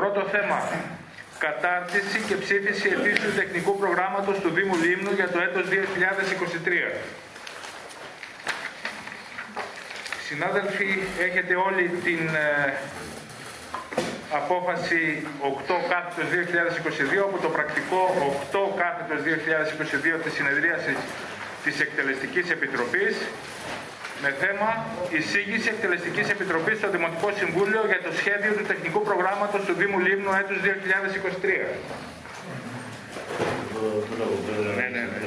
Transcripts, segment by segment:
Πρώτο θέμα. Κατάρτιση και ψήφιση ετήσιου τεχνικού προγράμματος του Δήμου Λίμνου για το έτος 2023. Συνάδελφοι, έχετε όλη την ε, απόφαση 8 κάθετος 2022 από το πρακτικό 8 κάθετος 2022 της συνεδρίασης της Εκτελεστικής Επιτροπής με θέμα εισήγηση Εκτελεστικής Επιτροπής στο Δημοτικό Συμβούλιο για το σχέδιο του τεχνικού προγράμματος του Δήμου Λίμνου έτους 2023. Ναι, ναι, ναι.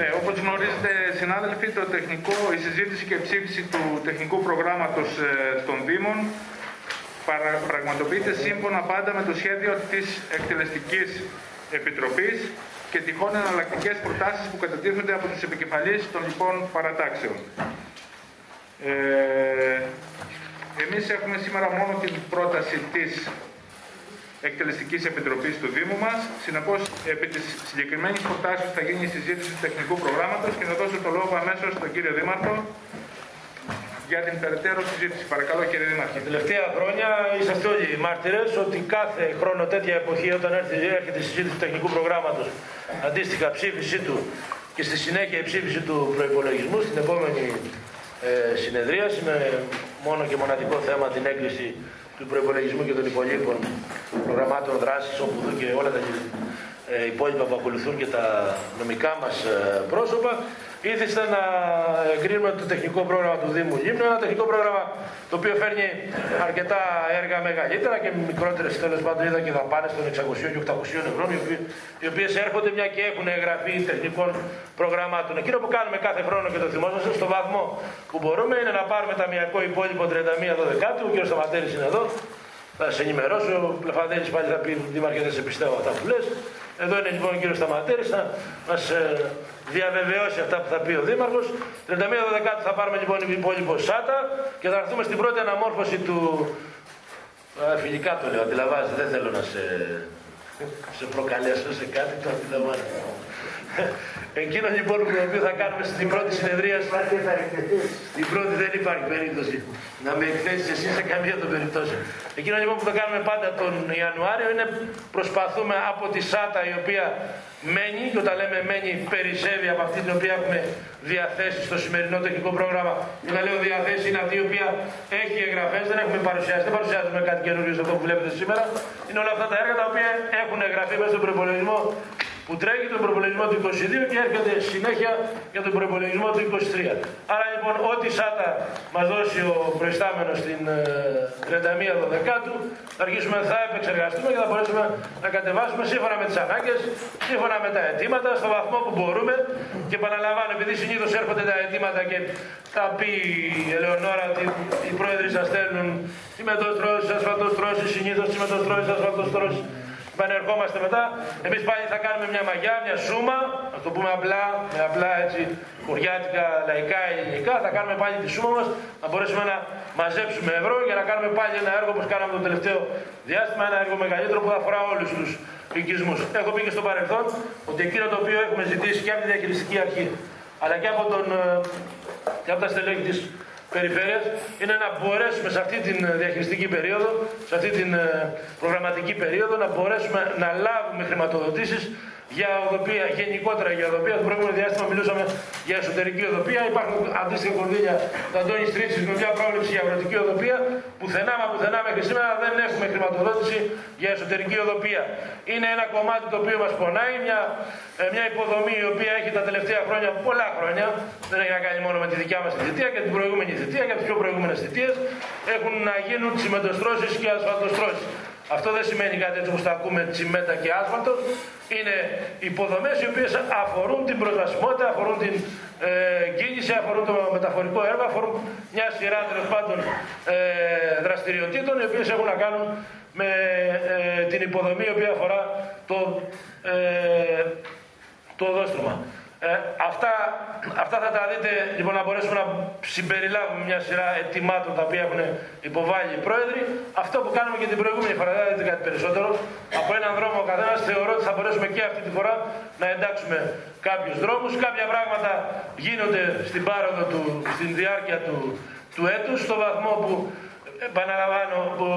ναι, όπως γνωρίζετε συνάδελφοι, το τεχνικό, η συζήτηση και ψήφιση του τεχνικού προγράμματος ε, των Δήμων πραγματοποιείται σύμφωνα πάντα με το σχέδιο της Εκτελεστικής Επιτροπής και τυχόν εναλλακτικές προτάσεις που κατατίθενται από τους επικεφαλείς των λοιπόν παρατάξεων. Ε, εμείς έχουμε σήμερα μόνο την πρόταση της Εκτελεστικής Επιτροπής του Δήμου μας. Συνεπώς, επί της συγκεκριμένης προτάσεως θα γίνει η συζήτηση του τεχνικού προγράμματος και θα δώσω το λόγο αμέσως στον κύριο Δήμαρχο για την περαιτέρω συζήτηση. Παρακαλώ κύριε Δήμαρχε. Τα τελευταία χρόνια είσαστε όλοι μάρτυρες ότι κάθε χρόνο τέτοια εποχή όταν έρθει, έρχεται η συζήτηση του τεχνικού προγράμματος αντίστοιχα ψήφιση του και στη συνέχεια η ψήφιση του προϋπολογισμού στην επόμενη ε, συνεδρίαση με μόνο και μοναδικό θέμα την έγκριση του προπολογισμού και των υπολείπων προγραμμάτων δράσης, όπου και όλα τα ε, υπόλοιπα που ακολουθούν και τα νομικά μας ε, πρόσωπα. Ήθεστε να εγκρίνουμε το τεχνικό πρόγραμμα του Δήμου Λίμνου, ένα τεχνικό πρόγραμμα το οποίο φέρνει αρκετά έργα μεγαλύτερα και μικρότερες τέλος πάντων είδα και δαπάνες των 600 και 800 ευρώ, οι οποίες έρχονται μια και έχουν εγγραφεί τεχνικών προγραμμάτων. Εκείνο που κάνουμε κάθε χρόνο και το θυμόσαστε, στο βαθμό που μπορούμε, είναι να πάρουμε ταμιακό υπόλοιπο 31 12 ο κ. Σταματέρης είναι εδώ, θα σε ενημερώσω. Ο Πλεφαδέλη πάλι θα πει: Δήμαρχε, δεν σε πιστεύω αυτά που λες. Εδώ είναι λοιπόν ο κύριος Σταματέρης να μα ε, διαβεβαιώσει αυτά που θα πει ο Δήμαρχος. 31 Δεκάτου θα πάρουμε λοιπόν υπόλοιπο ΣΑΤΑ και θα έρθουμε στην πρώτη αναμόρφωση του. Α, φιλικά το λέω, αντιλαμβάνεσαι, δεν θέλω να σε, σε προκαλέσω σε κάτι, το αντιλαμβάνεσαι. Εκείνος λοιπόν που οποίο θα κάνουμε στην πρώτη συνεδρία. Στην πρώτη δεν υπάρχει περίπτωση να με εκθέσεις εσύ σε καμία των περιπτώσεων. Εκείνο λοιπόν που θα κάνουμε πάντα τον Ιανουάριο είναι προσπαθούμε από τη ΣΑΤΑ η οποία μένει, και όταν λέμε μένει περισσεύει από αυτή την οποία έχουμε διαθέσει στο σημερινό τεχνικό πρόγραμμα. Και να λέω διαθέσει είναι αυτή η οποία έχει εγγραφές, δεν έχουμε παρουσιάσει, δεν παρουσιάζουμε κάτι καινούριο σε αυτό που βλέπετε σήμερα. Είναι όλα αυτά τα έργα τα οποία έχουν εγγραφεί μέσα στον προπολογισμό που τρέχει τον προπολογισμό του 22 και έρχεται συνέχεια για τον προπολογισμό του 23. Άρα λοιπόν ό,τι ΣΑΤΑ μας δώσει ο προϊστάμενος στην 31 Δεκάτου θα αρχίσουμε, θα επεξεργαστούμε και θα μπορέσουμε να κατεβάσουμε σύμφωνα με τις ανάγκες, σύμφωνα με τα αιτήματα, στο βαθμό που μπορούμε και επαναλαμβάνω επειδή συνήθως έρχονται τα αιτήματα και θα πει η Ελεονόρα ότι οι πρόεδροι σας στέλνουν συμμετοστρώσεις, ασφαλτοστρώσεις, συνήθως συμμετοστρώσεις, ασφαλτοστρώσεις επανερχόμαστε μετά. Εμείς πάλι θα κάνουμε μια μαγιά, μια σούμα, να το πούμε απλά, με απλά έτσι χωριάτικα, λαϊκά, ελληνικά. Θα κάνουμε πάλι τη σούμα μας, να μπορέσουμε να μαζέψουμε ευρώ για να κάνουμε πάλι ένα έργο όπως κάναμε το τελευταίο διάστημα. Ένα έργο μεγαλύτερο που θα αφορά όλους τους οικισμούς. Έχω πει και στο παρελθόν ότι εκείνο το οποίο έχουμε ζητήσει και από τη διαχειριστική αρχή αλλά και από, τον, ε, και από τα στελέχη της περιφέρειας είναι να μπορέσουμε σε αυτή τη διαχειριστική περίοδο, σε αυτή την ε, προγραμματική περίοδο να μπορέσουμε να λάβουμε χρηματοδοτήσεις για οδοπία, γενικότερα για οδοπία. Το προηγούμενο διάστημα μιλούσαμε για εσωτερική οδοπία. Υπάρχουν αντίστοιχα κονδύλια του Αντώνη Στρίτσι με μια πρόβλεψη για αγροτική οδοπία. Πουθενά μα πουθενά μέχρι σήμερα δεν έχουμε χρηματοδότηση για εσωτερική οδοπία. Είναι ένα κομμάτι το οποίο μας πονάει, μια, ε, μια υποδομή η οποία έχει τα τελευταία χρόνια, πολλά χρόνια, δεν έχει να κάνει μόνο με τη δικιά μας θητεία και την προηγούμενη θητεία και τις πιο προηγούμενες θητείες, έχουν να γίνουν συμμετοστρώσει και ασφαλτοστρώσεις. Αυτό δεν σημαίνει κάτι έτσι όπως τα ακούμε τσιμέτα και άσφαλτο. Είναι υποδομές οι οποίες αφορούν την προσβασιμότητα, αφορούν την ε, κίνηση, αφορούν το μεταφορικό έργο, αφορούν μια σειρά τέλος πάντων ε, δραστηριοτήτων οι οποίες έχουν να κάνουν με ε, την υποδομή η οποία αφορά το, ε, το οδόστρωμα. Ε, αυτά, αυτά θα τα δείτε λοιπόν να μπορέσουμε να συμπεριλάβουμε μια σειρά ετοιμάτων τα οποία έχουν υποβάλει οι πρόεδροι. Αυτό που κάνουμε και την προηγούμενη φορά, δεν δείτε κάτι περισσότερο. Από έναν δρόμο ο καθένας θεωρώ ότι θα μπορέσουμε και αυτή τη φορά να εντάξουμε κάποιους δρόμους. Κάποια πράγματα γίνονται στην πάροδο του, στην διάρκεια του, του έτους, στο βαθμό που επαναλαμβάνω, που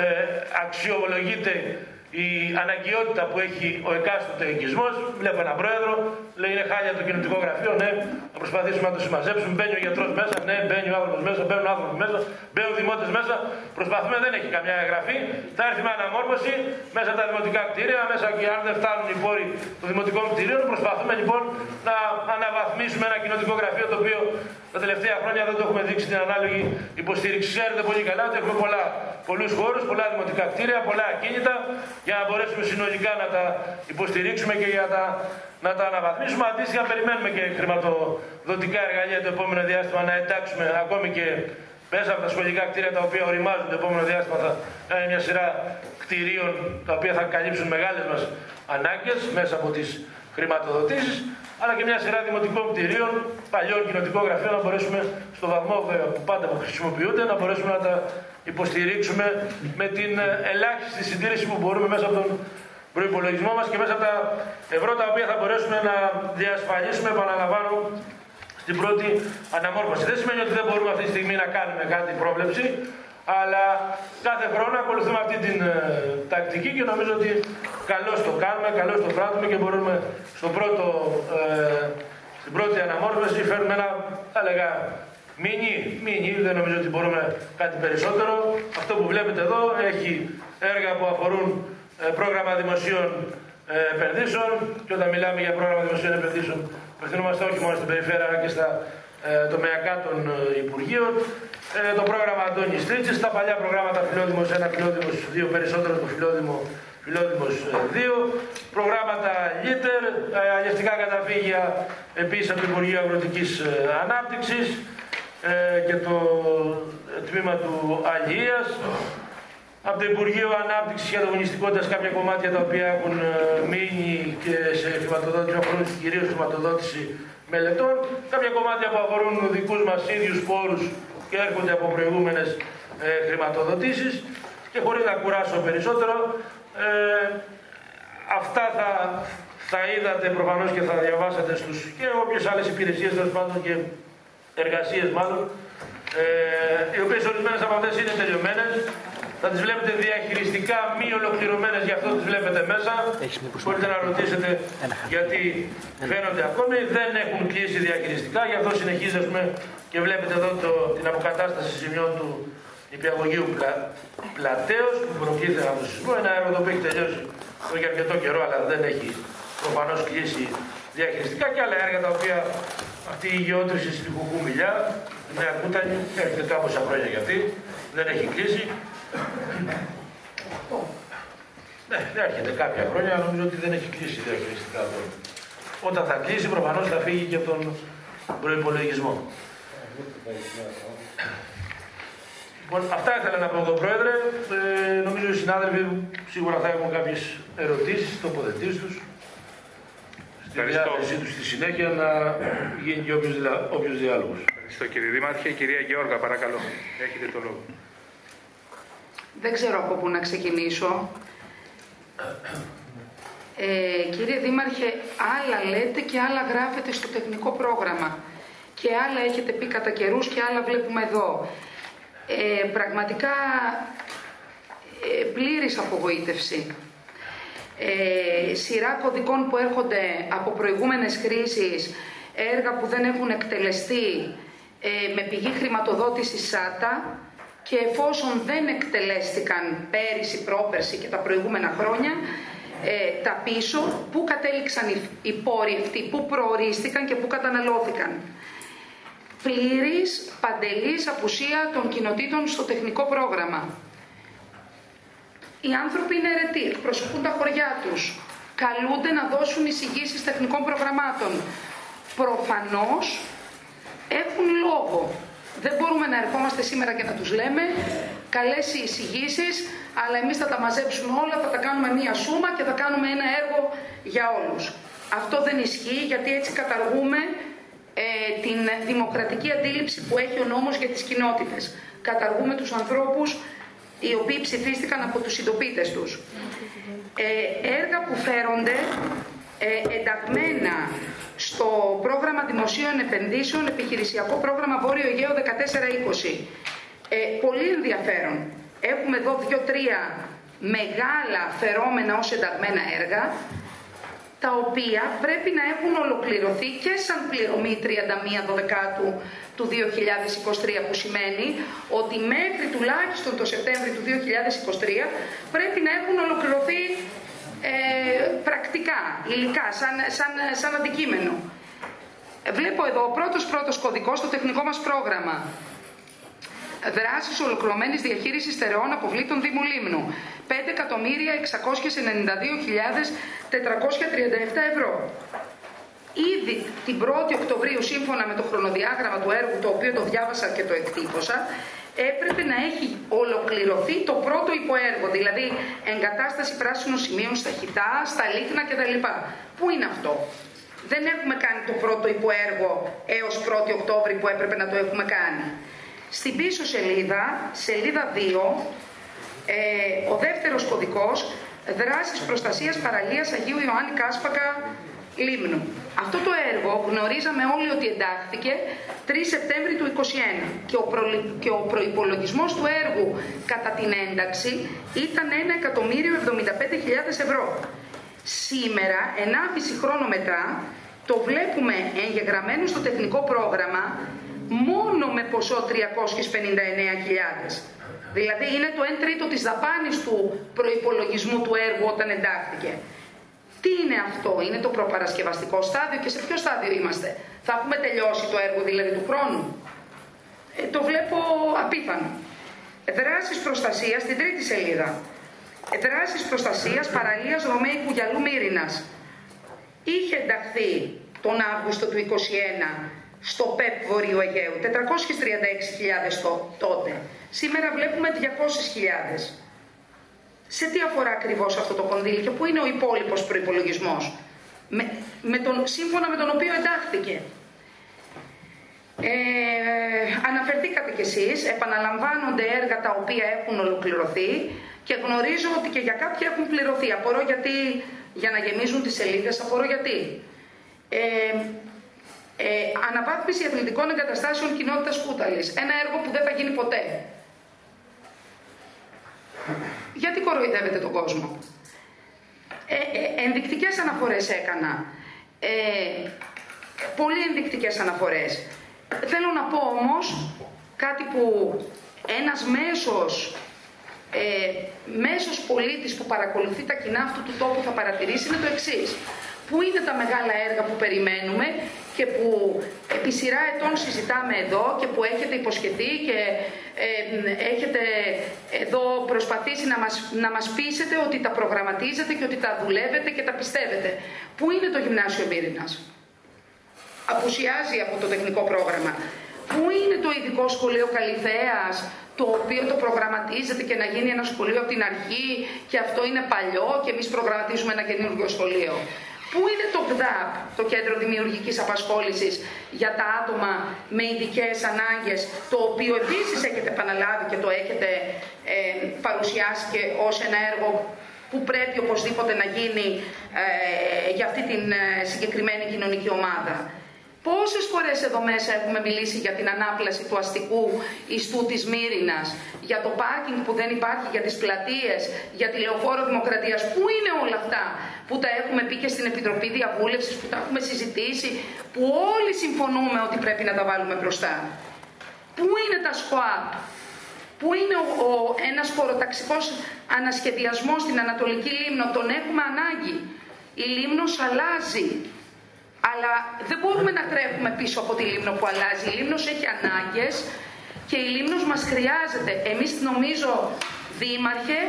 ε, αξιολογείται η αναγκαιότητα που έχει ο εκάστοτε οικισμός. Βλέπω έναν πρόεδρο, λέει είναι χάλια το κοινωνικό γραφείο, ναι, να προσπαθήσουμε να το συμμαζέψουμε. Μπαίνει ο γιατρός μέσα, ναι, μπαίνει ο άνθρωπος μέσα, μπαίνουν άνθρωποι μέσα, μπαίνουν δημότες μέσα. Προσπαθούμε, δεν έχει καμιά εγγραφή. Θα έρθει με αναμόρφωση μέσα τα δημοτικά κτίρια, μέσα και αν δεν φτάνουν οι πόροι των δημοτικών κτίριων. Προσπαθούμε λοιπόν να αναβαθμίσουμε ένα κοινωνικό γραφείο το οποίο τα τελευταία χρόνια δεν το έχουμε δείξει την ανάλογη υποστήριξη. Ξέρετε πολύ καλά ότι έχουμε πολλά, πολλούς χώρους, πολλά δημοτικά κτίρια, πολλά ακίνητα για να μπορέσουμε συνολικά να τα υποστηρίξουμε και για τα, να τα αναβαθμίσουμε. Αντίστοιχα περιμένουμε και χρηματοδοτικά εργαλεία το επόμενο διάστημα να εντάξουμε ακόμη και μέσα από τα σχολικά κτίρια τα οποία οριμάζουν το επόμενο διάστημα θα είναι μια σειρά κτηρίων τα οποία θα καλύψουν μεγάλες μας ανάγκες μέσα από τις χρηματοδοτήσεις αλλά και μια σειρά δημοτικών κτηρίων, παλιών κοινοτικών γραφείων, να μπορέσουμε στο βαθμό που πάντα που χρησιμοποιούνται, να μπορέσουμε να τα υποστηρίξουμε με την ελάχιστη συντήρηση που μπορούμε μέσα από τον προπολογισμό μας και μέσα από τα ευρώ τα οποία θα μπορέσουμε να διασφαλίσουμε, επαναλαμβάνω, στην πρώτη αναμόρφωση. Δεν σημαίνει ότι δεν μπορούμε αυτή τη στιγμή να κάνουμε κάτι πρόβλεψη, αλλά κάθε χρόνο ακολουθούμε αυτή την ε, τακτική και νομίζω ότι καλώς το κάνουμε, καλώς το πράττουμε και μπορούμε στο πρώτο, ε, στην πρώτη αναμόρφωση φέρνουμε ένα, θα λέγα, μίνι, μίνι, δεν νομίζω ότι μπορούμε κάτι περισσότερο. Αυτό που βλέπετε εδώ έχει έργα που αφορούν ε, πρόγραμμα δημοσίων ε, επενδύσεων και όταν μιλάμε για πρόγραμμα δημοσίων επενδύσεων απευθυνόμαστε όχι μόνο στην περιφέρεια αλλά και στα ε, τομεακά των ε, Υπουργείων. Ε, το πρόγραμμα Αντώνης Στρίτση, τα παλιά προγράμματα Φιλόδημος 1, Φιλόδημος 2, περισσότερο το Φιλόδημο, Φιλόδημος 2, προγράμματα Λίτερ, αλλιευτικά καταφύγια επίσης από το Υπουργείο Αγροτικής Ανάπτυξης και το τμήμα του Αλληλείας, από το Υπουργείο Ανάπτυξης και Ανταγωνιστικότητας κάποια κομμάτια τα οποία έχουν μείνει και σε χρηματοδότηση, αφορούν κυρίως χρηματοδότηση μελετών, κάποια κομμάτια που αφορούν δικούς μας ίδιους πόρους και έρχονται από προηγούμενες ε, χρηματοδοτήσεις. Και χωρίς να κουράσω περισσότερο, ε, αυτά θα, θα είδατε προφανώς και θα διαβάσατε στους και όποιες άλλες υπηρεσίες τέλος πάντων και εργασίες μάλλον, ε, οι οποίες ορισμένες από αυτές είναι τελειωμένες, θα τις βλέπετε διαχειριστικά μη ολοκληρωμένες, γι' αυτό τις βλέπετε μέσα. Μπορείτε να ρωτήσετε γιατί φαίνονται ακόμη. Δεν έχουν κλείσει διαχειριστικά, γι' αυτό συνεχίζουμε και βλέπετε εδώ το, την αποκατάσταση σημειών του νηπιαγωγείου πλα, Πλατέως που προκλήθηκε από το σεισμό. Ένα έργο το οποίο έχει τελειώσει εδώ και αρκετό καιρό, αλλά δεν έχει προφανώς κλείσει διαχειριστικά και άλλα έργα τα οποία αυτή η γεώτρηση στη Κουκούμιλιά, η Νέα Κούτανη, έρχεται κάμποσα χρόνια για αυτή, δεν έχει κλείσει. Ναι, δεν έρχεται κάποια χρόνια, νομίζω ότι δεν έχει κλείσει διαχειριστικά τώρα. Όταν θα κλείσει, προφανώς θα φύγει και τον προπολογισμό. Λοιπόν, αυτά ήθελα να πω εδώ, Πρόεδρε. Ε, νομίζω οι συνάδελφοι σίγουρα θα έχουν κάποιες ερωτήσεις, τοποθετήσεις τους. Στη διάθεσή τους στη συνέχεια να γίνει και όποιος διάλογος. Ευχαριστώ κύριε Δήμαρχε. Κυρία Γεώργα, παρακαλώ. Έχετε το λόγο. Δεν ξέρω από πού να ξεκινήσω. Ε, κύριε Δήμαρχε, άλλα λέτε και άλλα γράφετε στο τεχνικό πρόγραμμα. Και άλλα έχετε πει κατά καιρούς και άλλα βλέπουμε εδώ. Ε, πραγματικά ε, πλήρης απογοήτευση. Ε, σειρά κωδικών που έρχονται από προηγούμενες χρήσεις, έργα που δεν έχουν εκτελεστεί ε, με πηγή χρηματοδότησης ΣΑΤΑ, και εφόσον δεν εκτελέστηκαν πέρυσι, πρόπερσι και τα προηγούμενα χρόνια, ε, τα πίσω, πού κατέληξαν οι, οι πόροι αυτοί, πού προορίστηκαν και πού καταναλώθηκαν. Πλήρης, παντελής απουσία των κοινοτήτων στο τεχνικό πρόγραμμα. Οι άνθρωποι είναι αιρετοί, εκπροσωπούν τα χωριά τους, καλούνται να δώσουν εισηγήσεις τεχνικών προγραμμάτων. Προφανώς έχουν λόγο δεν μπορούμε να ερχόμαστε σήμερα και να τους λέμε καλές οι εισηγήσεις, αλλά εμείς θα τα μαζέψουμε όλα, θα τα κάνουμε μία σούμα και θα κάνουμε ένα έργο για όλους. Αυτό δεν ισχύει γιατί έτσι καταργούμε ε, την δημοκρατική αντίληψη που έχει ο νόμος για τις κοινότητες. Καταργούμε τους ανθρώπους οι οποίοι ψηφίστηκαν από τους συντοπίτες τους. Ε, έργα που φέρονται ε, ενταγμένα στο πρόγραμμα δημοσίων επενδύσεων, επιχειρησιακό πρόγραμμα Βόρειο Αιγαίο 1420. Ε, πολύ ενδιαφέρον. Έχουμε εδώ δύο-τρία μεγάλα φερόμενα ως ενταγμένα έργα, τα οποία πρέπει να έχουν ολοκληρωθεί και σαν πληρωμή 31 Δεκάτου του 2023 που σημαίνει ότι μέχρι τουλάχιστον το Σεπτέμβριο του 2023 πρέπει να έχουν ολοκληρωθεί ε, πρακτικά, υλικά, σαν, σαν, σαν αντικείμενο. Βλέπω εδώ ο πρώτος πρώτος κωδικός στο τεχνικό μας πρόγραμμα. Δράσεις ολοκληρωμένης διαχείρισης στερεών αποβλήτων Δήμου Λίμνου. 5.692.437 ευρώ. Ήδη την 1η Οκτωβρίου, σύμφωνα με το χρονοδιάγραμμα του έργου, το οποίο το διάβασα και το εκτύπωσα, έπρεπε να έχει ολοκληρωθεί το πρώτο υποέργο, δηλαδή εγκατάσταση πράσινων σημείων στα χιτά, στα λίκνα κτλ. Πού είναι αυτό; Δεν έχουμε κάνει το πρώτο υποέργο έως 1η Οκτώβρη που έπρεπε να το έχουμε κάνει. Στην πίσω σελίδα, σελίδα 2, ε, ο δεύτερος κωδικός, δράσεις προστασίας παραλίας Αγίου Ιωάννη Κάσπακα Λίμνου. Αυτό το έργο γνωρίζαμε όλοι ότι εντάχθηκε 3 Σεπτέμβρη του 2021 και ο, προ... και ο προϋπολογισμός του έργου κατά την ένταξη ήταν 1.075.000 ευρώ. Σήμερα, 1,5 χρόνο μετά, το βλέπουμε εγγεγραμμένο στο τεχνικό πρόγραμμα μόνο με ποσό 359.000. Δηλαδή είναι το 1 τρίτο της δαπάνης του προϋπολογισμού του έργου όταν εντάχθηκε. Τι είναι αυτό, είναι το προπαρασκευαστικό στάδιο και σε ποιο στάδιο είμαστε; Θα έχουμε τελειώσει το έργο δηλαδή του χρόνου; Ε, το βλέπω απίθανο. Δράσεις προστασίας στην τρίτη σελίδα. Ε, δράσεις προστασίας παραλίας Ρωμαίκου Γυαλού Μύρινας. Είχε ενταχθεί τον Αύγουστο του 2021 στο ΠΕΠ Βορείου Αιγαίου, 436.000 τότε. Σήμερα βλέπουμε 200.000 σε τι αφορά ακριβώς αυτό το κονδύλι και πού είναι ο υπόλοιπος προπολογισμό, με, με τον, σύμφωνα με τον οποίο εντάχθηκε. Ε, αναφερθήκατε κι εσείς, επαναλαμβάνονται έργα τα οποία έχουν ολοκληρωθεί και γνωρίζω ότι και για κάποια έχουν πληρωθεί. Απορώ γιατί, για να γεμίζουν τις σελίδες, απορώ γιατί. Ε, ε, αναβάθμιση αθλητικών εγκαταστάσεων κοινότητας Κούταλης. Ένα έργο που δεν θα γίνει ποτέ. Γιατί κοροϊδεύετε τον κόσμο; Ε, ε, ενδεικτικές αναφορές έκανα. Ε, πολύ ενδεικτικές αναφορές. Θέλω να πω όμως κάτι που ένας μέσος, ε, μέσος πολίτης που παρακολουθεί τα κοινά αυτού του τόπου θα παρατηρήσει είναι το εξής. Πού είναι τα μεγάλα έργα που περιμένουμε και που επί σειρά ετών συζητάμε εδώ και που έχετε υποσχεθεί και ε, έχετε εδώ προσπαθήσει να μας, να μας πείσετε ότι τα προγραμματίζετε και ότι τα δουλεύετε και τα πιστεύετε. Πού είναι το Γυμνάσιο Μύρινας; Απουσιάζει από το τεχνικό πρόγραμμα. Πού είναι το ειδικό σχολείο Καλυθέας, το οποίο το προγραμματίζεται και να γίνει ένα σχολείο από την αρχή και αυτό είναι παλιό και εμείς προγραμματίζουμε ένα καινούργιο σχολείο; Πού είναι το ΚΔΑΠ, το Κέντρο Δημιουργικής Απασχόλησης για τα άτομα με ειδικές ανάγκες, το οποίο επίσης έχετε επαναλάβει και το έχετε ε, παρουσιάσει και ως ένα έργο που πρέπει οπωσδήποτε να γίνει ε, για αυτή την ε, συγκεκριμένη κοινωνική ομάδα. Πόσες φορές εδώ μέσα έχουμε μιλήσει για την ανάπλαση του αστικού ιστού της Μύρινας, για το πάρκινγκ που δεν υπάρχει, για τις πλατείες, για τη λεωφόρο δημοκρατίας. Πού είναι όλα αυτά που τα έχουμε πει και στην Επιτροπή Διαβούλευσης, που τα έχουμε συζητήσει, που όλοι συμφωνούμε ότι πρέπει να τα βάλουμε μπροστά; Πού είναι τα ΣΚΟΑΠ, Πού είναι ο, ο, ένας χωροταξικός ανασχεδιασμός στην Ανατολική Λίμνο, τον έχουμε ανάγκη. Η Λίμνος αλλάζει. Αλλά δεν μπορούμε να τρέχουμε πίσω από τη Λίμνο που αλλάζει. Η Λίμνος έχει ανάγκες και η Λίμνος μας χρειάζεται. Εμείς νομίζω, Δήμαρχε,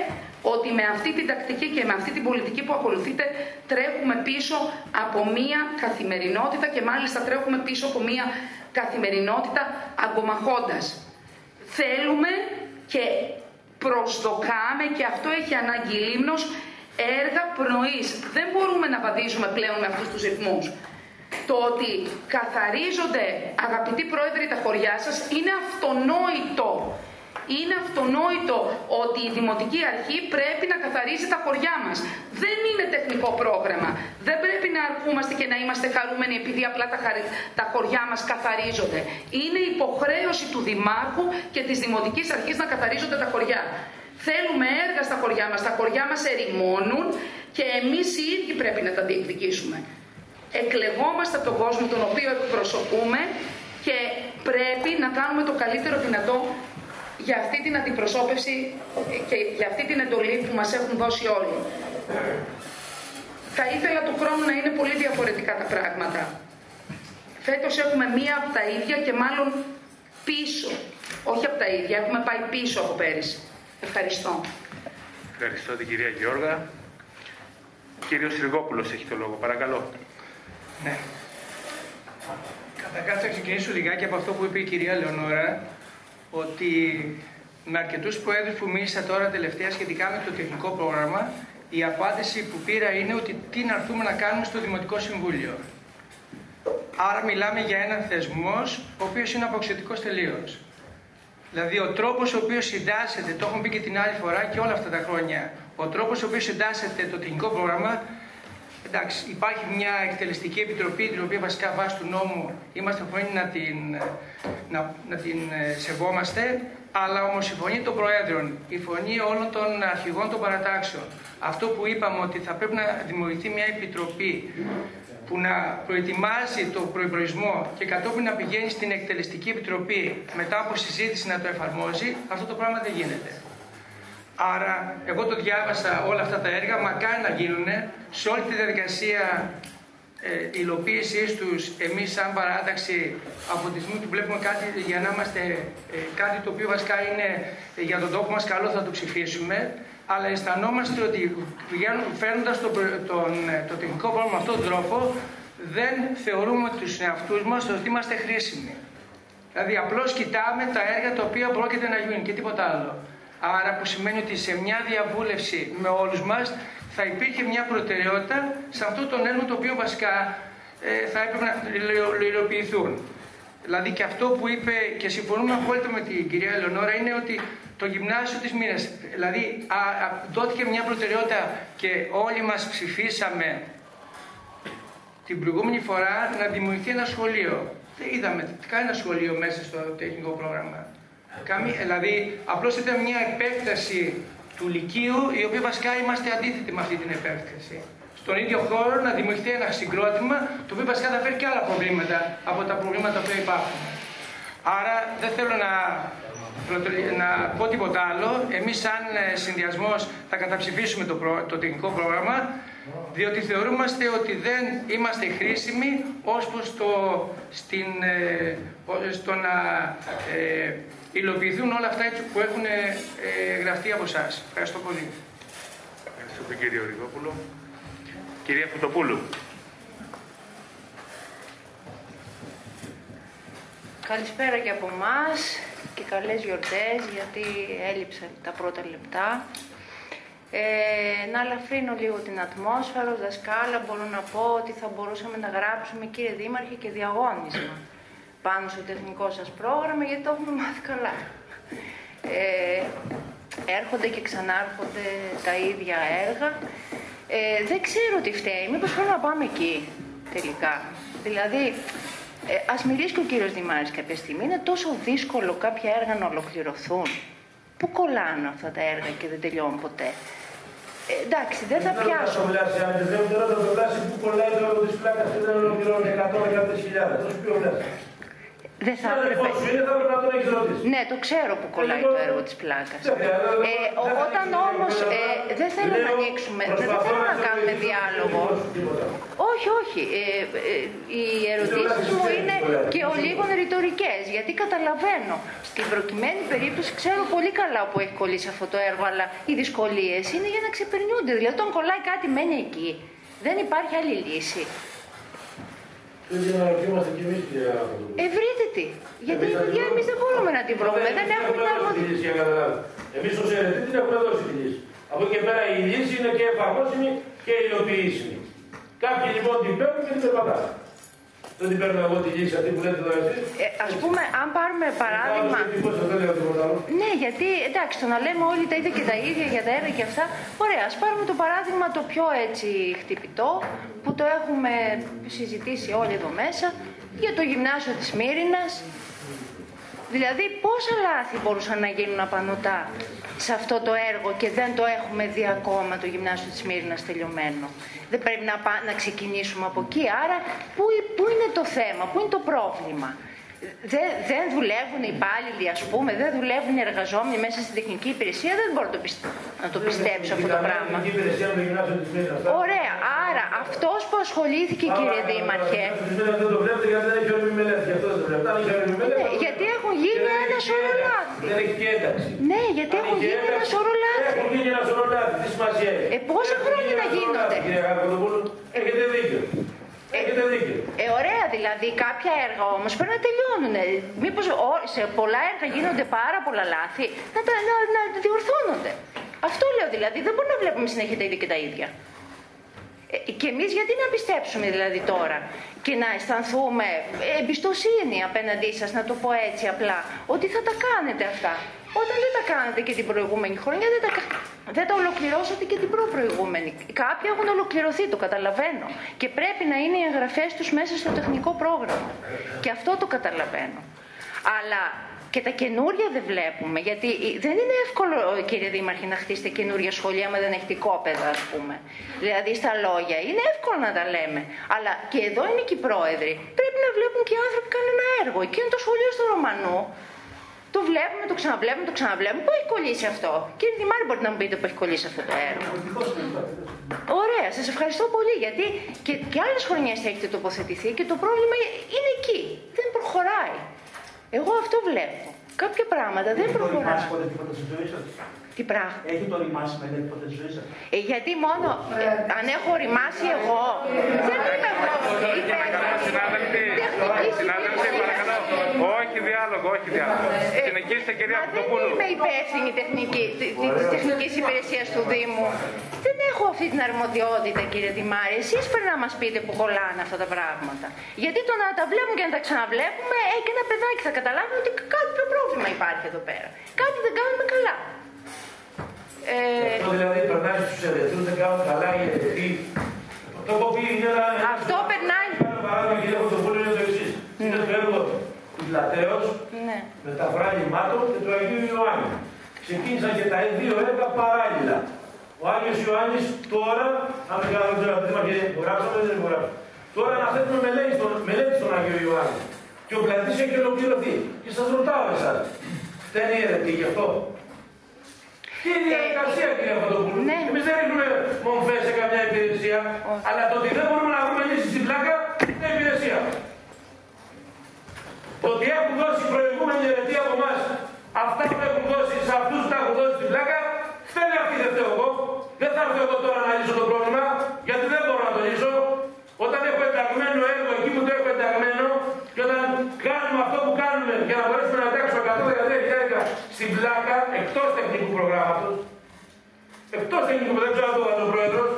ότι με αυτή την τακτική και με αυτή την πολιτική που ακολουθείτε τρέχουμε πίσω από μία καθημερινότητα και μάλιστα τρέχουμε πίσω από μία καθημερινότητα αγκομαχώντας. Θέλουμε και προσδοκάμε και αυτό έχει ανάγκη η Λίμνος έργα πνοής. Δεν μπορούμε να βαδίζουμε πλέον με αυτούς τους ρυθμούς. Το ότι καθαρίζονται, αγαπητοί πρόεδροι, τα χωριά σας είναι αυτονόητο. Είναι αυτονόητο ότι η Δημοτική Αρχή πρέπει να καθαρίζει τα χωριά μας. Δεν είναι τεχνικό πρόγραμμα. Δεν πρέπει να αρκούμαστε και να είμαστε χαρούμενοι επειδή απλά τα, τα χωριά μας καθαρίζονται. Είναι υποχρέωση του Δημάρχου και της Δημοτικής Αρχής να καθαρίζονται τα χωριά. Θέλουμε έργα στα χωριά μας. Τα χωριά μας ερημώνουν και εμείς οι ίδιοι πρέπει να τα διεκδικήσουμε. Εκλεγόμαστε από τον κόσμο τον οποίο εκπροσωπούμε και πρέπει να κάνουμε το καλύτερο δυνατό για αυτή την αντιπροσώπευση και για αυτή την εντολή που μας έχουν δώσει όλοι. Θα ήθελα του χρόνου να είναι πολύ διαφορετικά τα πράγματα. Φέτος έχουμε μία από τα ίδια και μάλλον πίσω. Όχι από τα ίδια, έχουμε πάει πίσω από πέρυσι. Ευχαριστώ. Ευχαριστώ την κυρία Γιώργα. Κύριος Σρυγόπουλος έχει το λόγο, παρακαλώ. Ναι. Καταρχάς θα ξεκινήσω λιγάκι από αυτό που είπε η κυρία Λεωνόρα, ότι με αρκετούς προέδρους που μίλησα τώρα τελευταία σχετικά με το τεχνικό πρόγραμμα, η απάντηση που πήρα είναι ότι τι να έρθουμε να κάνουμε στο Δημοτικό Συμβούλιο. Άρα μιλάμε για έναν θεσμός ο οποίος είναι αποξετικός τελείως. Δηλαδή ο τρόπος ο οποίος συντάσσεται, το έχουμε πει και την άλλη φορά και όλα αυτά τα χρόνια, ο τρόπος ο οποίος συντάσσεται το τεχνικό πρόγραμμα Εντάξει, υπάρχει μια εκτελεστική επιτροπή την οποία βασικά βάσει του νόμου είμαστε φωνή να την, να, να την ε, σεβόμαστε, αλλά όμως η φωνή των Προέδρων, η φωνή όλων των αρχηγών των παρατάξεων, αυτό που είπαμε ότι θα πρέπει να δημιουργηθεί μια επιτροπή που να προετοιμάζει το προϋπολογισμό και κατόπιν να πηγαίνει στην εκτελεστική επιτροπή μετά από συζήτηση να το εφαρμόζει, αυτό το πράγμα δεν γίνεται. Άρα, εγώ το διάβασα όλα αυτά τα έργα, μακάρι να γίνουν σε όλη τη διαδικασία ε, υλοποίησής τους, εμείς, σαν παράταξη, από τη στιγμή που βλέπουμε κάτι για να είμαστε ε, κάτι το οποίο βασικά είναι ε, για τον τόπο μας καλό, θα το ψηφίσουμε. Αλλά αισθανόμαστε ότι φέρνοντας το, τον, το τεχνικό πρόγραμμα με αυτόν τον τρόπο, δεν θεωρούμε τους εαυτούς μας ότι είμαστε χρήσιμοι. Δηλαδή, απλώς κοιτάμε τα έργα τα οποία πρόκειται να γίνουν και τίποτα άλλο. Άρα που σημαίνει ότι σε μια διαβούλευση με όλους μας θα υπήρχε μια προτεραιότητα σε αυτό το έργο το οποίο βασικά ε, θα έπρεπε να υλοποιηθούν. Δηλαδή και αυτό που είπε και συμφωνούμε απόλυτα με την κυρία Ελεονόρα είναι ότι το γυμνάσιο της μήνας, δηλαδή α, α, δόθηκε μια προτεραιότητα και όλοι μας ψηφίσαμε την προηγούμενη φορά να δημιουργηθεί ένα σχολείο. Δεν είδαμε κανένα σχολείο μέσα στο τεχνικό πρόγραμμα. Καμί, δηλαδή, απλώς ήταν μια επέκταση του Λυκείου, η οποία βασικά είμαστε αντίθετοι με αυτή την επέκταση. Στον ίδιο χώρο να δημιουργηθεί ένα συγκρότημα, το οποίο βασικά θα φέρει και άλλα προβλήματα από τα προβλήματα που υπάρχουν. Άρα δεν θέλω να, να πω τίποτα άλλο. Εμείς σαν ε, συνδυασμός θα καταψηφίσουμε το, το τεχνικό πρόγραμμα, διότι θεωρούμαστε ότι δεν είμαστε χρήσιμοι ως προς το, στην, ε, στο να ε, υλοποιηθούν όλα αυτά που έχουν ε, γραφτεί από εσάς. Ευχαριστώ πολύ. Ευχαριστώ τον κύριο Ριγόπουλο. Κυρία Φωτοπούλου. Καλησπέρα και από εμάς και καλές γιορτές γιατί έλειψαν τα πρώτα λεπτά. Ε, να αλαφρύνω λίγο την ατμόσφαιρα, δασκάλα, μπορώ να πω ότι θα μπορούσαμε να γράψουμε κύριε Δήμαρχε και διαγώνισμα πάνω στο τεχνικό σας πρόγραμμα γιατί το έχουμε μάθει καλά. Ε, έρχονται και ξανάρχονται τα ίδια έργα. Ε, δεν ξέρω τι φταίει. Μήπως πρέπει να πάμε εκεί τελικά. Δηλαδή, ε, ας μιλήσει και ο κύριος Δημάρης κάποια στιγμή. Είναι τόσο δύσκολο κάποια έργα να ολοκληρωθούν. Πού κολλάνε αυτά τα έργα και δεν τελειώνουν ποτέ; Ε, εντάξει, δεν θα πιάσω. Δεν θα το βλάσει που κολλάει το έργο της πλάκας και δεν ολοκληρώνει 100-100 Τόσο πιο δεν θα έπρεπε. Ναι, το ξέρω που κολλάει το έργο της πλάκας. Ε, όταν όμως ε, δεν θέλω να ανοίξουμε, δεν θέλω να κάνουμε διάλογο. Όχι, όχι. Ε, ε, οι ερωτήσεις μου είναι και ο λίγο ρητορικές, γιατί καταλαβαίνω. Στην προκειμένη περίπτωση ξέρω πολύ καλά που έχει κολλήσει αυτό το έργο, αλλά οι δυσκολίες είναι για να ξεπερνιούνται. Δηλαδή, όταν κολλάει κάτι, μένει εκεί. Δεν υπάρχει άλλη λύση. Ευρύτερη. Γιατί η δουλειά εμεί δεν μπορούμε να την βρούμε. Δεν έχουμε την αρμοδιότητα. Εμεί ω αιρετή την έχουμε δώσει τη λύση. Από εκεί και πέρα η λύση είναι και εφαρμόσιμη και υλοποιήσιμη. Κάποιοι λοιπόν την παίρνουν και την περπατάνε. Δεν την παίρνω εγώ τη λύση αυτή που λέτε τώρα εσείς. Ε, ας πούμε, αν πάρουμε παράδειγμα... Ναι, γιατί εντάξει, το να λέμε όλοι τα ίδια και τα ίδια για τα έργα και αυτά. Ωραία, ας πάρουμε το παράδειγμα το πιο έτσι χτυπητό, που το έχουμε συζητήσει όλοι εδώ μέσα, για το γυμνάσιο της Μύρινας. Δηλαδή, πόσα λάθη μπορούσαν να γίνουν απανοτά σε αυτό το έργο και δεν το έχουμε δει ακόμα το γυμνάσιο της Μύρινας τελειωμένο. Δεν πρέπει να, να ξεκινήσουμε από εκεί. Άρα, πού, πού είναι το θέμα, πού είναι το πρόβλημα; Δεν, δεν δουλεύουν οι υπάλληλοι, ας πούμε, δεν δουλεύουν οι εργαζόμενοι μέσα στην τεχνική υπηρεσία. Δεν μπορώ να το, να το πιστέψω αυτό το πράγμα. Ωραία. Άρα αυτός που ασχολήθηκε, κύριε Δήμαρχε. Δεν το βλέπετε γιατί δεν έχει όριμη μελέτη. αυτό δεν το βλέπετε. Ναι, γιατί έχουν γίνει ένα σωρό λάθη. Δεν έχει και ένταξη. Ναι, γιατί έχουν γίνει ένα σωρό λάθη. Έχουν γίνει ένα σωρό λάθη. Τι σημασία έχει; Ε, πόσα χρόνια να γίνονται; Κύριε Αγαπητοπούλου, έχετε δίκιο. Έχετε δίκιο. Ε, ωραία δηλαδή. Κάποια έργα όμως πρέπει να τελειώνουν. Μήπως σε πολλά έργα γίνονται πάρα πολλά λάθη, να, τα, να, να διορθώνονται. Αυτό λέω δηλαδή. Δεν μπορούμε να βλέπουμε συνέχεια τα ίδια και τα ίδια. Ε, και εμείς γιατί να πιστέψουμε δηλαδή τώρα και να αισθανθούμε εμπιστοσύνη απέναντί σας, να το πω έτσι απλά, ότι θα τα κάνετε αυτά; Όταν δεν τα κάνετε και την προηγούμενη χρονιά, δεν τα, δεν τα ολοκληρώσατε και την προ-προηγούμενη. Κάποιοι έχουν ολοκληρωθεί, το καταλαβαίνω. Και πρέπει να είναι οι εγγραφές τους μέσα στο τεχνικό πρόγραμμα. Και αυτό το καταλαβαίνω. Αλλά και τα καινούρια δεν βλέπουμε, γιατί δεν είναι εύκολο, κύριε Δήμαρχε, να χτίσετε καινούρια σχολεία με δεν έχετε κόπεδα, ας πούμε. Δηλαδή στα λόγια. Είναι εύκολο να τα λέμε. Αλλά και εδώ είναι και οι πρόεδροι. Πρέπει να βλέπουν και οι άνθρωποι κάνουν ένα έργο. Εκεί είναι το σχολείο στο Ρωμανό. Το βλέπουμε, το ξαναβλέπουμε, το ξαναβλέπουμε. Πού έχει κολλήσει αυτό; Κύριε Δημάρη, μπορείτε να μου πείτε που έχει κολλήσει αυτό το έργο. Ωραία, σας ευχαριστώ πολύ γιατί και, και άλλες χρονιές έχετε τοποθετηθεί και το πρόβλημα είναι εκεί. Δεν προχωράει. Εγώ αυτό βλέπω. Κάποια πράγματα δεν προχωράνε. Τι πράγμα; Έχει το ρημάσει με ποτέ της ζωής σας; Ε, γιατί μόνο ε, αν έχω ρημάσει εγώ. Δεν είμαι εγώ. Συνάδελφοι, παρακαλώ. Όχι διάλογο, όχι διάλογο. Ε, Συνεχίστε, κυρία Παπαδοπούλου. Δεν είμαι υπεύθυνη τεχνική, τη τεχνικής υπηρεσίας του Δήμου. Δεν έχω αυτή την αρμοδιότητα, κύριε Δημάρη. Εσείς πρέπει να μας πείτε που κολλάνε αυτά τα πράγματα. Γιατί το να τα βλέπουμε και να τα ξαναβλέπουμε, έχει και ένα παιδάκι θα καταλάβει ότι κάποιο πρόβλημα υπάρχει εδώ πέρα. Κάτι δεν κάνουμε καλά. Ε... Αυτό δηλαδή περνάει στους ερετρούς, δεν κάνουν καλά οι ερετροί. Το έχω πει ένα... Αυτό περνάει. Ένα παράδειγμα κύριε Κοντοπούλου είναι το εξής. Είναι το έργο του Λατέως ναι. με τα βράγημάτων και του Αγίου Ιωάννη. Ξεκίνησαν και τα δύο έργα παράλληλα. Ο Άγιος Ιωάννης τώρα, αν δεν κάνω δεν ξέρω αν υπογράψαμε, δεν υπογράψαμε. Τώρα να θέτουμε μελέτη στον, μελέτη στον Άγιο Ιωάννη. Και ο πλατής έχει ολοκληρωθεί. Και σας ρωτάω εσάς, φταίνει η αιρετή γι' αυτό; Τι είναι η διαδικασία, κύριε Παπαδοπούλου. Ναι. Εμείς δεν ρίχνουμε μομφές σε καμιά υπηρεσία, αλλά το ότι δεν μπορούμε να βρούμε λύση στην πλάκα είναι υπηρεσία. Το ότι έχουν δώσει προηγούμενη αιρετή από εμάς αυτά που έχουν δώσει σε αυτούς που τα έχουν δώσει στην πλάκα, φταίνει αυτή δεν φταίω εγώ. Δεν θα έρθω εγώ τώρα να λύσω το πρόβλημα, γιατί δεν μπορώ να το λύσω. Όταν έχω ενταγμένο έργο εκεί που το έχω ενταγμένο και όταν κάνουμε αυτό που κάνουμε για να μπορέσουμε να εντάξουμε 113 στην πλάκα εκτός τεχνικού προγράμματος, εκτός τεχνικού δεν ξέρω αν το είπατε ο πρόεδρος,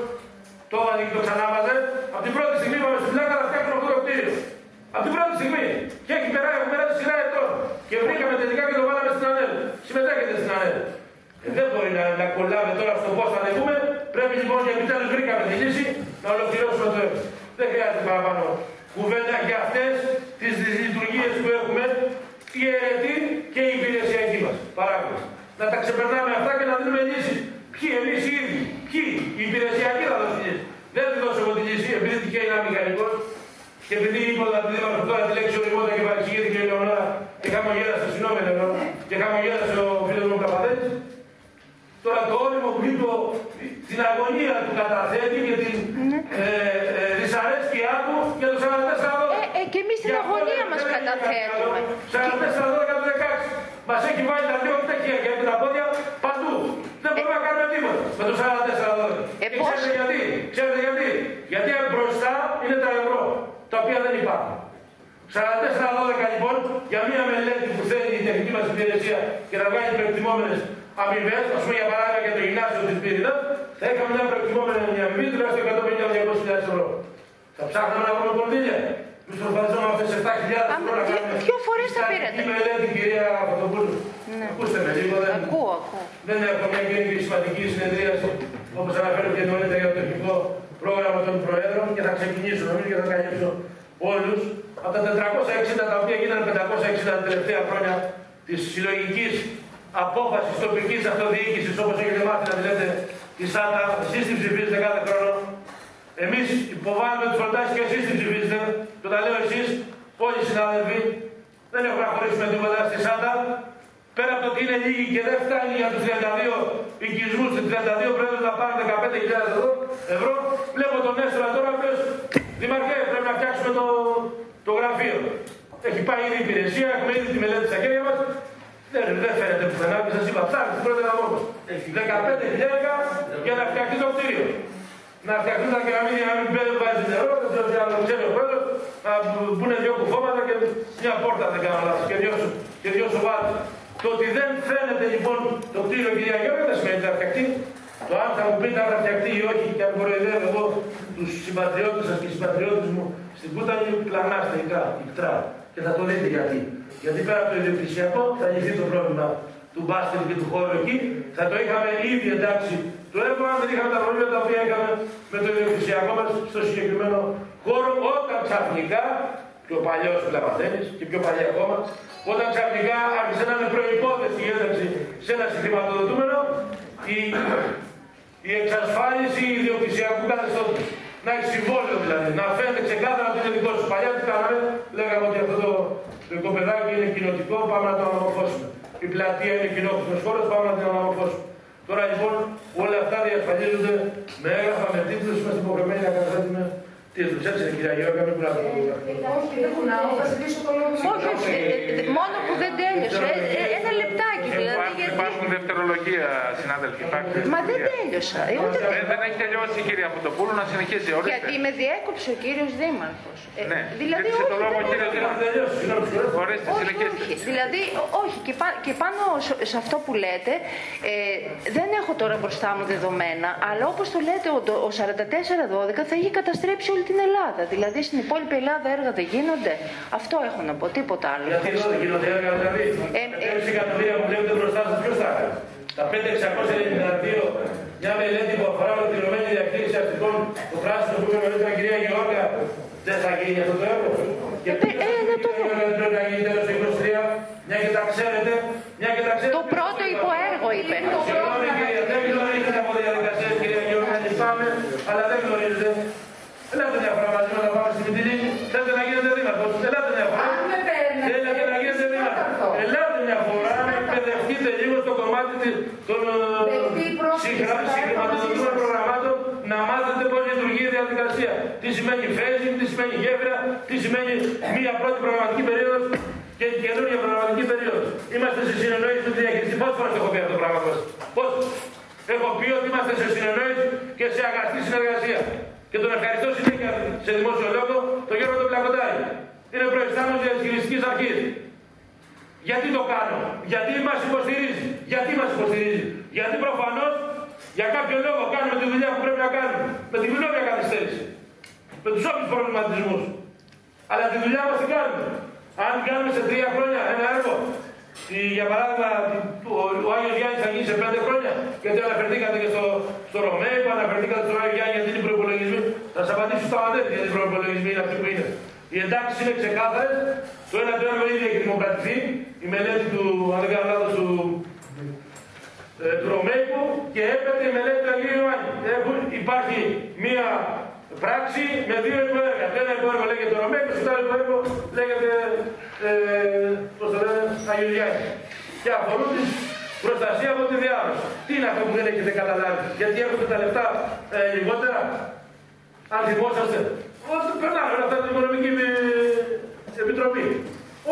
το είπατε και το ξανάβαζε, από την πρώτη στιγμή πάμε στην πλάκα να φτιάξουμε αυτό το κτίριο. Από την πρώτη στιγμή. Και έχει περάσει, έχουμε περάσει σειρά ετών. Και βρήκαμε τελικά και το βάλαμε στην ΑΝΕΛ. Συμμετέχετε στην ΑΝΕΛ. Ε, δεν μπορεί να, να κολλάμε τώρα στο πώς θα ανεβούμε. Πρέπει λοιπόν και επιτέλους βρήκαμε τη λύση να ολοκληρώσουμε το έργο. Δεν χρειάζεται παραπάνω κουβέντα για αυτές τις λειτουργίε που έχουμε η αιρετή και η υπηρεσιακή μας παράγοντε. Να τα ξεπερνάμε αυτά και να δίνουμε λύσεις. Ποιοι εμείς οι ίδιοι, ποιοι η υπηρεσιακή θα δώσει λύση. Δεν τη δώσω εγώ τη λύση επειδή τυχαίνει ένα μηχανικός και επειδή είπα να τη δίνω τώρα τη λέξη οριμότητα και παρεξηγήθηκε η Λεωνάρα και χαμογέλασε, συγγνώμη Λεωνάρα, και χαμογέλασε ο φίλο μου Καπαδέλης. Τώρα το όριμο που την αγωνία του καταθέτει και την ε, ε, δυσαρέσκειά του για το 44 ε, ε, και εμείς την αγωνία μας καταθέτουμε. 44 το 16. Μας έχει βάλει τα δύο τέτοια και τα πόδια παντού. Δεν μπορούμε να κάνουμε τίποτα με το 44 12. Ε, και ξέρετε γιατί. Ξέρετε γιατί. Γιατί μπροστά είναι τα ευρώ, τα οποία δεν υπάρχουν. 44-12 λοιπόν, για μια μελέτη που θέλει η τεχνική μας υπηρεσία και να βγάλει προεκτιμόμενες αμοιβές, ας πούμε για παράδειγμα για το γυμνάσιο της Πύρινας, θα είχαμε μια προεκτιμόμενη αμοιβή τουλάχιστον 150-200.000 ευρώ. Θα ψάχναμε να βρούμε κονδύλια. Εμείς προσπαθήσαμε αυτές 7.000 Άμα, τώρα δύο- κάνουμε. δύο φορές τα Στατική πήρατε; μελέτη, κυρία Παπαδοπούλου. Ναι. Ακούστε με λίγο, δεν, Ακούω, ακούω. δεν έχω μια γενική σημαντική συνεδρίαση όπως αναφέρθηκε νωρίτερα για το τεχνικό πρόγραμμα των Προέδρων και θα ξεκινήσω νομίζω και θα καλύψω όλους από τα 460 τα οποία γίνανε 560 τα τελευταία χρόνια της συλλογικής απόφασης τοπικής αυτοδιοίκησης όπως έχετε μάθει να τη λέτε της ΣΑΤΑ, εσείς την ψηφίζετε κάθε χρόνο εμείς υποβάλλουμε τις προτάσεις και εσείς την ψηφίζετε και όταν λέω εσείς όλοι οι συνάδελφοι δεν έχουμε να χωρίσουμε τίποτα στη ΣΑΤΑ Πέρα από το ότι είναι λίγοι και δεν φτάνει για τους 32 οικισμούς, τους 32 πρέπει να πάρουν 15.000 ευρώ, ευρώ. Βλέπω τον Έστρα τώρα, ο οποίος Δημαρχέ, πρέπει να φτιάξουμε το, το γραφείο. Έχει πάει ήδη η υπηρεσία, έχουμε ήδη τη μελέτη στα χέρια μας. Δεν, δεν φαίνεται πουθενά και σας είπα, ψάχνετε πρώτα να μόνο. 15.000 για να φτιαχτεί το κτίριο. Να φτιαχτούν τα κεραμίδια, να μην μπαίνει, βάζει νερό, δεν ξέρω τι άλλο ξέρει ο πρόεδρος, να μπουν δύο κουφώματα και μια πόρτα δεν κάνω λάθος και δυο, σου- και δυο σοβάτες. Το ότι δεν φαίνεται λοιπόν το κτίριο κυρία Γιώργα δεν σημαίνει ότι θα φτιαχτεί. Το αν θα μου πείτε αν θα φτιαχτεί ή όχι και αν κοροϊδεύω εγώ τους συμπατριώτες σας και συμπατριώτες μου στην Κούτανη πλανάστε η κτρά. Και θα το δείτε γιατί. Γιατί πέρα από το ιδιοκτησιακό θα λυθεί το πρόβλημα του μπάσκετ και του χώρου εκεί. Θα το είχαμε ήδη εντάξει το έργο αν δεν είχαμε τα προβλήματα τα οποία είχαμε με το ιδιοκτησιακό μας στο συγκεκριμένο χώρο όταν ξαφνικά πιο παλιός που τα μαθαίνεις και πιο παλιά ακόμα, όταν ξαφνικά άρχισε να είναι προϋπόθεση η ένταξη σε ένα συγχρηματοδοτούμενο, η, η εξασφάλιση ιδιοκτησιακού καθεστώτος. Να έχει συμβόλαιο δηλαδή, να φαίνεται ξεκάθαρα ότι είναι δικό σου. Παλιά τι κάναμε, λέγαμε ότι αυτό το, το οικοπεδάκι είναι κοινοτικό, πάμε να το αναμορφώσουμε. Η πλατεία είναι κοινόχρησμος χώρος, πάμε να την αναμορφώσουμε. Τώρα λοιπόν όλα αυτά διασφαλίζονται με έγγραφα, με τίτλους, είμαστε υποχρεωμένοι να καταθέτουμε τίτλους. Έτσι είναι κυρία Γιώργα, μην πουλάτε το Όχι, δεν κουνάω, θα ζητήσω το λόγο. Όχι, όχι, ε, ε, μόνο που δεν τέλειωσε. Ε, ε, Ένα λεπτάκι δηλαδή. Υπάρχουν, Γιατί... υπάρχουν δευτερολογία, συνάδελφοι. Υπάρχουν Μα δεν δευτερολογία. τέλειωσα. Ε, Ούτε... Δεν, δεν έχει τελειώσει η κυρία Φωτοπούλου να συνεχίσει. Ορίστε. Γιατί με διέκοψε ο κύριος Δήμαρχος. Ε, Ναι, δηλαδή, ζήτησε το όχι, λόγο ο δεν- κύριος Δήμαρχος. Ορίστε, όχι, συνεχίστε. όχι. Δηλαδή, ό- όχι. Και, πά- και πάνω σε- σε αυτό που λέτε, ε, δεν έχω τώρα μπροστά μου δεδομένα, αλλά όπως το λέτε, ο, ο 4412 θα έχει καταστρέψει όλη την Ελλάδα. Δηλαδή, στην υπόλοιπη Ελλάδα έργα δεν γίνονται. Αυτό έχω να πω, τίποτα άλλο. Γιατί εδώ δεν γίνονται έργα, δηλαδή. Ε, ε, Τα 6 εκατομμύρια που βλέπετε μπροστά σας, ποιος τα έκανε. Τα 5.692, μια μελέτη που αφορά ολοκληρωμένη διαχείριση αστικών, το πράσινο που είπε νωρίτερα η κυρία Γεώργια, δεν θα γίνει αυτό το έργο. Και Ε, ε, να το δω. δεν πρέπει να γίνει τέλος του 23, μια και τα ξέρετε, μια και τα ξέρετε. Το πρώτο υποέργο είπε. Συγγνώμη κυρία, δεν γνωρίζετε από διαδικασίες κυρία Γεώργια, λυπάμαι, αλλά δεν γνωρίζετε. Ελάτε μια φορά μαζί μας να πάμε στη Μητυλίνη, θέλετε να γίνετε δήμαρχος, ελάτε μια φορά. Αν με παίρνετε, Θέλετε να γίνετε δήμαρχος. Ελάτε μια φορά να εκπαιδευτείτε λίγο στο κομμάτι της- των Δεκτή πρόσκληση, συγχρα- θα συγχρηματοδοτούμενων έρθω μαζί προγραμμάτων να μάθετε πώς λειτουργεί η διαδικασία. Τι σημαίνει phasing, τι σημαίνει γέφυρα, τι σημαίνει μία πρώτη προγραμματική περίοδος και καινούργια προγραμματική περίοδος. Είμαστε σε συνεννόηση με τη διαχείριση. Πόσες φορές το έχω πει αυτό το πράγμα μας. Πώς; Έχω πει ότι είμαστε σε συνεννόηση και σε αγαστή συνεργασία. Και τον ευχαριστώ συνέχεια σε δημόσιο λόγο τον Γιώργο τον Πλακοντάρη. Είναι προϊστάμενος της διαχειριστικής αρχής. Γιατί το κάνω, γιατί μας υποστηρίζει, γιατί μας υποστηρίζει; Γιατί προφανώς για κάποιο λόγο κάνουμε τη δουλειά που πρέπει να κάνουμε. Με τη γνώμια καθυστέρηση. Με τους όποιους προβληματισμούς. Αλλά τη δουλειά μας την κάνουμε; Αν κάνουμε σε τρία χρόνια ένα έργο, η- για παράδειγμα ο, ο Άγιος Γιάννης θα γίνει σε πέντε χρόνια, γιατί αναφερθήκατε και στο, στο Ρωμαίο, αναφερθήκατε στο Άγιο Γιάννη γιατί είναι οι προπολογισμοί. Θα σας απαντήσω στα μαντέρια γιατί οι προπολογισμοί είναι αυτοί που είναι. Οι εντάξει είναι ξεκάθαρες. Το ένα το έργο ήδη έχει δημοκρατηθεί. Η μελέτη του, αν δεν κάνω λάθος, του, ε, του Ρωμαίκου και έπεται η μελέτη του Αγίου Ιωάννη. Έχουν, υπάρχει μία πράξη με δύο υποέργα. Το ένα υποέργο λέγεται Ρωμαίκο, το άλλο υποέργο λέγεται ε, πώς το λένε, Αγίου Γιάννη. Και αφορούν την προστασία από τη διάρρωση. Τι είναι αυτό που δεν έχετε καταλάβει, γιατί έρχονται τα λεφτά ε, λιγότερα; Αν θυμόσαστε, όταν περνάμε όλα αυτά την οικονομική ε, επιτροπή.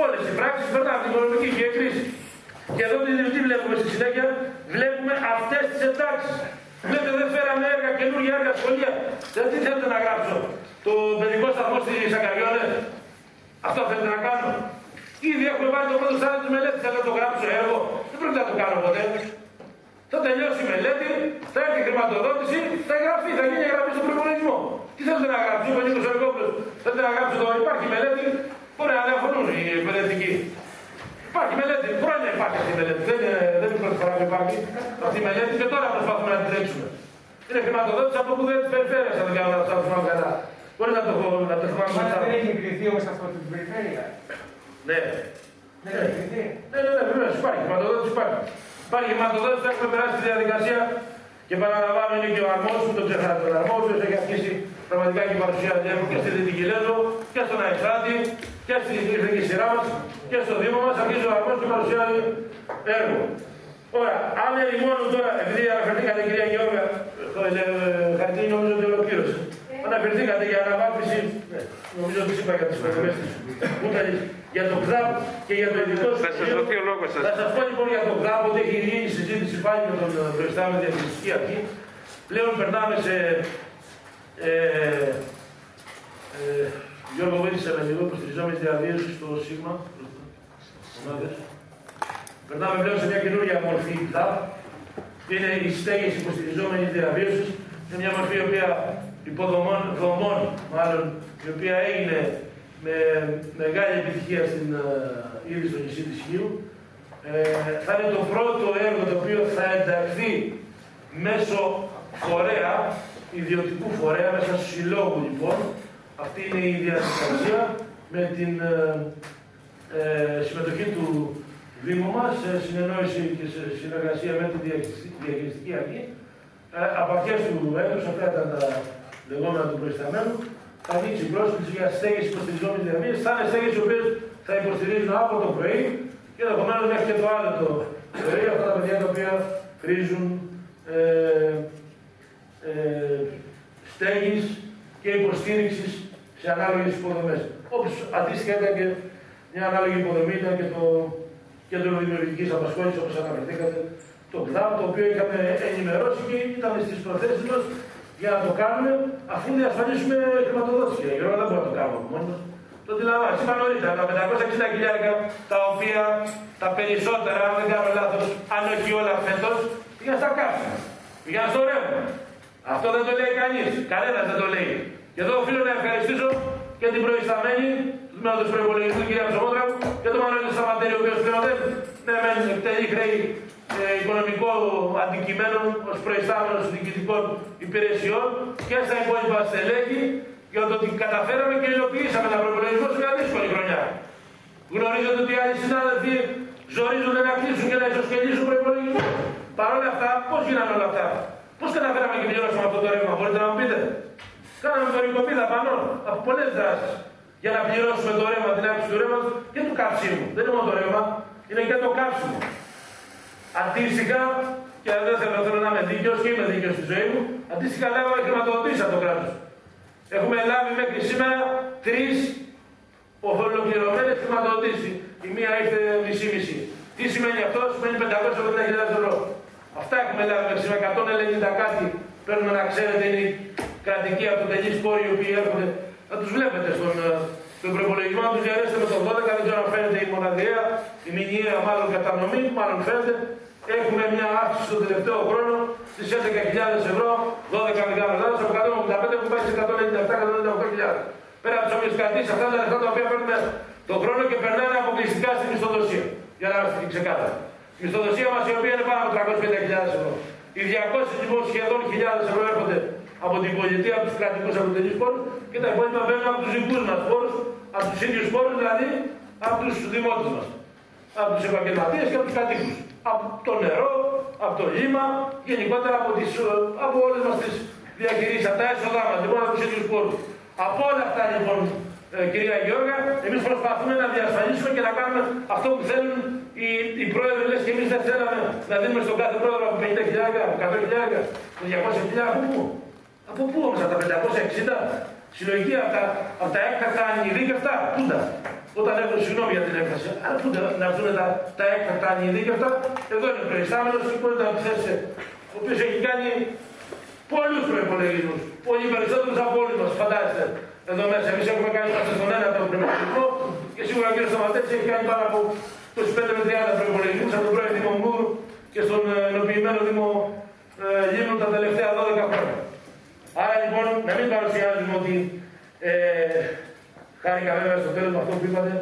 Όλες οι πράξεις περνάνε την οικονομική και κρίση. Και εδώ τι, τι βλέπουμε στη συνέχεια, βλέπουμε αυτές τις εντάξεις. Λέτε δεν φέραμε έργα, καινούργια έργα σχολεία. Δεν τι θέλετε να γράψω. Το παιδικό σταθμό στη Σακαριώνε. Αυτό θέλετε να κάνω. Ήδη έχουμε βάλει το πρώτο στάδιο της μελέτης. Θέλω να το γράψω έργο. Δεν πρέπει να το κάνω ποτέ. Θα τελειώσει η μελέτη, θα έρθει η χρηματοδότηση, θα εγγραφεί, θα γίνει εγγραφή στον προπολογισμό. Τι θέλετε να γράψει ο Νίκος Εργόπουλο Θέλετε να γράψω το υπάρχει μελέτη, μπορεί να διαφωνούν οι εκπαιδευτικοί. Υπάρχει μελέτη, χρόνια υπάρχει αυτή η μελέτη. Δεν είναι, δεν είναι πρώτη φορά που υπάρχει αυτή η μελέτη και τώρα προσπαθούμε να την τρέξουμε. Είναι χρηματοδότηση από που δεν τη περιφέρεια, αν δεν κάνω να σα θυμάμαι καλά. Μπορεί να το, να το θυμάμαι Μα μετά. δεν έχει εγκριθεί όμως αυτό την περιφέρεια. Ναι. Δεν έχει εγκριθεί. Ναι, ναι, ναι, βεβαίω υπάρχει. Χρηματοδότηση υπάρχει. Υπάρχει χρηματοδότηση, θα έχουμε περάσει τη διαδικασία και παραλαμβάνω είναι και ο αρμόδιος, το ξεχάσατε, ο αρμόδιο έχει αρχίσει πραγματικά και η παρουσία του και στη Δυτική Λέσβο και στον Αϊστράτη και στην ήρθε σειρά μας και στο Δήμο μας. Αρχίζει ο αρμόδιος και παρουσιάζει έργο. Ωραία, αν είναι μόνος τώρα, επειδή αναφερθήκατε κυρία Γεώργια, το ε, χαρτί νομίζω ότι ολοκλήρωσε. Αναφερθήκατε για αναβάθμιση, ναι, νομίζω ότι είπα για τις φωτογραφίε για το ΚΔΑΠ και για το ειδικό Θα σας δοθεί ο λόγος σας. Θα σας πω λοιπόν για το ΚΔΑΠ ότι έχει γίνει συζήτηση πάλι με τον προϊστάμενο διαχειριστική αρχή. Πλέον περνάμε σε. Ε, ε, Γιώργο βοήθησε με λίγο υποστηριζόμενη διαβίωση στο ΣΥΓΜΑ. ομάδες. Περνάμε πλέον σε μια καινούργια μορφή ΚΔΑΠ. Είναι η στέγη υποστηριζόμενης διαβίωσης. Είναι μια μορφή η οποία υποδομών, δομών, μάλλον, η οποία έγινε με μεγάλη επιτυχία στην, ε, ήδη στο νησί της Χίου. Ε, θα είναι το πρώτο έργο το οποίο θα ενταχθεί μέσω φορέα, ιδιωτικού φορέα, μέσα στο συλλόγους λοιπόν. Αυτή είναι η διαδικασία με την ε, ε, συμμετοχή του Δήμου μας, σε συνεννόηση και σε συνεργασία με την διαχειριστική- διαχειριστική αρχή. Ε, από αρχές του έτους, αυτά ήταν τα λεγόμενα του προϊσταμένου, θα ανοίξει η πρόσκληση για στέγες υποστηριζόμενης διαμήνης. Θα είναι στέγες οι οποίες θα υποστηρίζουν από το πρωί και ενδεχομένως μέχρι και το άλλο το πρωί αυτά τα παιδιά τα οποία χρήζουν ε, ε, στέγης και υποστήριξης σε ανάλογες υποδομές. Όπως αντίστοιχα ήταν και μια ανάλογη υποδομή ήταν και το κέντρο δημιουργικής απασχόλησης όπως αναφερθήκατε το ΚΔΑΠ, το οποίο είχαμε ενημερώσει και ήταν στις προθέσεις μας για να το κάνουμε αφού διασφαλίσουμε χρηματοδότηση. Κύριε Γιώργο, δεν μπορούμε να το κάνουμε από μόνοι μας. Το αντιλαμβάνεσαι. Είπα νωρίτερα, τα 560 χιλιάρικα, τα οποία τα περισσότερα, αν δεν κάνω λάθος, αν όχι όλα φέτος, πήγαν στα κάψιμα. Πήγαν στο ρεύμα. Αυτό δεν το λέει κανείς. Κανένας δεν το λέει. Και εδώ οφείλω να ευχαριστήσω και την προϊσταμένη του τμήματος προϋπολογισμού, την κυρία Ψωμότρα, και τον Μανώλη Σταματέρη, ο οποίος πλέον δεν ναι, μεν εκτελεί χρέη ε, οικονομικό αντικειμένο ως προϊστάμενος διοικητικών υπηρεσιών και στα υπόλοιπα στελέχη για το ότι καταφέραμε και υλοποιήσαμε τα προπολογισμό σε μια δύσκολη χρονιά. Γνωρίζετε ότι άλλοι συνάδελφοι ζορίζονται να κλείσουν και να ισοσκελίσουν προπολογισμό. Παρ' όλα αυτά, πώς γίνανε όλα αυτά; Πώς καταφέραμε και πληρώσαμε αυτό το ρεύμα, μπορείτε να μου πείτε. Κάναμε δωρικοπή δαπανών από πολλές δράσεις για να πληρώσουμε το ρεύμα, την άξιση του ρεύματος και του καυσίμου. Δεν είναι μόνο το ρεύμα, είναι και το καύσιμο. Αντίστοιχα, και δεν θέλω, θέλω να είμαι δίκαιος και είμαι δίκαιος στη ζωή μου, αντίστοιχα λάβαμε χρηματοδοτήσει από το κράτος. Έχουμε λάβει μέχρι σήμερα τρεις ολοκληρωμένες χρηματοδοτήσεις. Η μία ήρθε μισή-μισή. Τι σημαίνει αυτό, σημαίνει 580.000 ευρώ. Αυτά έχουμε λάβει μέχρι σήμερα. 190 κάτι παίρνουμε να ξέρετε είναι οι κρατικοί αυτοτελεί πόροι οι οποίοι έρχονται. Θα τους βλέπετε στον, ε, στον προπολογισμό, να τους διαρρέσετε με το 12, δεν ξέρω αν φαίνεται η μοναδιαία, η μηνιαία μάλλον κατανομή, μάλλον φαίνεται. Έχουμε μια αύξηση στον τελευταίο χρόνο στις 11.000 ευρώ, 12 μεγάλα λάθος, από 185 έχουμε πάει σε 197-198.000. Πέρα από τις οποίε κρατήσεις, αυτά τα λεφτά τα οποία παίρνουμε τον χρόνο και περνάνε αποκλειστικά στην μισθοδοσία. Για να είμαστε ξεκάθαροι. Η μισθοδοσία μας η οποία είναι πάνω από 350.000 ευρώ. Οι 200 λοιπόν σχεδόν χιλιάδες ευρώ έρχονται από την πολιτεία, από τους κρατικούς αποτελεί πόρους και τα υπόλοιπα παίρνουν από τους δικούς μας πόρους, από τους ίδιους πόρους δηλαδή από τους δημότες μας. Από τους επαγγελματίες και από τους κατοίκους. Από το νερό, από το λίμα, γενικότερα από, τις, από όλες μας τις διαχειρήσει, από τα έσοδά μας, λοιπόν από τους ίδιους πόρους. Από όλα αυτά λοιπόν, ε, κυρία Γιώργα, εμείς προσπαθούμε να διασφαλίσουμε και να κάνουμε αυτό που θέλουν οι, οι πρόεδροι. Λες και εμείς δεν θέλαμε να δίνουμε στον κάθε πρόεδρο από 50.000, από 100.000, από 200.000. Από πού; Από πού όμως, από τα 560 συλλογική, από τα, από τα έκτακτα ανηλίκευτα, πού τα. Όταν έχουν συγγνώμη για την έκφραση, αλλά πού τα, να βγουν τα, τα έκτακτα ανηλίκευτα, εδώ είναι ο προϊστάμενος και μπορείτε να πιθέσετε, ο οποίος έχει κάνει πολλούς προπολογισμού. Πολύ περισσότερους από όλους μας, φαντάζεστε. Εδώ μέσα, εμείς έχουμε κάνει είμαστε στον ένα τον προπολογισμό και σίγουρα ο κ. Σταματέτης έχει κάνει πάνω από 25 με 30 προπολογισμού από τον πρώην Δήμο Μούδρου και στον ε, ενοποιημένο Δήμο ε, Λίμνου τα τελευταία 12 χρόνια. Άρα λοιπόν, να μην παρουσιάζουμε ότι ε, Χάρηκα βέβαια στο τέλος με αυτό που είπατε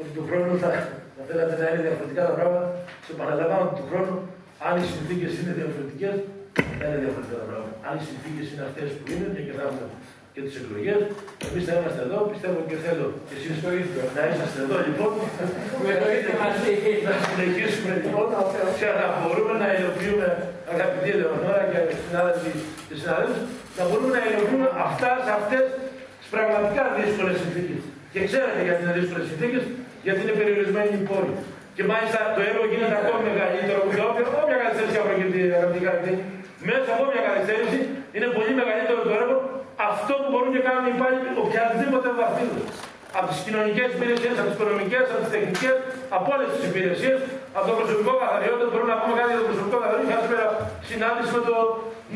ότι του χρόνου θα, θα θέλατε να είναι διαφορετικά τα πράγματα. Σε παραλαμβάνω ότι του χρόνου, αν οι συνθήκες είναι διαφορετικές, θα είναι διαφορετικά τα πράγματα. Αν οι συνθήκες είναι αυτές που είναι και θα έχουμε και τι εκλογέ, εμεί θα είμαστε εδώ. Πιστεύω και θέλω και εσεί να είσαστε εδώ λοιπόν. να συνεχίσουμε λοιπόν και να μπορούμε να υλοποιούμε, αγαπητοί Ελεονόρα και συνάδελφοι και συνάδελφοι, να μπορούμε να υλοποιούμε αυτά σε αυτέ τι πραγματικά δύσκολε συνθήκε. Και ξέρετε γιατί είναι δύσκολε συνθήκε, γιατί είναι περιορισμένοι οι πόροι. Και μάλιστα το έργο γίνεται ακόμη μεγαλύτερο και όποια, όποια καθυστέρηση προκύπτει, αγαπητοί αγαπητοί, μέσα από όποια καθυστέρηση είναι πολύ μεγαλύτερο το έργο αυτό που μπορούν και κάνουν οι υπάλληλοι οποιαδήποτε βαθμίδα. Από τις κοινωνικές υπηρεσίες, από τις οικονομικές, από τις τεχνικές, από όλες τις υπηρεσίες, από το προσωπικό καθαριότητα. Μπορούμε να πούμε κάτι για το προσωπικό καθαριότητα. Είχα σήμερα συνάντηση με το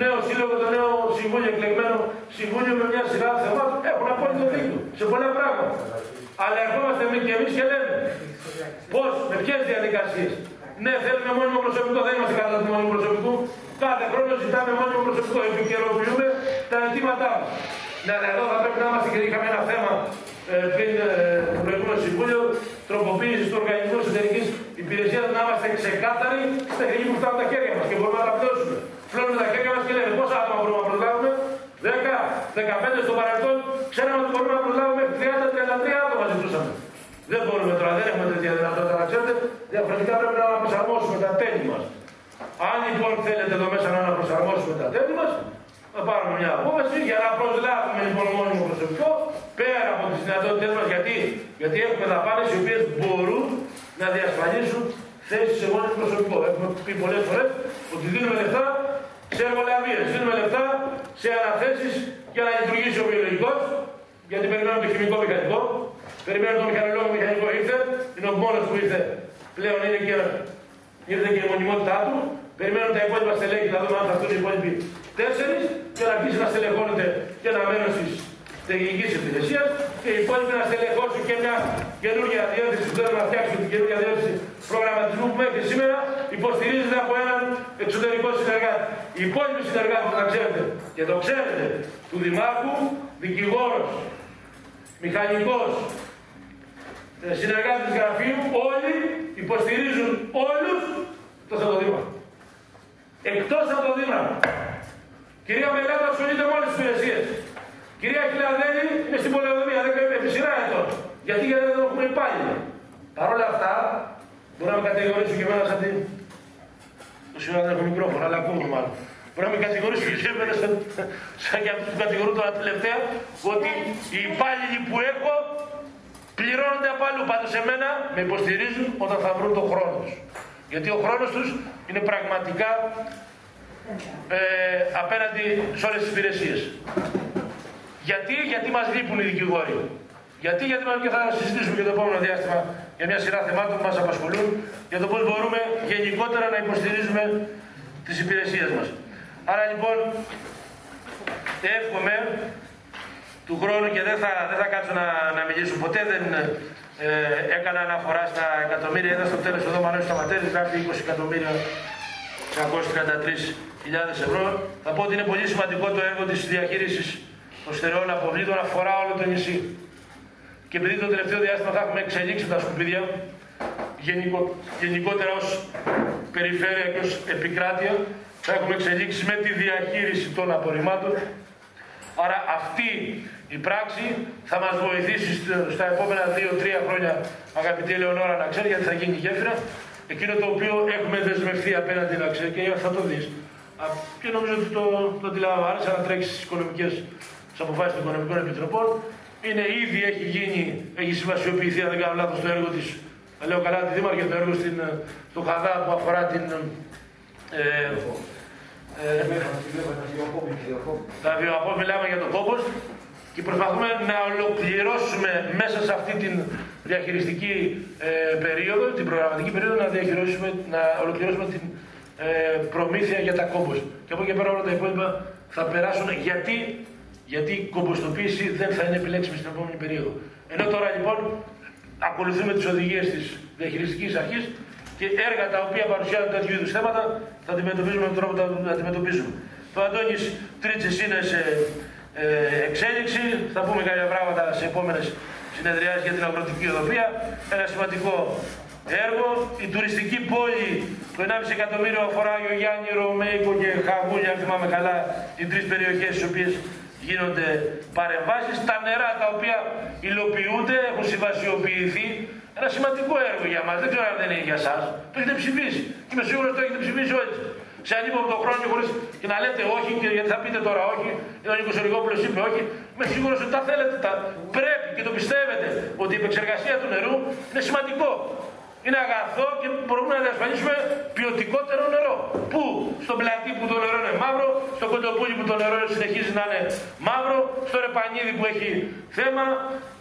νέο σύλλογο, το νέο συμβούλιο, εκλεγμένο συμβούλιο με μια σειρά θεμάτων. Έχουν απόλυτο δίκιο σε πολλά πράγματα. Αλλά ερχόμαστε εμείς και εμείς και λέμε πώς, με ποιες διαδικασίες. Ναι, θέλουμε μόνιμο προσωπικό, δεν είμαστε κατά του μόνιμου προσωπικού. Κάθε χρόνο ζητάμε μόνιμο προσωπικό, επικαιροποιούμε τα αιτήματά μας. Ναι, αλλά εδώ θα πρέπει να είμαστε και είχαμε ένα θέμα ε, πριν ε, το προηγούμενο συμβούλιο τροποποίησης του οργανισμού εσωτερικής υπηρεσίας να είμαστε ξεκάθαροι στα τεχνική που φτάνουν τα χέρια μας και μπορούμε να τα πλώσουμε. Φλώνουμε τα χέρια μας και λέμε πόσα άτομα μπορούμε να προλάβουμε. 10, 15 στο παρελθόν ξέραμε ότι μπορούμε να προλάβουμε 30-33 άτομα ζητούσαμε. Δεν μπορούμε τώρα, δεν έχουμε τέτοια δυνατότητα να ξέρετε. Διαφορετικά πρέπει να προσαρμόσουμε τα τέλη μας. Αν λοιπόν θέλετε εδώ μέσα να προσαρμόσουμε τα τέλη μας, θα πάρουμε μια απόφαση για να προσλάβουμε λοιπόν μόνιμο προσωπικό πέρα από τις δυνατότητέ μας. Γιατί, γιατί έχουμε δαπάνες οι οποίες μπορούν να διασφαλίσουν θέσεις σε μόνιμο προσωπικό. Έχουμε πει πολλές φορές ότι δίνουμε λεφτά σε εργολαβίε, δίνουμε λεφτά σε αναθέσεις για να λειτουργήσει ο βιολογικός, γιατί περιμένουμε το χημικό μηχανικό, περιμένουμε το μηχανολόγο μηχανικό ήρθε, είναι ο μόνος που ήρθε πλέον είναι και, ήρθε και η μονιμότητά του. Περιμένουμε τα υπόλοιπα στελέχη, να δούμε αν θα έρθουν οι υπόλοιποι τέσσερις και να αρχίσει να στελεχώνεται και ένα μέρο τη τεχνική υπηρεσία και οι υπόλοιποι να στελεχώσουν και μια καινούργια διεύθυνση που θέλουν να φτιάξουν την καινούργια διεύθυνση προγραμματισμού που μέχρι σήμερα υποστηρίζεται από έναν εξωτερικό συνεργάτη. Οι υπόλοιποι συνεργάτες, να ξέρετε και το ξέρετε, του Δημάρχου, δικηγόρος, μηχανικός, ε, συνεργάτε γραφείου, όλοι υποστηρίζουν όλου το το Δήμαρχο. Εκτό από το Δήμαρχο. Κυρία Μελάτα ασχολείται με όλε τι υπηρεσίε. Κυρία Κυλαδέλη είναι στην πολεοδομία, δεν κάνει επί σειρά ετών. Γιατί, γιατί δεν έχουμε υπάλληλο. Παρ' όλα αυτά, μπορεί να με κατηγορήσουν και εμένα σαν την. Το σήμερα δεν έχω μικρόφωνο, αλλά ακούω μάλλον. Μπορεί να με κατηγορήσουν και εμένα σαν, σαν και αυτού που κατηγορούν τώρα τελευταία, ότι οι υπάλληλοι που έχω πληρώνονται από αλλού. Πάντως εμένα με υποστηρίζουν όταν θα βρουν τον χρόνο τους. Γιατί ο χρόνος τους είναι πραγματικά ε, απέναντι σε όλες τις υπηρεσίες. Γιατί, γιατί μας λείπουν οι δικηγόροι. Γιατί, γιατί και θα συζητήσουμε και το επόμενο διάστημα για μια σειρά θεμάτων που μας απασχολούν για το πώς μπορούμε γενικότερα να υποστηρίζουμε τις υπηρεσίες μας. Άρα λοιπόν εύχομαι του χρόνου και δεν θα, δεν θα κάτσω να, να μιλήσω. Ποτέ δεν ε, έκανα αναφορά στα εκατομμύρια. Είδα στο τέλος εδώ Μανώλης Σταματέρης γράφει 20 εκατομμύρια 633.000 ευρώ. Θα πω ότι είναι πολύ σημαντικό το έργο της διαχείρισης των στερεών αποβλήτων. Αφορά όλο το νησί. Και επειδή το τελευταίο διάστημα θα έχουμε εξελίξει τα σκουπίδια γενικο, γενικότερα ως περιφέρεια και ως επικράτεια θα έχουμε εξελίξει με τη διαχείριση των απορριμμάτων. Άρα αυτή η πράξη θα μας βοηθήσει στα επόμενα 2-3 χρόνια αγαπητή Ελεονόρα να ξέρει γιατί θα γίνει γέφυρα εκείνο το οποίο έχουμε δεσμευτεί απέναντι να ξέρει και θα το δεις. Και νομίζω ότι το, το αντιλαμβάνεσαι να τρέξεις στις οικονομικές τις αποφάσεις των οικονομικών επιτροπών. Είναι ήδη έχει γίνει, έχει συμβασιοποιηθεί αν δεν κάνω λάθος το έργο της λέω καλά τη Δήμαρχε το έργο στην, στο Χαδά που αφορά την ε, ε, τα βιοαπό μιλάμε για το κόμπος και προσπαθούμε να ολοκληρώσουμε μέσα σε αυτή την διαχειριστική ε, περίοδο, την προγραμματική περίοδο, να, διαχειρίσουμε, να ολοκληρώσουμε την ε, προμήθεια για τα κόμπος. Και από εκεί πέρα όλα τα υπόλοιπα θα περάσουν γιατί, γιατί η κομποστοποίηση δεν θα είναι επιλέξιμη στην επόμενη περίοδο. Ενώ τώρα λοιπόν ακολουθούμε τις οδηγίες της διαχειριστικής αρχής και έργα τα οποία παρουσιάζουν τέτοιου είδους θέματα θα αντιμετωπίζουμε με τον τρόπο που θα αντιμετωπίζουμε. Το Αντώνης Τρίτσης είναι σε ε, εξέλιξη, θα πούμε κάποια πράγματα σε επόμενες συνεδριάζει για την αγροτική οδοπία. Ένα σημαντικό έργο. Η τουριστική πόλη, το 1,5 εκατομμύριο αφορά Γιάννη, Ρωμαϊκό και Χαβούλια, αν θυμάμαι καλά, οι τρεις περιοχές στις οποίες γίνονται παρεμβάσεις. Τα νερά τα οποία υλοποιούνται, έχουν συμβασιοποιηθεί. Ένα σημαντικό έργο για μας. Δεν ξέρω αν δεν είναι για εσάς. Το έχετε ψηφίσει. Είμαι σίγουρος ότι το έχετε ψηφίσει όλοι. Σε ανύποπτο χρόνο χωρίς και να λέτε όχι, και γιατί θα πείτε τώρα όχι, γιατί ο Νίκος Οριγόπουλος είπε όχι, είμαι σίγουρος ότι τα θέλετε, τα πρέπει και το πιστεύετε ότι η επεξεργασία του νερού είναι σημαντικό είναι αγαθό και μπορούμε να διασφαλίσουμε ποιοτικότερο νερό. Πού; Στον πλατή που το νερό είναι μαύρο, στο κοντοπούλι που το νερό συνεχίζει να είναι μαύρο, στο ρεπανίδι που έχει θέμα,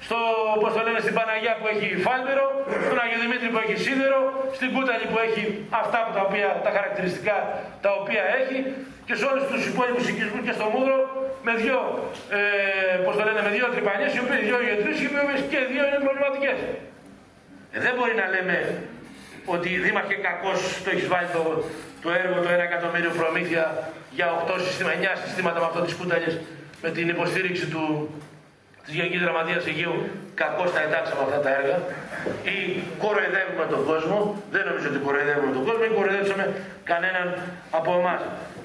στο, πώς το λένε, στην Παναγιά που έχει φάλμερο, στον Αγιο Δημήτρη που έχει σίδερο, στην Κούταλη που έχει αυτά που τα, οποία, τα χαρακτηριστικά τα οποία έχει και σε όλους τους υπόλοιπους οικισμούς και στο Μούδρο με δύο, ε, πώς το λένε, με δύο τρυπανίες, οι οποίες δύο γετρούς και οι δύο είναι προβληματικές. Ε, δεν μπορεί να λέμε ότι δήμαρχε κακός το έχεις βάλει το, το έργο το 1 εκατομμύριο προμήθεια για 8 συστήμα, 9 συστήματα με αυτό τις κούταλες με την υποστήριξη του, της Γενικής Γραμματείας Αιγείου κακώς τα εντάξαμε αυτά τα έργα ή κοροϊδεύουμε τον κόσμο δεν νομίζω ότι κοροϊδεύουμε τον κόσμο ή κοροϊδεύσαμε κανέναν από εμάς.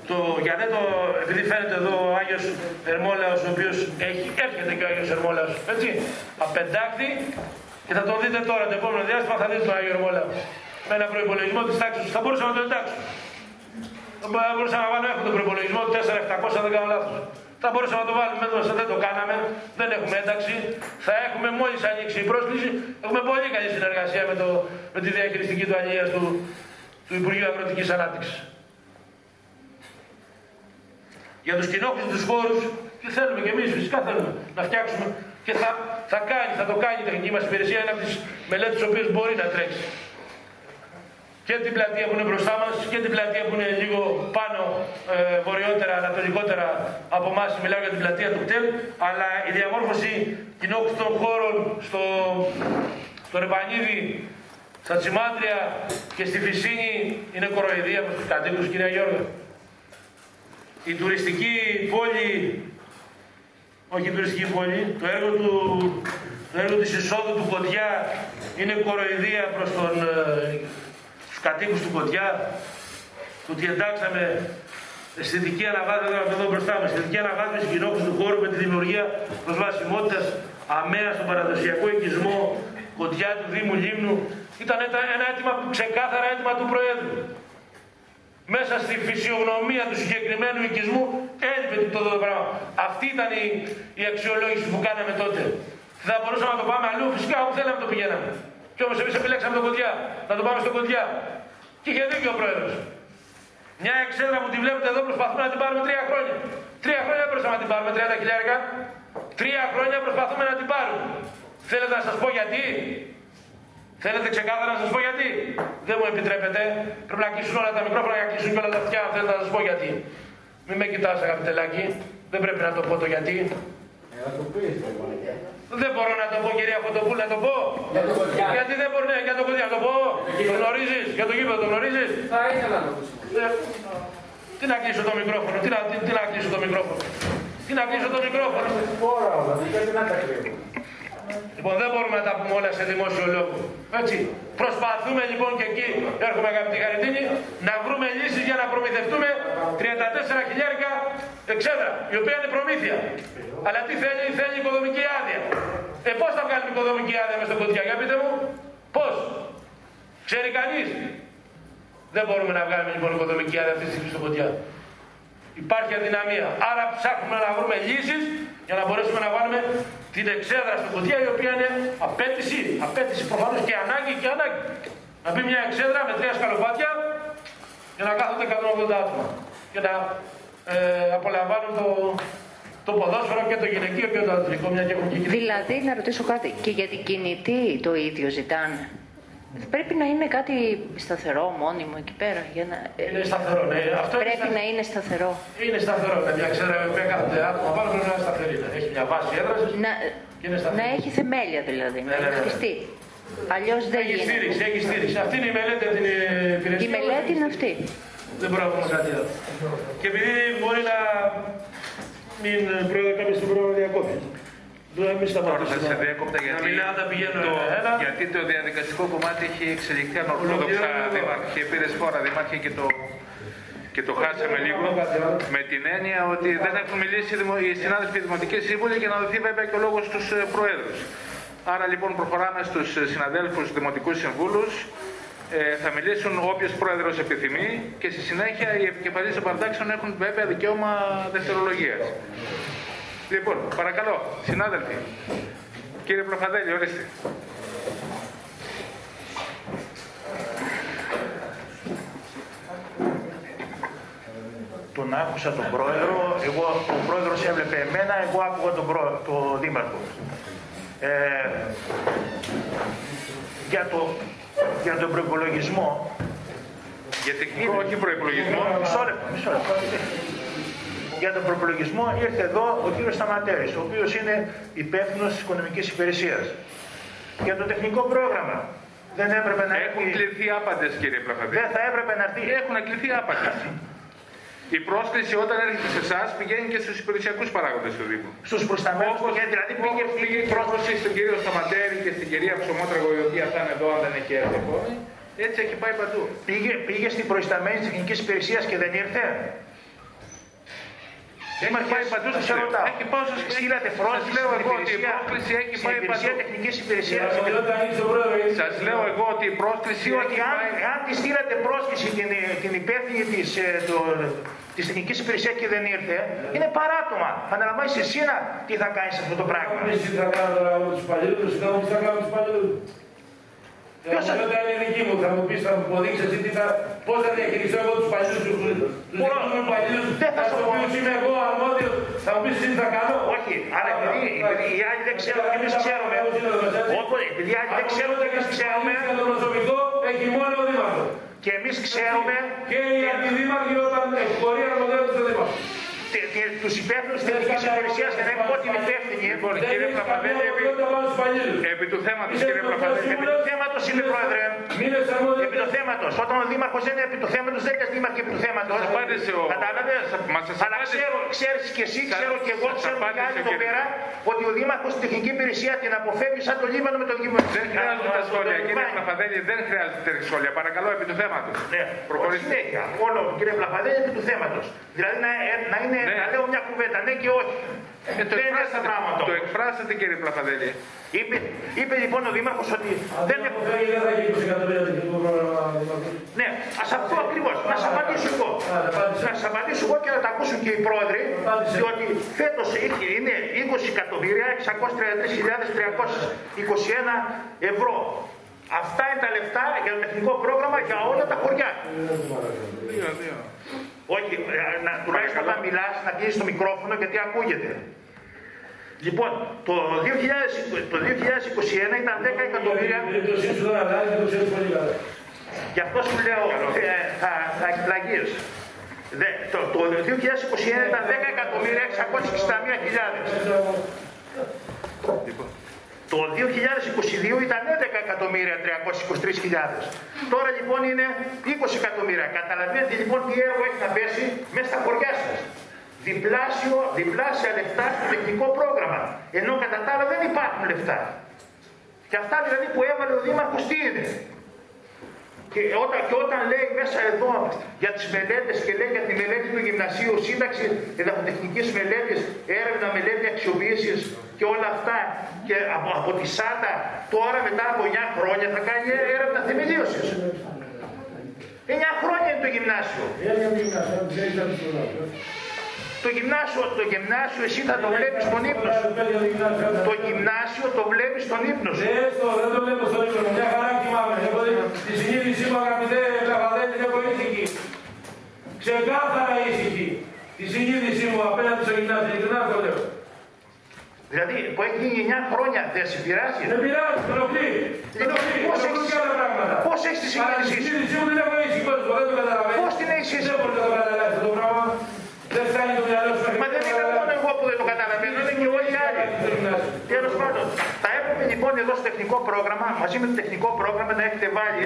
Το, για δεν το, επειδή φαίνεται εδώ ο Άγιος Ερμόλαος ο οποίος έχει, έρχεται και ο Άγιος Ερμόλαος έτσι, απεντάχθη και θα το δείτε τώρα το επόμενο διάστημα, θα δείτε τον Άγιο Ερμόλα με ένα προπολογισμό της τάξης Θα μπορούσαμε να το εντάξουμε. Θα μπορούσαμε να βάλουμε, έχουμε τον προπολογισμό 4-700, δεν κάνω λάθος. Θα μπορούσαμε να το βάλουμε μέσα, δεν το κάναμε, δεν έχουμε ένταξη. Θα έχουμε μόλις ανοίξει η πρόσκληση, έχουμε πολύ καλή συνεργασία με, το, με τη διαχειριστική του αλληλεία του, του Υπουργείου Αγροτικής Ανάπτυξης. Για τους κοινόχρηστους χώρους, τι θέλουμε και εμείς, φυσικά θέλουμε να φτιάξουμε και θα, θα κάνει, θα το κάνει η τεχνική μας υπηρεσία, είναι από τις μελέτες τις οποίες μπορεί να τρέξει. Και την πλατεία που είναι μπροστά μας και την πλατεία που είναι λίγο πάνω ε, βορειότερα, ανατολικότερα από εμάς, μιλάω για την πλατεία του κτέλ, αλλά η διαμόρφωση κοινόκτητων χώρων στο, στο Ρεπανίδι, στα Τσιμάντρια και στη Φυσίνη είναι κοροϊδία προς τους κατοίκους, κυρία Γιώργα. Η τουριστική πόλη όχι τουριστική πόλη, το έργο, του, το έργο της εισόδου του Κοντιά είναι κοροϊδία προς τον, ε, τους κατοίκους του Κοντιά, το ότι εντάξαμε αισθητική αναβάθμιση, εδώ, εδώ μπροστά μας, αισθητική αναβάθμιση κοινόχρου του χώρου με τη δημιουργία προσβασιμότητας αμαία στον παραδοσιακό οικισμό Κοντιά του Δήμου Λίμνου, ήταν ένα αίτημα, ξεκάθαρα αίτημα του Προέδρου μέσα στη φυσιογνωμία του συγκεκριμένου οικισμού έλειπε το το πράγμα. Αυτή ήταν η, η αξιολόγηση που κάναμε τότε. Θα μπορούσαμε να το πάμε αλλού, φυσικά όπου θέλαμε το πηγαίναμε. Και όμως εμείς επιλέξαμε το κοντιά, να το πάμε στο κοντιά. Και είχε δίκιο ο πρόεδρος. Μια εξέδρα που τη βλέπετε εδώ προσπαθούμε να την πάρουμε τρία χρόνια. Τρία χρόνια μπορούσαμε να την πάρουμε, 30 χιλιάρικα. Τρία χρόνια προσπαθούμε να την πάρουμε. Θέλετε να σας πω γιατί; Θέλετε ξεκάθαρα να σας πω γιατί; Δεν μου επιτρέπετε. Πρέπει να κλείσουν όλα τα μικρόφωνα για να κλείσουν και όλα τα αυτιά. Θέλετε να σας πω γιατί; Μην με κοιτάς αγαπητελάκι. Δεν πρέπει να το πω το γιατί. Δεν μπορώ να το πω κυρία Φωτοπούλη να το πω. γιατί δεν μπορεί να το πω. να το πω. Το γνωρίζεις. Για το γήπεδο το γνωρίζεις. Θα ήθελα να το πω. Ε, τι να κλείσω το μικρόφωνο. Τι να, τι, τι να κλείσω το μικρόφωνο. Τι να κλείσω το μικρόφωνο. γιατί να τα Λοιπόν, δεν μπορούμε να τα πούμε όλα σε δημόσιο λόγο. Έτσι. Προσπαθούμε λοιπόν και εκεί, έρχομαι αγαπητή Χαριτίνη, να βρούμε λύσεις για να προμηθευτούμε 34 χιλιάρικα εξέδρα, η οποία είναι προμήθεια. Αλλά τι θέλει, θέλει οικοδομική άδεια. Ε, πώς θα βγάλουμε οικοδομική άδεια μες στον κοντιά, για πείτε μου, πώς. Ξέρει κανείς. Δεν μπορούμε να βγάλουμε λοιπόν οικοδομική άδεια αυτή τη στιγμή στον κοντιά. Υπάρχει αδυναμία. Άρα ψάχνουμε να βρούμε λύσεις για να μπορέσουμε να βάλουμε την εξέδρα στην κουτιά η οποία είναι απέτηση, απέτηση προφανώς και ανάγκη και ανάγκη. Να μπει μια εξέδρα με τρία σκαλοπάτια για να κάθονται 180 άτομα και να ε, απολαμβάνουν το, το ποδόσφαιρο και το γυναικείο και το αντρικό, μια και έχουν και Δηλαδή, να ρωτήσω κάτι, και για την κινητή το ίδιο ζητάνε; Πρέπει να είναι κάτι σταθερό, μόνιμο εκεί πέρα. Για να... Είναι σταθερό, ναι. Αυτό πρέπει είναι να είναι σταθερό. Είναι σταθερό, ναι. Μια ξέρα με κάθεται άτομα πάνω πρέπει να είναι σταθερή. Ναι. Έχει μια βάση έδραση να... και είναι σταθερή. Να έχει θεμέλια δηλαδή, ναι, να ναι, ναι. χτιστεί. Αλλιώς δεν έχει γίνεται. Στήριξη, έχει στήριξη. Αυτή είναι η μελέτη την υπηρεσία. Η μελέτη είναι αυτή. Δεν μπορώ να πούμε κάτι άλλο. Και επειδή μπορεί να μην πρόεδρε κάποιο στην πρόεδρο διακόπτει. Εμείς Τώρα θα σταματήσουμε. σε διέκοπτα Να γιατί, μιλάω, θα πηγαίνω το, ένα-ένα. γιατί το διαδικαστικό κομμάτι έχει εξελιχθεί ανορθόδοξα Ολοκληρώνω εδώ. δήμαρχε. Πήρε φόρα δήμαρχε και το, και το χάσαμε λίγο με την έννοια ότι δεν έχουν μιλήσει οι δημο- οι συνάδελφοι δημοτικοί σύμβουλοι και να δοθεί βέβαια και ο λόγος στους ε, προέδρους. Άρα λοιπόν προχωράμε στους ε, συναδέλφους δημοτικούς συμβούλους. Ε, θα μιλήσουν όποιος πρόεδρος επιθυμεί και στη συνέχεια οι επικεφαλείς των παρατάξεων έχουν βέβαια δικαίωμα δευτερολογίας. Λοιπόν, παρακαλώ, συνάδελφοι. Κύριε Προφαδέλη, ορίστε. τον άκουσα τον πρόεδρο, εγώ, ο πρόεδρος έβλεπε εμένα, εγώ άκουγα τον, πρό, τον δήμαρχο. Ε, για, το, για τον προπολογισμό, Για τεχνικό, όχι προπολογισμό. μισό λεπτό, μισό λεπτό. Για τον προπολογισμό ήρθε εδώ ο κύριος Σταματέρης, ο οποίος είναι υπεύθυνος της οικονομικής υπηρεσίας. Για το τεχνικό πρόγραμμα. Δεν έπρεπε να Έχουν έρθει. κληθεί άπαντες, κύριε Πλαφαδέλη. Δεν θα έπρεπε να έρθει. Έχουν κληθεί άπαντες. Η πρόσκληση όταν έρχεται σε εσάς πηγαίνει και στους υπηρεσιακούς παράγοντες του Δήμου. Στους προσταμένους, Όπως δηλαδή πήγε όπως πήγε η πρόσκληση στον κύριο Σταματέρη και στην κυρία Ψωμότραγο, η οποία θα είναι εδώ αν δεν έχει έρθει ακόμη, έτσι έχει πάει παντού. Πήγε, πήγε στην προϊσταμένη τεχνικής υπηρεσίας και δεν ήρθε. Έχει πάει παντού, σας σας λέω. ρωτάω. Έχει πάει σας- Στείλατε σας πρόσκληση λέω στην εγώ ότι η υπηρεσία, πρόσκληση έχει στην πάει υπηρεσία παντού. τεχνικής υπηρεσίας. Όταν ανοίξει τον πρόεδρο, γιατί- Σας λέω εγώ ότι η πρόσκληση Διότι έχει αν, πάει. αν της στείλατε πρόσκληση την, την υπεύθυνη της, ε, το, της τεχνικής υπηρεσίας και δεν ήρθε, είναι παράτομα. Αναλαμβάνεις εσύ να τι θα κάνεις αυτό το πράγμα. Εμείς τι θα κάνουμε τώρα με τους παλιούς, θα μου τι θα κάνουμε με τους παλιούς. Ποιος θα- Εγώ δεν είναι δική μου, θα μου πεις, θα μου αποδείξεις εσύ τι θα, πώς θα διαχειριστώ εγώ τους παλιούς, τους, τους Μπορώ. δικούς μου παλιούς, Δεν θα στους σου πω. οποίους είμαι εγώ αρμόδιος, θα μου πεις εσύ τι θα κάνω. Όχι, άρα επειδή, επειδή οι άλλοι δεν ξέρουν και εμείς ξέρουμε. Όποτε, επειδή οι άλλοι δεν ξέρουν και εμείς ξέρουμε Για το προσωπικό έχει μόνο ο Δήμαρχος. και εμείς ξέρουμε Και οι αντιδήμαρχοι όταν εκχωρεί αρμοδιότητα στο Δήμαρχος. Τε- τε- τους υπεύθυνους της τεχνικής υπηρεσίας για να είμαι εγώ την υπεύθυνη. Λοιπόν, Δεν κύριε έχεις καμία Πλαφαδέλη, επί, αρμοδιότητα πάνω στους παλιούς. επί του θέματος, Είσαι κύριε Πλαφαδέλη. Επί του θέματος είναι πρόεδρε. Μείνες αρμόδιος. Επί του θέματος. Όταν ο Δήμαρχος δεν είναι επί του θέματος, δεν είναι δήμαρχη επί του θέματος. Σας απάντησε ο- Κατάλαβες; Μα σας Αλλά απάντησε- ξέρω, ξέρεις και εσύ, Σας- ξέρω και εγώ, σας ξέρω και απάντησε άλλοι ο εδώ κύριος. πέρα, ότι ο Δήμαρχος στην τεχνική υπηρεσία την αποφεύγει σαν το λίμανο με το Δήμο. Δεν χρειάζονται τα σχόλια, κύριε Πλαφαδέλη, δεν χρειάζονται τέτοια σχόλια. Παρακαλώ, επί του θέματος. Ναι, Προχωρήστε. συνέχεια. Όλο, κύριε Πλαφαδέλη, επί του θέματος. Δηλαδή να, ε, να, είναι, Ναι. να λέω μια κουβέντα, ναι και όχι. Ε, το, δεν είναι αυτά τα εκφράσατε, πράγματα. το εκφράσατε, κύριε Πλαφαδέλη. Είπε, είπε λοιπόν ο Δήμαρχος ότι δεν Δεν αποφεύγει, δεν θα έχει 20 εκατομμύρια τεχνικό πρόγραμμα. Δήμαρχος. Ναι, ας αυτό ακριβώς. Να σας απαντήσω εγώ. Άρα, απάντησε. Να σας απαντήσω εγώ και να τα ακούσουν και οι πρόεδροι. Απάντησε. Διότι φέτος είναι 20 εκατομμύρια 633.321 ευρώ. Αυτά είναι τα λεφτά για το τεχνικό πρόγραμμα για όλα τα χωριά. Δύο, δύο. Όχι, ε, να, τουλάχιστον όταν μιλάς να πιέζει το μικρόφωνο γιατί ακούγεται. Λοιπόν, το, 2000, το 2021 ήταν 10 εκατομμύρια. Η περίπτωσή σου δεν αλλάζει, το ξέρεις πολύ καλά. Γι' αυτό σου λέω ε, θα, θα εκπλαγείς. Δε, το, το 2021 ήταν 10 εκατομμύρια 661.000. Το 2022 ήταν 11 εκατομμύρια 323.000. Τώρα λοιπόν είναι 20 εκατομμύρια. Καταλαβαίνετε λοιπόν τι έργο έχει να πέσει μέσα στα χωριά σας. Διπλάσιο, διπλάσια λεφτά στο τεχνικό πρόγραμμα. Ενώ κατά τα άλλα δεν υπάρχουν λεφτά. Και αυτά δηλαδή που έβαλε ο Δήμαρχος τι είναι; Και όταν, και όταν λέει μέσα εδώ για τις μελέτες και λέει για τη μελέτη του γυμνασίου, σύνταξη εδαφοτεχνικής μελέτης, έρευνα, μελέτη αξιοποίησης και όλα αυτά και από, από τη ΣΑΤΑ τώρα μετά από 9 χρόνια θα κάνει έρευνα θεμελίωσης. 9 χρόνια είναι το γυμνάσιο. Το γυμνάσιο, το γυμνάσιο εσύ θα το βλέπεις στον ύπνο σου. Το γυμνάσιο το βλέπεις στον ύπνο σου. Δεν στο, δεν το βλέπω στον ύπνο μου. Μια χαρά κοιμάμαι. Έχω τη συνείδησή μου αγαπητέ Πλαβαδέλη, την έχω ήσυχη. Ξεκάθαρα ήσυχη. Τη συνείδησή μου απέναντι στο γυμνάσιο. Ειλικρινά το λέω. Δηλαδή που έχει γίνει 9 χρόνια δεν σε πειράζει; Δεν πειράζει, τον οφείλει. Τον Λοιπόν, οφείλει. πώς Τον έχεις- οφείλει και άλλα πράγματα. πώς έχεις τη Αλλά τη συνείδησή σου; συνείδησή μου την έχω ήσυχη. Πώς δεν το καταλαβαίνεις. Πώς την έχεις ήσυχη; Δεν μπορεί να το καταλάβεις αυτό το πράγμα. Δεν φτάνει το μυαλό σου. Μα δεν είμαι μόνο εγώ που δεν το καταλαβαίνω, είναι και όλοι οι άλλοι. Τέλος πάντων, θα έπρεπε λοιπόν εδώ στο τεχνικό πρόγραμμα, μαζί με το τεχνικό πρόγραμμα να έχετε βάλει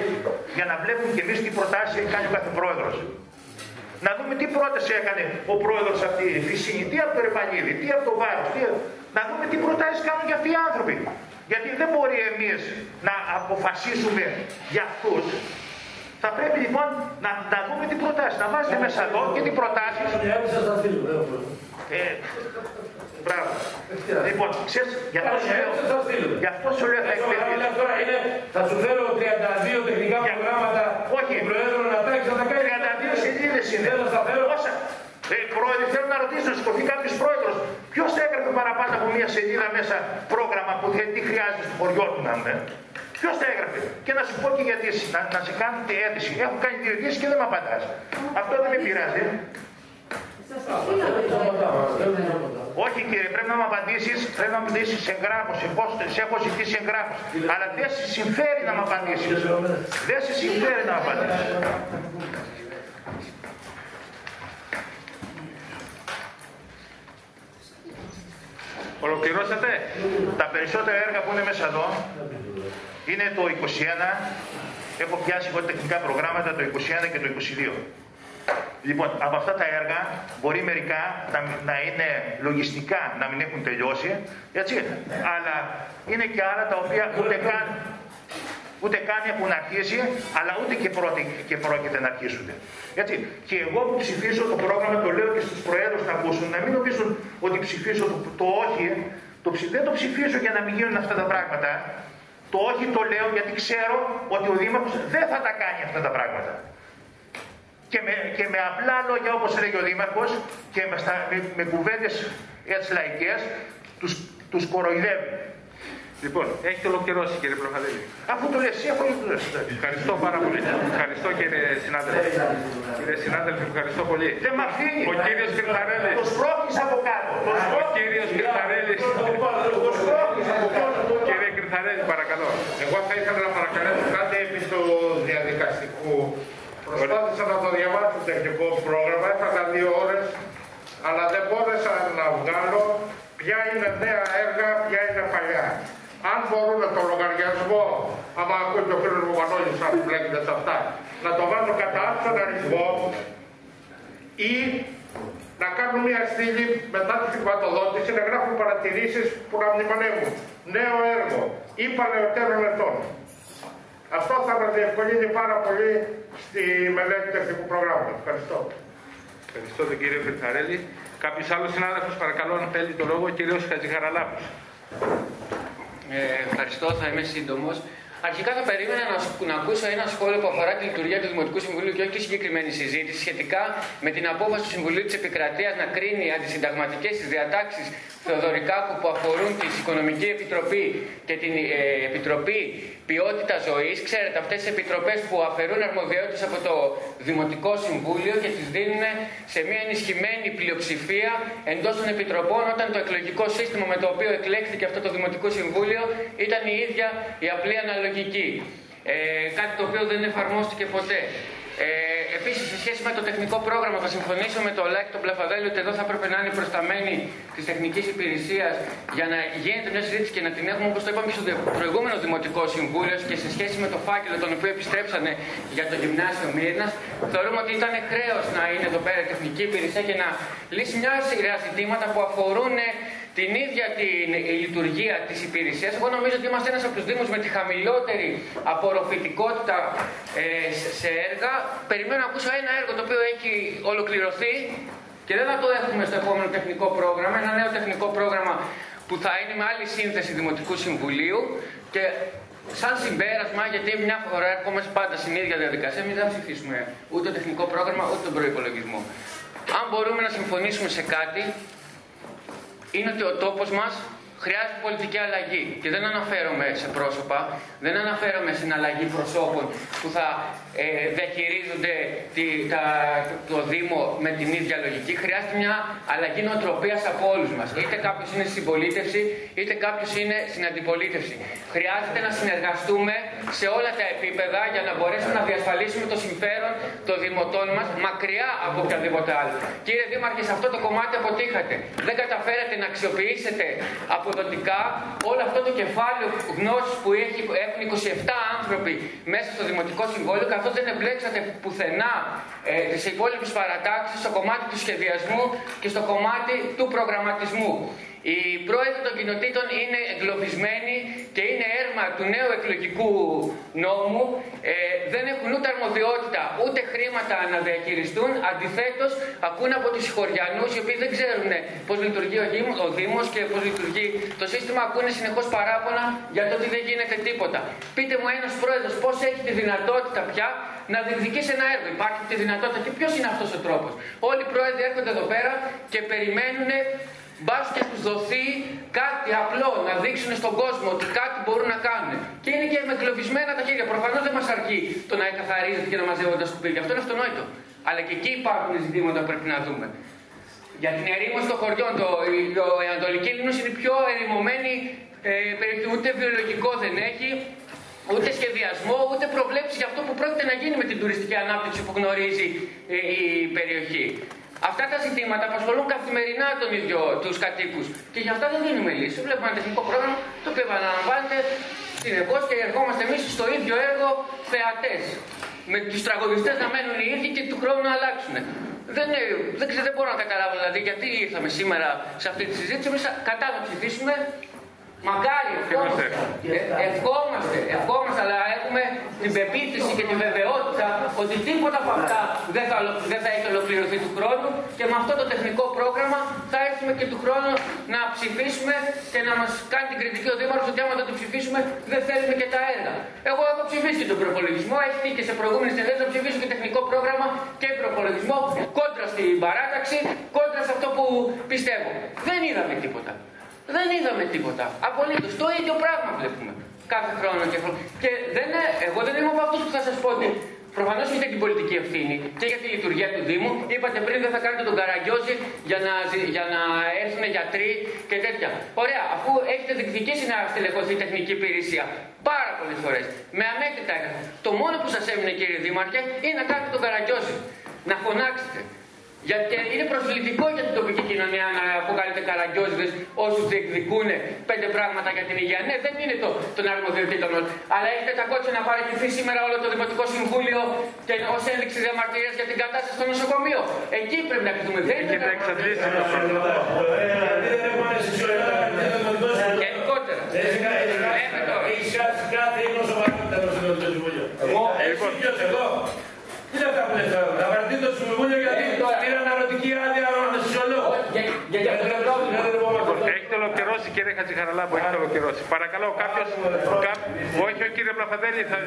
για να βλέπουμε και εμείς τι προτάσεις έχει κάνει ο κάθε πρόεδρος. Να δούμε τι πρόταση έκανε ο πρόεδρος αυτή τη Φυσίνη, τι από το Ρεπανίδη, τι από το Βάρος, τι... να δούμε τι προτάσεις κάνουν και αυτοί οι άνθρωποι. Γιατί δεν μπορεί εμείς να αποφασίσουμε για αυτούς. Θα πρέπει λοιπόν να, να δούμε τι προτάσεις, να βάζετε μέσα εδώ και τι προτάσεις. Ε, μπράβο. Λοιπόν, ξέρεις, γι' αυτό σου λέω, γι' αυτό σου λέω θα εκπαιδευτείς. Θα σου φέρω 32 τεχνικά προγράμματα Όχι. του Προέδρου να τα έχεις να τα κάνεις. 32 σελίδες είναι. Θέλω, θα φέρω. Πόσα. Ε, πρόεδρε, θέλω να ρωτήσω, να σηκωθεί κάποιο πρόεδρο, ποιο θα έγραφε παραπάνω από μία σελίδα μέσα πρόγραμμα που δεν τι χρειάζεται στο χωριό του να είναι. Ποιος θα έγραφε; Και να σου πω και γιατί, να, να σε κάνετε αίτηση. Έχω κάνει δύο αιτήσει και δεν με απαντάς. Αυτό δεν με πειράζει. Όχι κύριε, πρέπει να μου απαντήσεις, πρέπει να μου απαντήσεις εγγράφος, εγώ σε έχω ζητήσει εγγράφος. Αλλά δεν σε συμφέρει να μου απαντήσεις. Δεν σε συμφέρει να μου απαντήσεις. Ολοκληρώσατε; Τα περισσότερα έργα που είναι μέσα εδώ είναι το 21. Έχω πιάσει εγώ τεχνικά προγράμματα το 21 και το 22. Λοιπόν, από αυτά τα έργα μπορεί μερικά να, να είναι λογιστικά να μην έχουν τελειώσει, έτσι, αλλά είναι και άλλα τα οποία ούτε καν, ούτε καν έχουν αρχίσει, αλλά ούτε και, πρώτη, και πρόκειται να αρχίσουν. Έτσι. Και εγώ που ψηφίσω το πρόγραμμα, το λέω και στους προέδρους να ακούσουν, να μην νομίζουν ότι ψηφίσω το, το όχι, το, ψη- δεν το ψηφίζω για να μην γίνουν αυτά τα πράγματα. Το όχι το λέω γιατί ξέρω ότι ο Δήμαρχος δεν θα τα κάνει αυτά τα πράγματα και με, και με απλά λόγια όπως λέγει ο Δήμαρχος και με, στα, με, με κουβέντες έτσι λαϊκές τους, τους κοροϊδεύει. Λοιπόν, έχετε ολοκληρώσει κύριε Προχαδέλη. Αφού το λες εσύ, αφού το λες. Ευχαριστώ πάρα πολύ. Ευχαριστώ κύριε συνάδελφε. Κύριε συνάδελφε, ευχαριστώ πολύ. Δεν μ' αφήνει. Ο κύριος Κρυθαρέλης. Το σπρώχνεις από κάτω. Το Ο σπρώχνεις. κύριος Κρυθαρέλης. Το σπρώχνεις από κάτω. Κύριε Κρυθαρέλη, παρακαλώ. Εγώ θα ήθελα να παρακαλέσω κάτι επί του διαδικαστικού. Προσπάθησα να το διαβάσω το τεχνικό πρόγραμμα, έφαγα δύο ώρες, αλλά δεν μπόρεσα να βγάλω ποια είναι νέα έργα, ποια είναι παλιά. Αν μπορούμε το λογαριασμό, άμα ακούει και ο φίλος μου Μανώλης αν μπλέκεται σε αυτά, να το βάλω κατά άξονα αριθμό ή να κάνουν μια στήλη μετά τη χρηματοδότηση, να γράφουν παρατηρήσεις που να μνημονεύουν. Νέο έργο ή παλαιότερων ετών. Αυτό θα μας διευκολύνει πάρα πολύ στη μελέτη τεχνικού προγράμματος. Ευχαριστώ. Ευχαριστώ τον κύριο Κρυθαρέλη. Κάποιος άλλος συνάδελφος, παρακαλώ, αν θέλει το λόγο, ο κύριος Χατζηχαραλάπους. Ε, ευχαριστώ, θα είμαι σύντομος. Αρχικά θα περίμενα να, σ- να ακούσω ένα σχόλιο που αφορά τη λειτουργία του Δημοτικού Συμβουλίου και όχι τη συγκεκριμένη συζήτηση σχετικά με την απόφαση του Συμβουλίου της Επικρατείας να κρίνει αντισυνταγματικές τις διατάξεις Θεοδωρικάκου που αφορούν τη Οικονομική Επιτροπή και την ε, Επιτροπή Ποιότητας Ζωής. Ξέρετε, αυτές τι επιτροπές που αφαιρούν αρμοδιότητες από το Δημοτικό Συμβούλιο και τις δίνουν σε μια ενισχυμένη πλειοψηφία εντός των επιτροπών όταν το εκλογικό σύστημα με το οποίο εκλέχθηκε αυτό το Δημοτικό Συμβούλιο ήταν η ίδια η απλή αναλογική. Ε, κάτι το οποίο δεν εφαρμόστηκε ποτέ. Ε, Επίσης, σε σχέση με το τεχνικό πρόγραμμα, θα συμφωνήσω με το ΛΑΚ τον Πλαφαδέλη ότι εδώ θα έπρεπε να είναι προσταμένη της τεχνικής υπηρεσίας για να γίνεται μια συζήτηση και να την έχουμε, όπως το είπαμε και στο δε- προηγούμενο Δημοτικό Συμβούλιο και σε σχέση με το φάκελο τον οποίο επιστρέψανε για το γυμνάσιο Μύρνα. Θεωρούμε ότι ήταν χρέος να είναι εδώ πέρα η τεχνική υπηρεσία και να λύσει μια σειρά ζητήματα που αφορούν την ίδια την η λειτουργία της υπηρεσίας. Εγώ νομίζω ότι είμαστε ένας από τους Δήμους με τη χαμηλότερη απορροφητικότητα ε, σε- σε έργα. Περιμένω να ακούσω ένα έργο το οποίο έχει ολοκληρωθεί και δεν θα το έχουμε στο επόμενο τεχνικό πρόγραμμα, ένα νέο τεχνικό πρόγραμμα που θα είναι με άλλη σύνθεση Δημοτικού Συμβουλίου και σαν συμπέρασμα, γιατί μια φορά ερχόμαστε πάντα στην ίδια διαδικασία, εμεί δεν θα ψηφίσουμε ούτε το τεχνικό πρόγραμμα ούτε τον προπολογισμό. Αν μπορούμε να συμφωνήσουμε σε κάτι, είναι ότι ο τόπος μας χρειάζεται πολιτική αλλαγή. Και δεν αναφέρομαι σε πρόσωπα, δεν αναφέρομαι στην αλλαγή προσώπων που θα ε, διαχειρίζονται τη, τα, το Δήμο με την ίδια λογική. Χρειάζεται μια αλλαγή νοοτροπίας από όλους μας. Είτε κάποιος είναι στην συμπολίτευση, είτε κάποιος είναι στην αντιπολίτευση. Χρειάζεται να συνεργαστούμε σε όλα τα επίπεδα για να μπορέσουμε να διασφαλίσουμε το συμφέρον των δημοτών μας μακριά από οποιαδήποτε άλλο. Κύριε Δήμαρχε, σε αυτό το κομμάτι αποτύχατε. Δεν καταφέρατε να αξιοποιήσετε αποδοτικά όλο αυτό το κεφάλαιο γνώσης που έχει, έχουν 27 άνθρωποι μέσα στο Δημοτικό Συμβόλαιο, καθώς δεν εμπλέξατε πουθενά ε, τις υπόλοιπες παρατάξεις στο κομμάτι του σχεδιασμού και στο κομμάτι του προγραμματισμού. Οι πρόεδροι των κοινοτήτων είναι εγκλωβισμένοι και είναι έρμα του νέου εκλογικού νόμου. Ε, δεν έχουν ούτε αρμοδιότητα ούτε χρήματα να διαχειριστούν. Αντιθέτως, ακούν από τους χωριανούς, οι οποίοι δεν ξέρουν πώς λειτουργεί ο, Δήμο, ο Δήμος και πώς λειτουργεί το σύστημα. Ακούνε συνεχώς παράπονα για το ότι δεν γίνεται τίποτα. Πείτε μου ένας πρόεδρος πώς έχει τη δυνατότητα πια να διεκδικήσει ένα έργο; Υπάρχει τη δυνατότητα και ποιος είναι αυτός ο τρόπος; Όλοι οι πρόεδροι έρχονται εδώ πέρα και περιμένουν Μπας και του δοθεί κάτι απλό, να δείξουν στον κόσμο ότι κάτι μπορούν να κάνουν. Και είναι και με κλωβισμένα τα χέρια. Προφανώς δεν μας αρκεί το να εκαθαρίζεται και να μαζεύονται τα σκουπίδια. Αυτό είναι αυτονόητο. Αλλά και εκεί υπάρχουν ζητήματα που πρέπει να δούμε. Για την ερήμωση των χωριών, το, το, η Ανατολική Λίμνος είναι η πιο ερημωμένη ε, περιοχή. Ούτε βιολογικό δεν έχει, ούτε σχεδιασμό, ούτε προβλέψεις για αυτό που πρόκειται να γίνει με την τουριστική ανάπτυξη που γνωρίζει ε, η περιοχή. Αυτά τα ζητήματα απασχολούν καθημερινά τον ίδιο τους κατοίκους. Και για αυτά δεν δίνουμε λύση. Βλέπουμε ένα τεχνικό πρόγραμμα το οποίο επαναλαμβάνεται συνεχώς και ερχόμαστε εμείς στο ίδιο έργο θεατές. Με τους τραγουδιστές να μένουν οι ίδιοι και του χρόνου να αλλάξουν. Δεν, δεν, ξέρω, δεν μπορώ να καταλάβω δηλαδή γιατί ήρθαμε σήμερα σε αυτή τη συζήτηση. Εμείς κατά να ψηφίσουμε Μακάρι, ευχόμαστε. Ε, ευχόμαστε, ευχόμαστε, αλλά έχουμε την πεποίθηση και την βεβαιότητα ότι τίποτα από αυτά δεν θα, δεν θα έχει ολοκληρωθεί του χρόνου και με αυτό το τεχνικό πρόγραμμα θα έρθουμε και του χρόνου να ψηφίσουμε και να μας κάνει την κριτική ο Δήμαρχος ότι άμα δεν το ψηφίσουμε δεν θέλουμε και τα έργα. Εγώ έχω ψηφίσει και τον προπολογισμό, έχει και σε προηγούμενες συνεδρίε να ψηφίσω και τεχνικό πρόγραμμα και προπολογισμό κόντρα στην παράταξη, κόντρα σε αυτό που πιστεύω. Δεν είδαμε τίποτα. Δεν είδαμε τίποτα. Απολύτως. Το ίδιο πράγμα βλέπουμε. Κάθε χρόνο και χρόνο. Και δεν, εγώ δεν είμαι από αυτούς που θα σας πω ότι προφανώς έχετε την πολιτική ευθύνη και για τη λειτουργία του Δήμου. Είπατε πριν δεν θα κάνετε τον καραγκιόζη για να, για να έρθουν γιατροί και τέτοια. Ωραία, αφού έχετε διεκδικήσει να στελεχωθεί τεχνική υπηρεσία πάρα πολλές φορές με αμέτρητα έργα. Το μόνο που σας έμεινε κύριε Δήμαρχε είναι να κάνετε τον καραγκιόζη. Να φωνάξετε. Γιατί είναι προσβλητικό για την τοπική κοινωνία να αποκαλείτε καραγκιόζιδε όσους διεκδικούν πέντε πράγματα για την υγεία. Ναι, δεν είναι το των αρμοδιοτήτων όλων. Αλλά έχετε τα κότσα να παραιτηθεί σήμερα όλο το Δημοτικό Συμβούλιο και ως ένδειξη διαμαρτυρίας για την κατάσταση στο νοσοκομείο. Εκεί πρέπει να κοιτούμε. Δεν είναι να εξαντλήσει το Γενικότερα. Έχει κάθε νοσοκομείο στο Δημοτικό Συμβούλιο. Εγώ. Τι είναι αυτά που λες τώρα, να βαρθεί το συμβούλιο γιατί πήρα αναρωτική άδεια αναρωτησιολόγο. Γιατί αυτό είναι πρόβλημα. Έχετε ολοκληρώσει κύριε Χατζηχαραλάμπου, έχετε ολοκληρώσει. Παρακαλώ κάποιος, όχι ο κύριε Πλαφαδέλη, θα,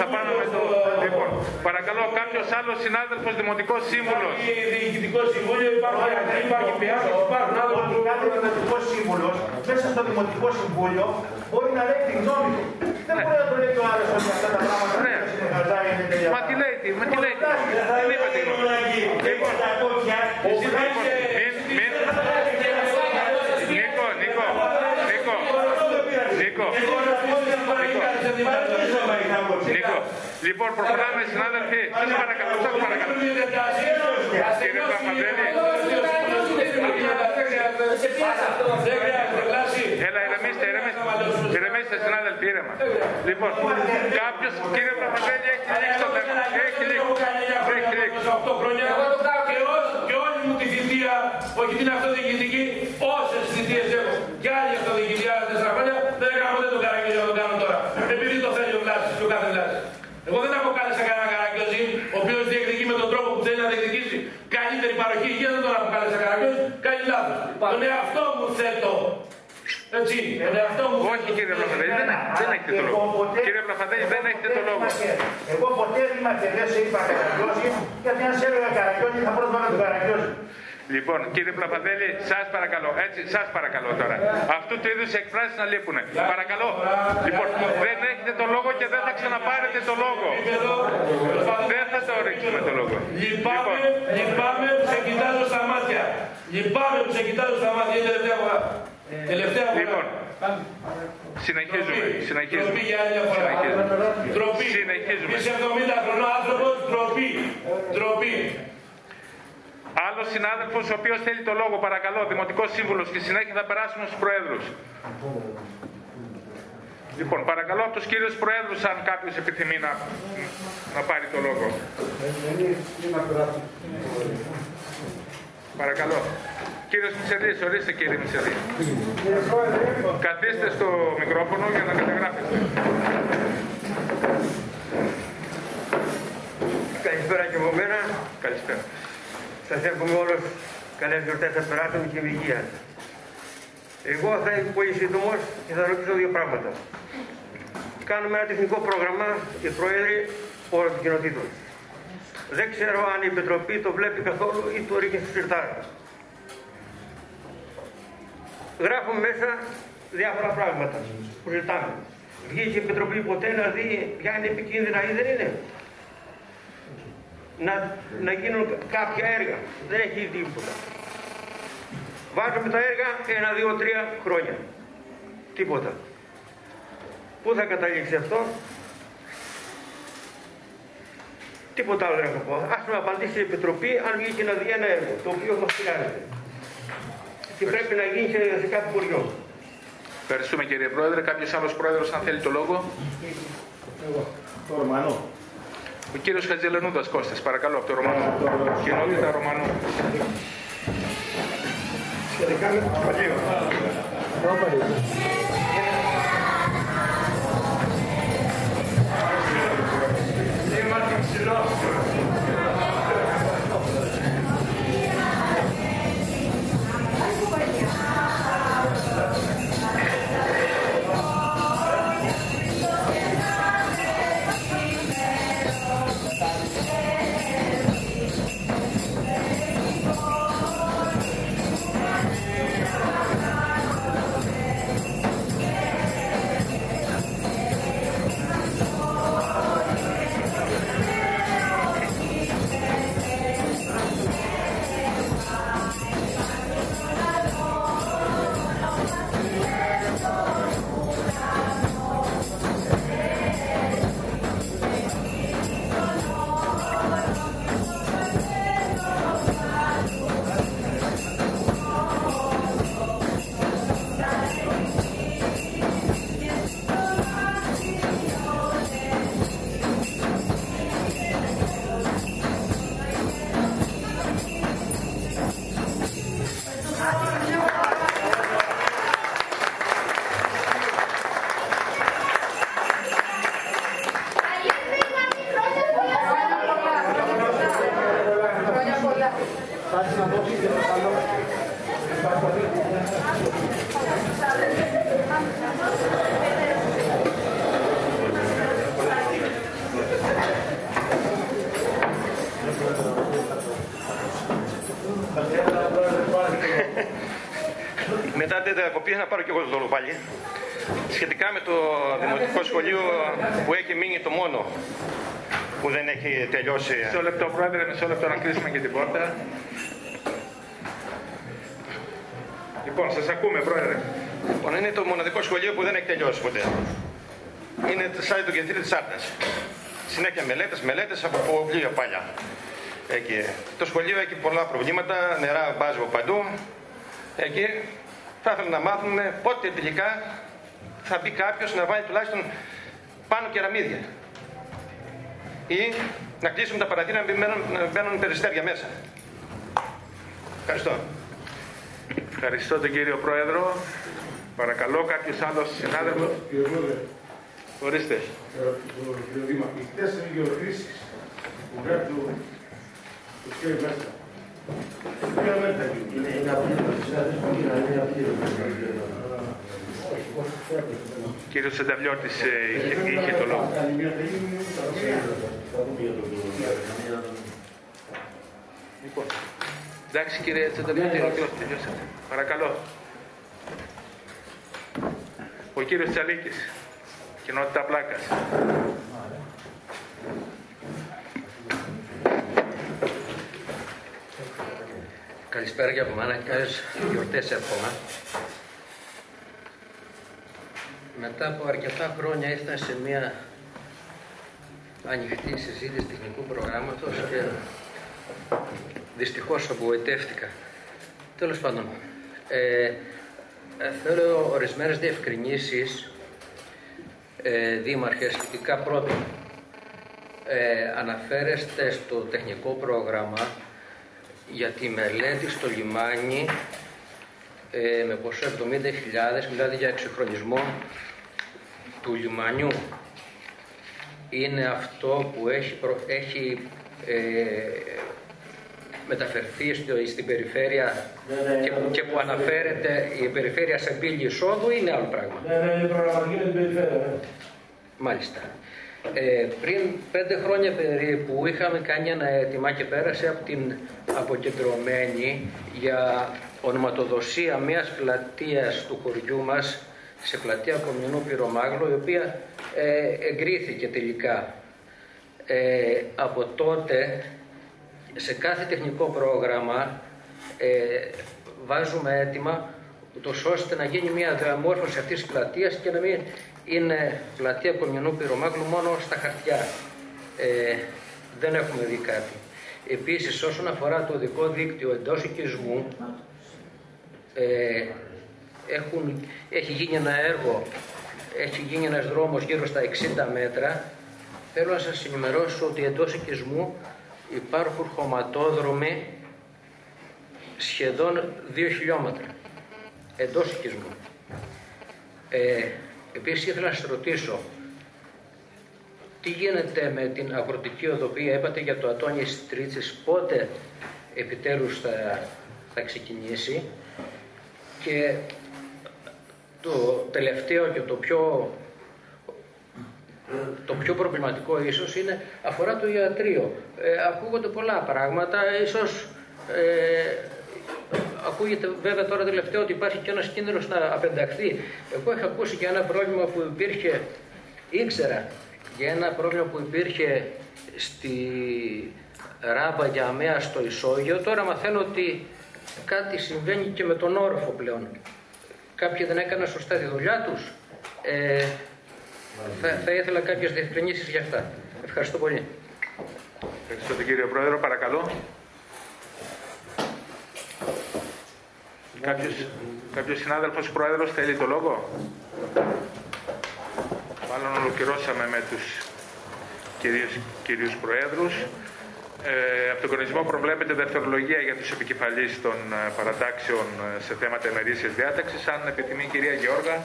θα πάμε με το... Λοιπόν, παρακαλώ κάποιος άλλος συνάδελφος δημοτικός σύμβουλος. Υπάρχει διοικητικό συμβούλιο, υπάρχει υπάρχει πιάσο, υπάρχουν άλλοι. Κάθε δημοτικός σύμβουλος μέσα στο δημοτικό συμβούλιο μπορεί να λέει τη γνώμη του. Δεν μπορεί να το λέει ο άλλος ότι αυτά τα πράγματα δεν συνεχαζάει. Μα τι λέει, μα τι λέει. Δεν είπα τη γνώμη. Λοιπόν, Νίκο, Νίκο, Νίκο, Νίκο, Νίκο, λοιπόν, προχωράμε συνάδελφοι, σας παρακαλώ, σας παρακαλώ. Κύριε Παπαδέλη, Έλα, ηρεμήστε, ηρεμήστε. Ηρεμήστε, συνάδελφοι, ήρεμα. Λοιπόν, κάποιος, κύριε Παπαδέλη, έχει λήξει το θέμα. Έχει λήξει. Έχει λήξει. Και όλη μου τη θητεία, όχι την αυτοδιοικητική, όσες θητείες έχω. Και άλλη αυτοδιοικητική άλλα τέσσερα χρόνια, δεν έκανα ποτέ τον καραγκιόζη να τον κάνω τώρα. Επειδή το θέλει ο Βλάσης και ο κάθε Βλάσης. Εγώ δεν αποκάλεσα κανένα καραγκιόζη, ο οποίος διεκδικεί με τον τρόπο που θέλει να διεκδικήσει καλύτερη παροχή υγεία, δεν τον αποκάλεσα καραγκιόζη, κάνει λάθος. Τον εαυτό μου θέτω έτσι, τον εαυτό μου. Όχι κύριε Πλαφαδέλη, δεν, δεν έχετε το λόγο. Κύριε Πλαφαδέλη, δεν έχετε το λόγο. Εγώ ποτέ δεν είμαι δεν σε είπα καραγκιόζη, γιατί αν σε έλεγα καραγκιόζη θα πρόσβανα τον καραγκιόζη. Λοιπόν, κύριε Πλαφαδέλη, σας παρακαλώ, έτσι, σας παρακαλώ τώρα. Αυτού του είδους εκφράσεις να λείπουν. Παρακαλώ. Λοιπόν, δεν έχετε το λόγο και δεν θα ξαναπάρετε το λόγο. Δεν θα το ρίξουμε το λόγο. Λυπάμαι, λυπάμαι που σε κοιτάζω στα μάτια. Λυπάμαι που σε κοιτάζω στα μάτια. Είναι τελευταία φορά. Τελευταία φορά. Λοιπόν, συνεχίζουμε. Συνεχίζουμε. Τροπή για άλλη μια φορά. Συνεχίζουμε. Τροπή. Συνεχίζουμε. Είσαι 70 χρονών άνθρωπος, τροπή. Τροπή. Άλλος συνάδελφος ο οποίος θέλει το λόγο, παρακαλώ, δημοτικός σύμβουλος και συνέχεια θα περάσουμε στους προέδρους. Λοιπόν, παρακαλώ από τους κύριους προέδρους, αν κάποιος επιθυμεί να, να πάρει το λόγο. Παρακαλώ. Κύριος Μισελής, ορίστε κύριε Μισελής. Καθίστε στο μικρόφωνο για να καταγράφετε. Καλησπέρα και από μένα. Καλησπέρα. Σας εύχομαι όλους καλές γιορτές να περάσουμε και με υγεία. Εγώ θα είμαι πολύ σύντομος και θα ρωτήσω δύο πράγματα. Κάνουμε ένα τεχνικό πρόγραμμα οι πρόεδροι όλων των κοινοτήτων. Δεν ξέρω αν η Επιτροπή το βλέπει καθόλου ή το ρίχνει στη σιρτάρα. Γράφουμε μέσα διάφορα πράγματα που ζητάμε. Βγήκε η Επιτροπή ποτέ να δει ποια είναι επικίνδυνα ή δεν είναι; Να, να γίνουν κάποια έργα. Δεν έχει γίνει τίποτα. Βάζουμε τα έργα ένα, δύο, τρία χρόνια. Τίποτα. Πού θα καταλήξει αυτό; Τίποτα άλλο δεν έχω πω. Ας με απαντήσει η Επιτροπή αν βγήκε να δει ένα έργο το οποίο μας χρειάζεται. Και πρέπει να γίνει σε, σε κάθε χωριό. Ευχαριστούμε κύριε Πρόεδρε. Κάποιος άλλος Πρόεδρος αν θέλει το λόγο; Το Ρωμανό. Ο κύριος Χατζηλενούδας Κώστας, παρακαλώ, από το Ρωμανό. Κοινότητα Ρωμανού. Σχετικά με το σχολείο. Μετά την διακοπή να πάρω και εγώ το λόγο πάλι. Σχετικά με το δημοτικό σχολείο που έχει μείνει το μόνο που δεν έχει τελειώσει. Μισό λεπτό, Πρόεδρε, μισό λεπτό να κλείσουμε και την πόρτα. Λοιπόν, σας ακούμε, Πρόεδρε. Λοιπόν, είναι το μοναδικό σχολείο που δεν έχει τελειώσει ποτέ. Είναι σαν το κεντρί της Άρτας. Συνέχεια μελέτες, μελέτες από πολύ παλιά. Εκεί. Το σχολείο έχει πολλά προβλήματα, νερά βάζει από παντού. Εκεί θα ήθελα να μάθουμε πότε τελικά θα μπει κάποιος να βάλει τουλάχιστον πάνω κεραμίδια. Ή να κλείσουμε τα παραθύρια να μπαίνουν, να μπαίνουν περιστέρια μέσα. Ευχαριστώ. Ευχαριστώ τον κύριο Πρόεδρο. Παρακαλώ, κάποιος άλλος συνάδελφος. Κύριε Πρόεδρε, Ορίστε. ε, κύριε Δήμα, οι τέσσερις γεωργήσεις που γράφει το, το σχέδιο μέσα. Ποια μέτρα είναι. Είναι Κύριος Σενταβλιώτης ε, είχε, είχε το λόγο. Λοιπόν, εντάξει κύριε Τσενταβλιώτη, ολοκληρώσατε, τελειώσατε. Παρακαλώ. Ο κύριος Τσαλίκης, κοινότητα Πλάκας. Καλησπέρα και από μένα και καλές γιορτές εύχομαι. Μετά από αρκετά χρόνια ήρθα σε μια ανοιχτή συζήτηση τεχνικού προγράμματος και δυστυχώς απογοητεύτηκα. Τέλος πάντων, ε, ε, θέλω ορισμένες διευκρινήσεις, ε, δήμαρχε, σχετικά πρώτον. Ε, αναφέρεστε στο τεχνικό πρόγραμμα για τη μελέτη στο λιμάνι ε, με ποσό 70.000, μιλάτε για εξυγχρονισμό του λιμανιού. Είναι αυτό που έχει, προ- έχει ε, μεταφερθεί στο- στην περιφέρεια και, που- και που αναφέρεται η περιφέρεια σε πύλη εισόδου ή είναι άλλο πράγμα; Ναι, ναι, είναι προγραμματική με την περιφέρεια. ναι. Μάλιστα. Ε, πριν πέντε χρόνια περίπου είχαμε κάνει ένα αίτημα και πέρασε από την αποκεντρωμένη για ονοματοδοσία μιας πλατείας του χωριού μας σε πλατεία Κομινού Πυρομάγλου η οποία ε, εγκρίθηκε τελικά. Ε, από τότε σε κάθε τεχνικό πρόγραμμα ε, βάζουμε έτοιμα ούτως ώστε να γίνει μια διαμόρφωση αυτής της πλατείας και να μην είναι πλατεία Κομινού Πυρομάγλου μόνο στα χαρτιά. Ε, δεν έχουμε δει κάτι. Επίσης όσον αφορά το οδικό δίκτυο εντός οικισμού ε, έχουν, έχει γίνει ένα έργο, έχει γίνει ένας δρόμος γύρω στα 60 μέτρα. Θέλω να σας ενημερώσω ότι εντός οικισμού υπάρχουν χωματόδρομοι σχεδόν 2 χιλιόμετρα εντός οικισμού. Ε, επίσης ήθελα να σας ρωτήσω τι γίνεται με την αγροτική οδοπία, είπατε για το Ατόνι Τρίτσης, πότε επιτέλους θα, θα ξεκινήσει; Και το τελευταίο και το πιο το πιο προβληματικό ίσως είναι αφορά το ιατρείο. Ε, ακούγονται πολλά πράγματα, ίσως ε, ακούγεται βέβαια τώρα τελευταίο ότι υπάρχει και ένας κίνδυνος να απενταχθεί. Εγώ είχα ακούσει και ένα πρόβλημα που υπήρχε, ήξερα για ένα πρόβλημα που υπήρχε στη Ράμπα για αμαία στο Ισόγειο. Τώρα μαθαίνω ότι κάτι συμβαίνει και με τον όροφο πλέον. Κάποιοι δεν έκαναν σωστά τη δουλειά τους. Ε, θα, θα ήθελα κάποιες διευκρινήσεις για αυτά. Ευχαριστώ πολύ. Ευχαριστώ τον κύριο Πρόεδρο. Παρακαλώ. Κάποιος, κάποιος συνάδελφος Πρόεδρος θέλει το λόγο; Μάλλον ολοκληρώσαμε με τους κυρίους, κυρίους Προέδρους. Ε, από τον κανονισμό προβλέπεται δευτερολογία για τους επικεφαλείς των ε, παρατάξεων ε, σε θέματα ημερήσιας διάταξης. Αν επιθυμεί η κυρία Γεώργα,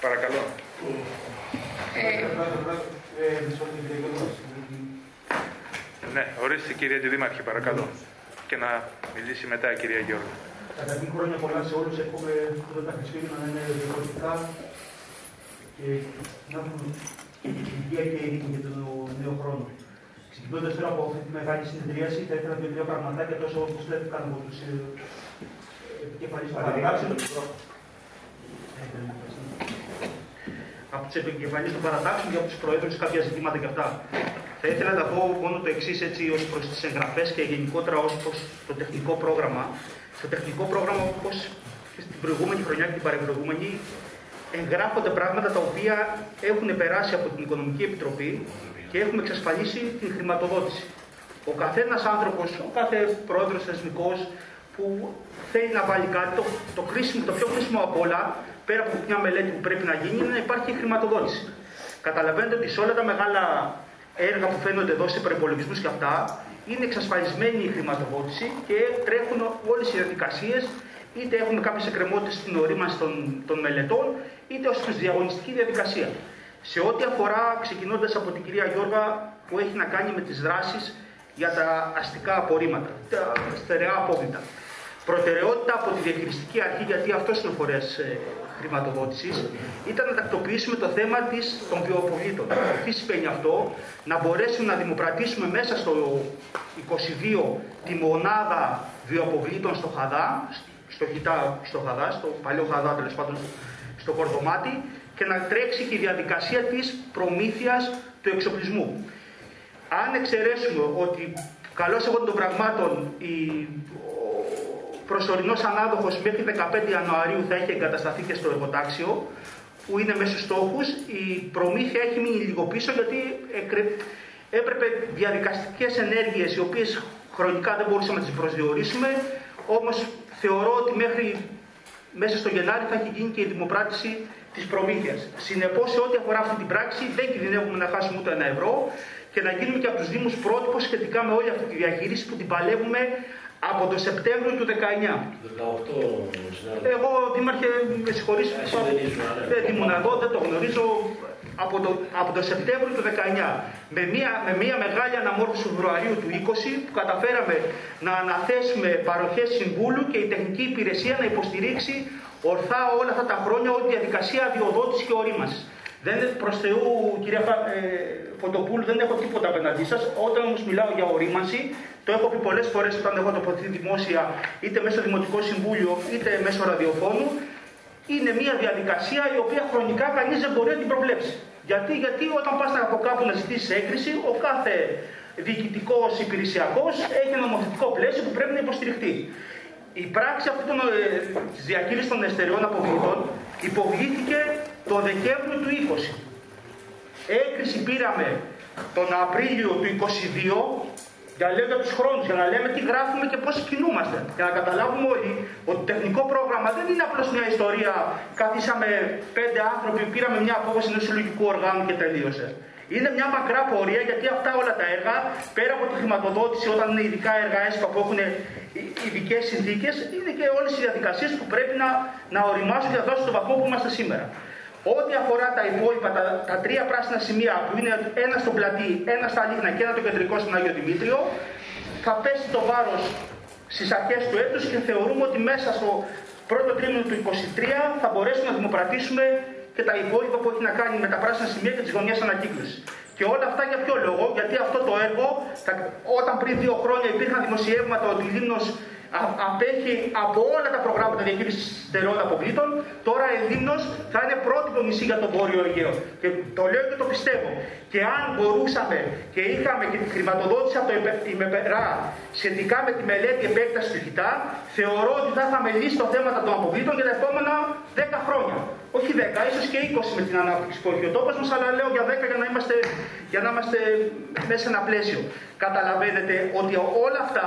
παρακαλώ. Ναι, ορίστε κυρία Δήμαρχη, παρακαλώ. Και να μιλήσει μετά η κυρία Γεώργα. Καταρχήν χρόνια πολλά σε όλους. Εύχομαι όλα τα Χριστούγεννα να είναι διαφορετικά και να έχουν υγεία και ειρήνη για τον νέο χρόνο. Ξεκινώντας τώρα από αυτή τη μεγάλη συνεδρίαση, θα ήθελα δύο-τρία πραγματάκια τόσο όπως λέφθηκαν από τους επικεφαλείς των παρατάξεων. Από τους επικεφαλείς των παρατάξεων και από τους προέδρους κάποια ζητήματα και αυτά. Θα ήθελα να πω μόνο το εξής έτσι ως προς τις εγγραφές και γενικότερα ως προς το τεχνικό πρόγραμμα. Στο τεχνικό πρόγραμμα, όπως και στην προηγούμενη χρονιά και την παρεμβροηγούμενη, εγγράφονται πράγματα τα οποία έχουν περάσει από την Οικονομική Επιτροπή και έχουμε εξασφαλίσει την χρηματοδότηση. Ο καθένας άνθρωπος, ο κάθε πρόεδρος θεσμικός που θέλει να βάλει κάτι, το, το, κρίσιμο, το πιο κρίσιμο από όλα, πέρα από μια μελέτη που πρέπει να γίνει, είναι να υπάρχει χρηματοδότηση. Καταλαβαίνετε ότι σε όλα τα μεγάλα έργα που φαίνονται εδώ σε προπολογισμού και αυτά, είναι εξασφαλισμένη η χρηματοδότηση και τρέχουν όλες οι διαδικασίες, είτε έχουμε κάποιες εκκρεμότητες στην ορίμανση των, των μελετών, είτε ως διαγωνιστική διαδικασία. Σε ό,τι αφορά, ξεκινώντας από την κυρία Γιώργα, που έχει να κάνει με τις δράσεις για τα αστικά απορρίμματα, τα στερεά απόβλητα. Προτεραιότητα από τη διαχειριστική αρχή, γιατί αυτός είναι ο φορέας ε, χρηματοδότησης, ήταν να τακτοποιήσουμε το θέμα της, των βιοαποβλήτων. Τι σημαίνει αυτό, να μπορέσουμε να δημοπρατήσουμε μέσα στο 22 τη μονάδα βιοαποβλήτων στο Χαδά, στο, χιτά, στο Χαδά, στο παλιό Χαδά τέλος πάντων, στο Κορδομάτι, και να τρέξει και η διαδικασία της προμήθειας του εξοπλισμού. Αν εξαιρέσουμε ότι καλώς εγώ των πραγμάτων η, προσωρινός ανάδοχος μέχρι 15 Ιανουαρίου θα έχει εγκατασταθεί και στο εργοτάξιο, που είναι μέσα στους στόχους, η προμήθεια έχει μείνει λίγο πίσω γιατί έπρεπε διαδικαστικές ενέργειες οι οποίες χρονικά δεν μπορούσαμε να τις προσδιορίσουμε, όμως θεωρώ ότι μέχρι μέσα στο Γενάρη θα έχει γίνει και η δημοπράτηση της προμήθειας. Συνεπώς, σε ό,τι αφορά αυτή την πράξη, δεν κινδυνεύουμε να χάσουμε ούτε ένα ευρώ. Και να γίνουμε και από τους Δήμους πρότυπο σχετικά με όλη αυτή τη διαχείριση που την παλεύουμε από το Σεπτέμβριο του 19. 18, Εγώ, Δήμαρχε, με συγχωρείς, δεν ήμουν εδώ, δεν το γνωρίζω. Από το, από το Σεπτέμβριο του 19, με μια, με μια μεγάλη αναμόρφωση του Φεβρουαρίου του 20, που καταφέραμε να αναθέσουμε παροχές συμβούλου και η τεχνική υπηρεσία να υποστηρίξει ορθά όλα αυτά τα χρόνια όλη τη διαδικασία αδειοδότηση και ορίμανση. Δεν προς Θεού, κυρία ε, Φωτοπούλου, δεν έχω τίποτα απέναντί σας. Όταν όμως μιλάω για ορίμανση, το έχω πει πολλές φορές όταν έχω τοποθετηθεί δημόσια, είτε μέσω Δημοτικό Συμβούλιο, είτε μέσω ραδιοφώνου, είναι μια διαδικασία η οποία χρονικά κανείς δεν μπορεί να την προβλέψει. Γιατί, γιατί όταν πας από κάπου να ζητήσεις έγκριση, ο κάθε διοικητικός υπηρεσιακός έχει ένα νομοθετικό πλαίσιο που πρέπει να υποστηριχτεί. Η πράξη αυτή των, ε, της διαχείρισης των εστεριών αποβλήτων υποβλήθηκε το Δεκέμβριο του 20. Έγκριση πήραμε τον Απρίλιο του 22 για να λέμε τους χρόνους, για να λέμε τι γράφουμε και πώς κινούμαστε. Για να καταλάβουμε όλοι ότι το τεχνικό πρόγραμμα δεν είναι απλώς μια ιστορία. Καθίσαμε πέντε άνθρωποι, πήραμε μια απόφαση ενός συλλογικού οργάνου και τελείωσε. Είναι μια μακρά πορεία γιατί αυτά όλα τα έργα, πέρα από τη χρηματοδότηση, όταν είναι ειδικά έργα ΕΣΠΑ που έχουν ειδικές συνθήκες, είναι και όλες οι διαδικασίες που πρέπει να, να οριμάσουν για να δώσουν τον βαθμό που είμαστε σήμερα. Ό,τι αφορά τα υπόλοιπα, τα, τα τρία πράσινα σημεία που είναι ένα στο πλατή, ένα στα Λίγνα και ένα το κεντρικό στον Άγιο Δημήτριο, θα πέσει το βάρος στις αρχές του έτους και θεωρούμε ότι μέσα στο πρώτο τρίμηνο του 2023 θα μπορέσουμε να δημοπρατήσουμε και τα υπόλοιπα που έχει να κάνει με τα πράσινα σημεία και τις γωνιές ανακύκλωσης. Και όλα αυτά για ποιο λόγο, γιατί αυτό το έργο, όταν πριν δύο χρόνια υπήρχαν δημοσιεύματα ότι η Λίμνος απέχει από όλα τα προγράμματα διαχείρισης στερεών αποβλήτων, τώρα η Λίμνος θα είναι πρότυπο νησί για τον Βόρειο Αιγαίο. Και το λέω και το πιστεύω. Και αν μπορούσαμε και είχαμε και τη χρηματοδότηση από το ΙΜΕΠΕΡΑ σχετικά με τη μελέτη επέκτασης του ΧΙΤΑ, θεωρώ ότι θα είχαμε λύσει το θέμα των αποβλήτων για τα επόμενα 10 χρόνια. Όχι 10, ίσως και 20 με την ανάπτυξη που έχει ο τόπος μας, αλλά λέω για 10 για να είμαστε, για να είμαστε μέσα σε ένα πλαίσιο. Καταλαβαίνετε ότι όλα αυτά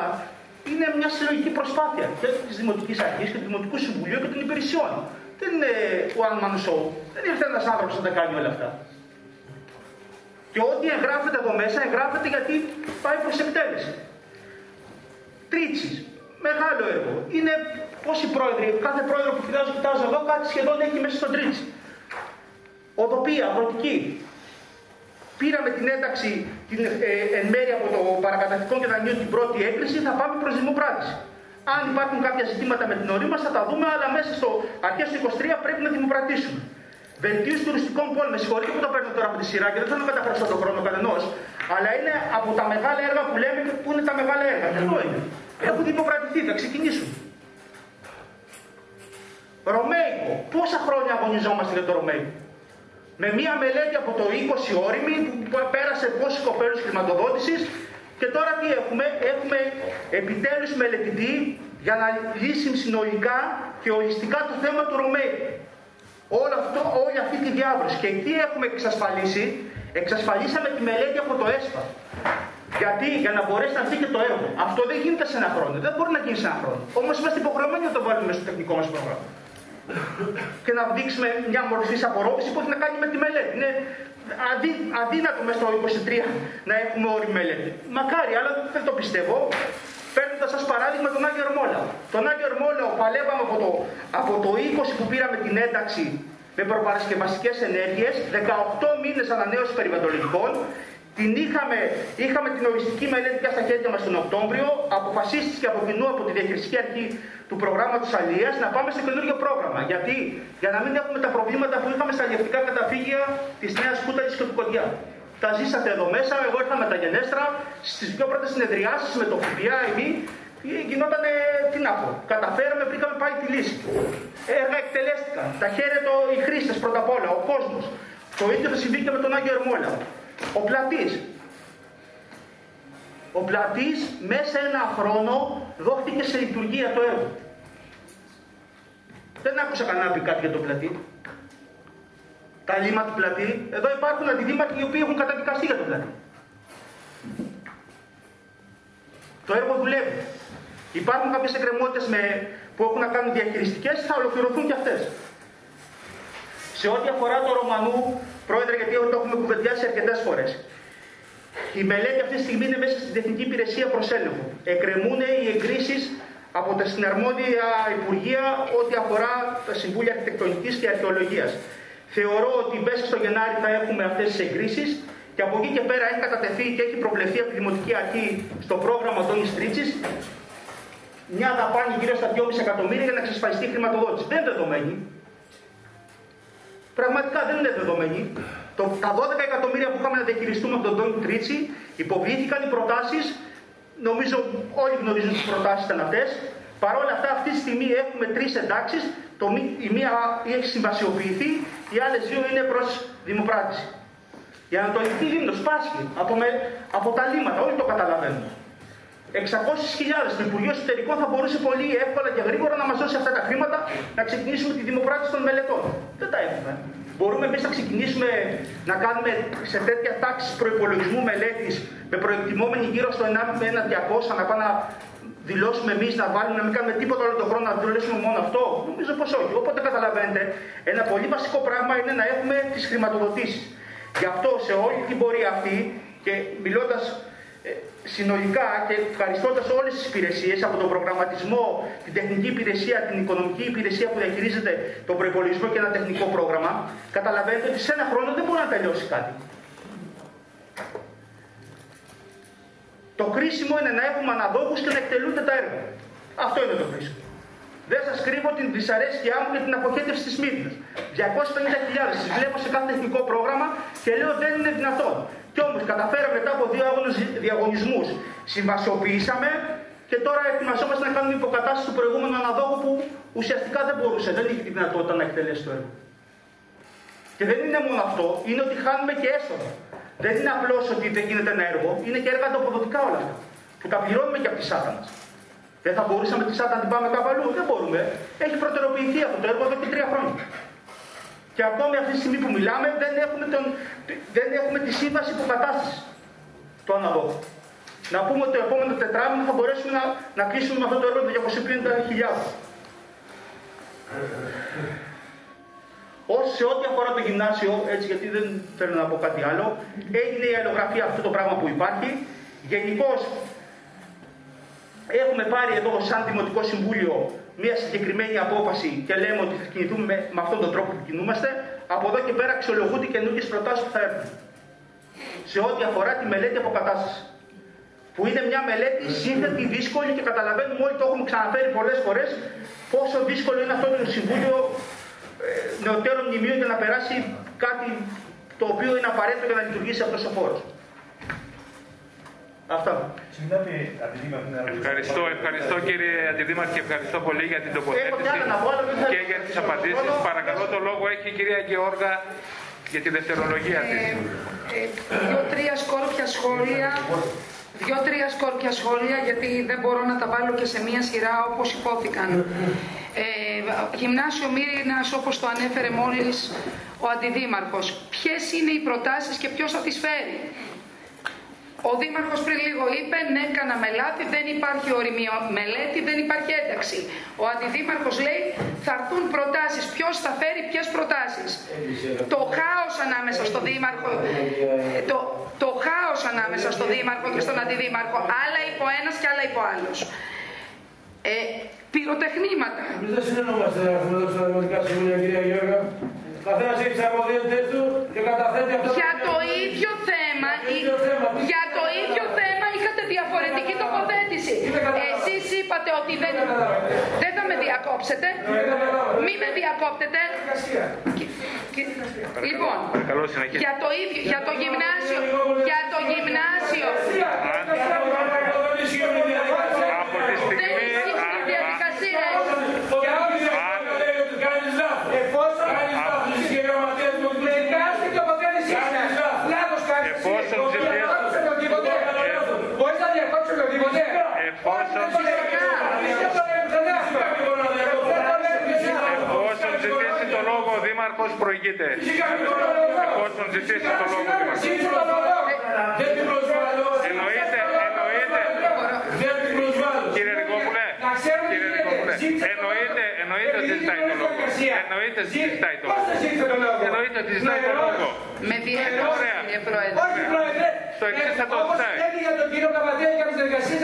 είναι μια συλλογική προσπάθεια και της Δημοτικής Αρχής και του Δημοτικού Συμβουλίου και των υπηρεσιών. Δεν είναι one man show. Δεν ήρθε ένας άνθρωπος να τα κάνει όλα αυτά. Και ό,τι εγγράφεται εδώ μέσα, εγγράφεται γιατί πάει προς εκτέλεση. Τρίτσις. Μεγάλο έργο. Είναι πόσοι πρόεδροι, κάθε πρόεδρο που κοιτάζω, κοιτάζω εδώ, κάτι σχεδόν έχει μέσα στο Τρίτσι. Οδοπία, αγροτική. Πήραμε την ένταξη την, ε, εν μέρει από το παρακαταθικό και δανείο την πρώτη έκκληση, θα πάμε προς δημοπράτηση. Αν υπάρχουν κάποια ζητήματα με την ορίμαση θα τα δούμε, αλλά μέσα στο αρχές του 23 πρέπει να δημοπρατήσουμε. Βελτίωση τουριστικών πόλεων. Με συγχωρείτε που το παίρνω τώρα από τη σειρά και δεν θέλω να μεταφράσω τον χρόνο κανενός, αλλά είναι από τα μεγάλα έργα που λέμε που είναι τα μεγάλα έργα. Και εδώ είναι; Έχουν δημοπρατηθεί, θα ξεκινήσουν. Ρωμαϊκό. Πόσα χρόνια αγωνιζόμαστε για το Ρωμαϊκό; Με μία μελέτη από το 20 όρημη που πέρασε πόσοι κοπέλους χρηματοδότησης και τώρα τι έχουμε; Έχουμε επιτέλους μελετητή για να λύσει συνολικά και ολιστικά το θέμα του Ρωμαϊκού. Όλο αυτό, όλη αυτή τη διάβρωση. Και τι έχουμε εξασφαλίσει, εξασφαλίσαμε τη μελέτη από το ΕΣΠΑ. Γιατί, για να μπορέσει να έρθει και το έργο. Αυτό δεν γίνεται σε ένα χρόνο. Δεν μπορεί να γίνει σε ένα χρόνο. Όμως είμαστε υποχρεωμένοι να το βάλουμε στο τεχνικό μας πρόγραμμα. Και να δείξουμε μια μορφή απορρόφηση που έχει να κάνει με τη μελέτη. Είναι αδύ, αδύνατο μέσα στο 23 να έχουμε όρη μελέτη. Μακάρι, αλλά δεν το πιστεύω. Παίρνοντας σας παράδειγμα τον Άγιο Ερμόλαο. Τον Άγιο Ερμόλαο παλεύαμε από το, από το 20 που πήραμε την ένταξη με προπαρασκευαστικές ενέργειες, 18 μήνες ανανέωση περιβαλλοντικών. Την είχαμε, είχαμε την οριστική μελέτη πια στα χέρια μας τον Οκτώβριο. Αποφασίστηκε από κοινού από τη διαχειριστική αρχή του προγράμματος Αλίας να πάμε στο καινούργιο πρόγραμμα. Γιατί, για να μην έχουμε τα προβλήματα που είχαμε στα αλληλευτικά καταφύγια της Νέας Κούταλη και του Κοντιά. Τα ζήσατε εδώ μέσα, εγώ ήρθα με τα γενέστρα στις πιο πρώτες συνεδριάσεις με το ΦΠΑ, εμεί γινόταν, τι να πω, καταφέραμε, βρήκαμε πάει τη λύση. Έργα εκτελέστηκαν. Τα χαίρετο οι χρήστες πρώτα απ' όλα, ο κόσμος. Το ίδιο θα συμβεί και με τον Άγιο Ερμόλα. Ο πλατής. Ο πλατής μέσα ένα χρόνο δόθηκε σε λειτουργία το έργο. Δεν άκουσα κανένα πει κάτι για το πλατή τα λίμα του πλατή. Εδώ υπάρχουν αντιδήμαρχοι οι οποίοι έχουν καταδικαστεί για το πλατή. Το έργο δουλεύει. Υπάρχουν κάποιες εκκρεμότητες που έχουν να κάνουν διαχειριστικές, θα ολοκληρωθούν και αυτές. Σε ό,τι αφορά το Ρωμανού, πρόεδρε, γιατί το έχουμε κουβεντιάσει αρκετές φορές. η μελέτη αυτή τη στιγμή είναι μέσα στην Τεχνική Υπηρεσία Προσέλεγχου. Εκκρεμούν οι εγκρίσεις από τα συναρμόδια Υπουργεία ό,τι αφορά τα Συμβούλια Αρχιτεκτονικής και Αρχαιολογίας. Θεωρώ ότι μέσα στο Γενάρη θα έχουμε αυτές τις εγκρίσεις και από εκεί και πέρα έχει κατατεθεί και έχει προβλεφθεί από τη Δημοτική Αρχή στο πρόγραμμα Τόνι Στρίτσης μια δαπάνη γύρω στα 2,5 εκατομμύρια για να εξασφαλιστεί η χρηματοδότηση. Δεν είναι δεδομένη. Πραγματικά δεν είναι δεδομένη. Το, τα 12 εκατομμύρια που είχαμε να διαχειριστούμε από τον Τόνι Τρίτσι υποβλήθηκαν οι προτάσεις. Νομίζω όλοι γνωρίζουν τις προτάσεις ήταν αυτέ. Παρ' όλα αυτά, αυτή τη στιγμή έχουμε τρεις εντάξεις. Η μία έχει συμβασιοποιηθεί, οι άλλες δύο είναι προς δημοπράτηση. Η Ανατολική Λίμνος πάσχει από, με, από τα λίμματα, όλοι το καταλαβαίνουν. 600.000 το Υπουργείο Εσωτερικών θα μπορούσε πολύ εύκολα και γρήγορα να μας δώσει αυτά τα χρήματα να ξεκινήσουμε τη δημοπράτηση των μελετών. Δεν τα έχουμε. Μπορούμε εμείς να ξεκινήσουμε να κάνουμε σε τέτοια τάξη προπολογισμού μελέτης με προεκτιμόμενη γύρω στο 1,200 να πάμε να δηλώσουμε εμείς να βάλουμε να μην κάνουμε τίποτα όλο τον χρόνο να δηλώσουμε μόνο αυτό. Νομίζω πως όχι. Οπότε καταλαβαίνετε, ένα πολύ βασικό πράγμα είναι να έχουμε τις χρηματοδοτήσεις. Γι' αυτό σε όλη την πορεία αυτή και μιλώντας ε, συνολικά και ευχαριστώντας όλες τις υπηρεσίες από τον προγραμματισμό, την τεχνική υπηρεσία, την οικονομική υπηρεσία που διαχειρίζεται τον προπολογισμό και ένα τεχνικό πρόγραμμα, καταλαβαίνετε ότι σε ένα χρόνο δεν μπορεί να τελειώσει κάτι. Το κρίσιμο είναι να έχουμε αναδόχους και να εκτελούνται τα έργα. Αυτό είναι το κρίσιμο. Δεν σας κρύβω την δυσαρέσκειά μου και την αποχέτευση της Μύρινα. 250.000 τις βλέπω σε κάθε τεχνικό πρόγραμμα και λέω δεν είναι δυνατόν. Κι όμω καταφέραμε μετά από δύο διαγωνισμούς, συμβασιοποιήσαμε και τώρα ετοιμαζόμαστε να κάνουμε υποκατάσταση του προηγούμενου αναδόχου που ουσιαστικά δεν μπορούσε, δεν είχε τη δυνατότητα να εκτελέσει το έργο. Και δεν είναι μόνο αυτό, είναι ότι χάνουμε και έσοδα. Δεν είναι απλώς ότι δεν γίνεται ένα έργο, είναι και έργα ανταποδοτικά όλα αυτά. Που τα πληρώνουμε και από τη ΣΑΤΑ μας. Δεν θα μπορούσαμε τη ΣΑΤΑ να την πάμε κάπου αλλού, δεν μπορούμε. Έχει προτεραιοποιηθεί αυτό το έργο εδώ και τρία χρόνια. Και ακόμη αυτή τη στιγμή που μιλάμε δεν έχουμε, τον, δεν έχουμε τη σύμβαση υποκατάσταση του αναδόχου. Να πούμε ότι το επόμενο τετράμινο θα μπορέσουμε να, να κλείσουμε με αυτό το έργο των 250.000. Όσο σε ό,τι αφορά το γυμνάσιο, έτσι γιατί δεν θέλω να πω κάτι άλλο, έγινε η αλληλογραφία αυτό το πράγμα που υπάρχει. Γενικώς έχουμε πάρει εδώ σαν Δημοτικό Συμβούλιο μια συγκεκριμένη απόφαση και λέμε ότι θα κινηθούμε με, με αυτόν τον τρόπο που κινούμαστε. Από εδώ και πέρα αξιολογούνται καινούργιες προτάσεις που θα έρθουν. Σε ό,τι αφορά τη μελέτη αποκατάστασης. Που είναι μια μελέτη σύνθετη, δύσκολη και καταλαβαίνουμε όλοι το έχουμε ξαναφέρει πολλές φορές πόσο δύσκολο είναι αυτό το Συμβούλιο ε, Νεωτέρων Μνημείων για να περάσει κάτι το οποίο είναι απαραίτητο για να λειτουργήσει αυτός ο χώρο. Αυτά. Ευχαριστώ, ευχαριστώ κύριε Αντιδήμαρχε, ευχαριστώ πολύ για την τοποθέτηση και για τις απαντήσεις. Παρακαλώ το λόγο έχει η κυρία Γεώργα για τη δευτερολογία της. Ε, ε, Δύο-τρία σκόρπια σχόλια Δύο-τρία σκόρπια σχόλια, γιατί δεν μπορώ να τα βάλω και σε μία σειρά όπως υπόθηκαν. Ε, γυμνάσιο Μύρινας, όπως το ανέφερε μόλις ο Αντιδήμαρχος. Ποιες είναι οι προτάσεις και ποιος θα τις φέρει; Ο Δήμαρχος πριν λίγο είπε: Ναι, κάναμε λάθη, δεν υπάρχει οριμιο μελέτη, δεν υπάρχει ένταξη. Ο Αντιδήμαρχος λέει: Θα έρθουν προτάσεις. Ποιος θα φέρει ποιες προτάσεις; Το χάος ανάμεσα στο Δήμαρχο. Το, το χάος ανάμεσα στο Δήμαρχο και στον Αντιδήμαρχο. Άλλα υπό ένας και άλλα υπό άλλο. Ε, πυροτεχνήματα. Εμείς δεν συνεννόμαστε να έχουμε εδώ στα Δημοτικά Συμβούλια, κυρία Γιώργα. Καθένας έχει τις αρμοδιότητες του και καταθέτει αυτό. Για το ίδιο θέμα, για το ίδιο θέμα είχατε διαφορετική τοποθέτηση. Εσείς είπατε ότι δεν. Δεν θα με διακόψετε. Μη με διακόπτετε. Λοιπόν, για το, ίδιο, για το γυμνάσιο, για το γυμνάσιο. Λόγο ο Δήμαρχος προηγείται. Εφόσον ζητήσει το λόγο ο Δήμαρχος. Εννοείται, εννοείται. Κύριε Ρικόπουλε, κύριε Ρικόπουλε, εννοείται, εννοείται ότι ζητάει το λόγο. Εννοείται ότι ζητάει το λόγο. Εννοείται ότι ζητάει το λόγο. Με διαβεβαιώ, κύριε Πρόεδρε. το εξής θα το Όπως ζητάει. λέει για τον κύριο Καβαδέλη και τις διαδικασίες,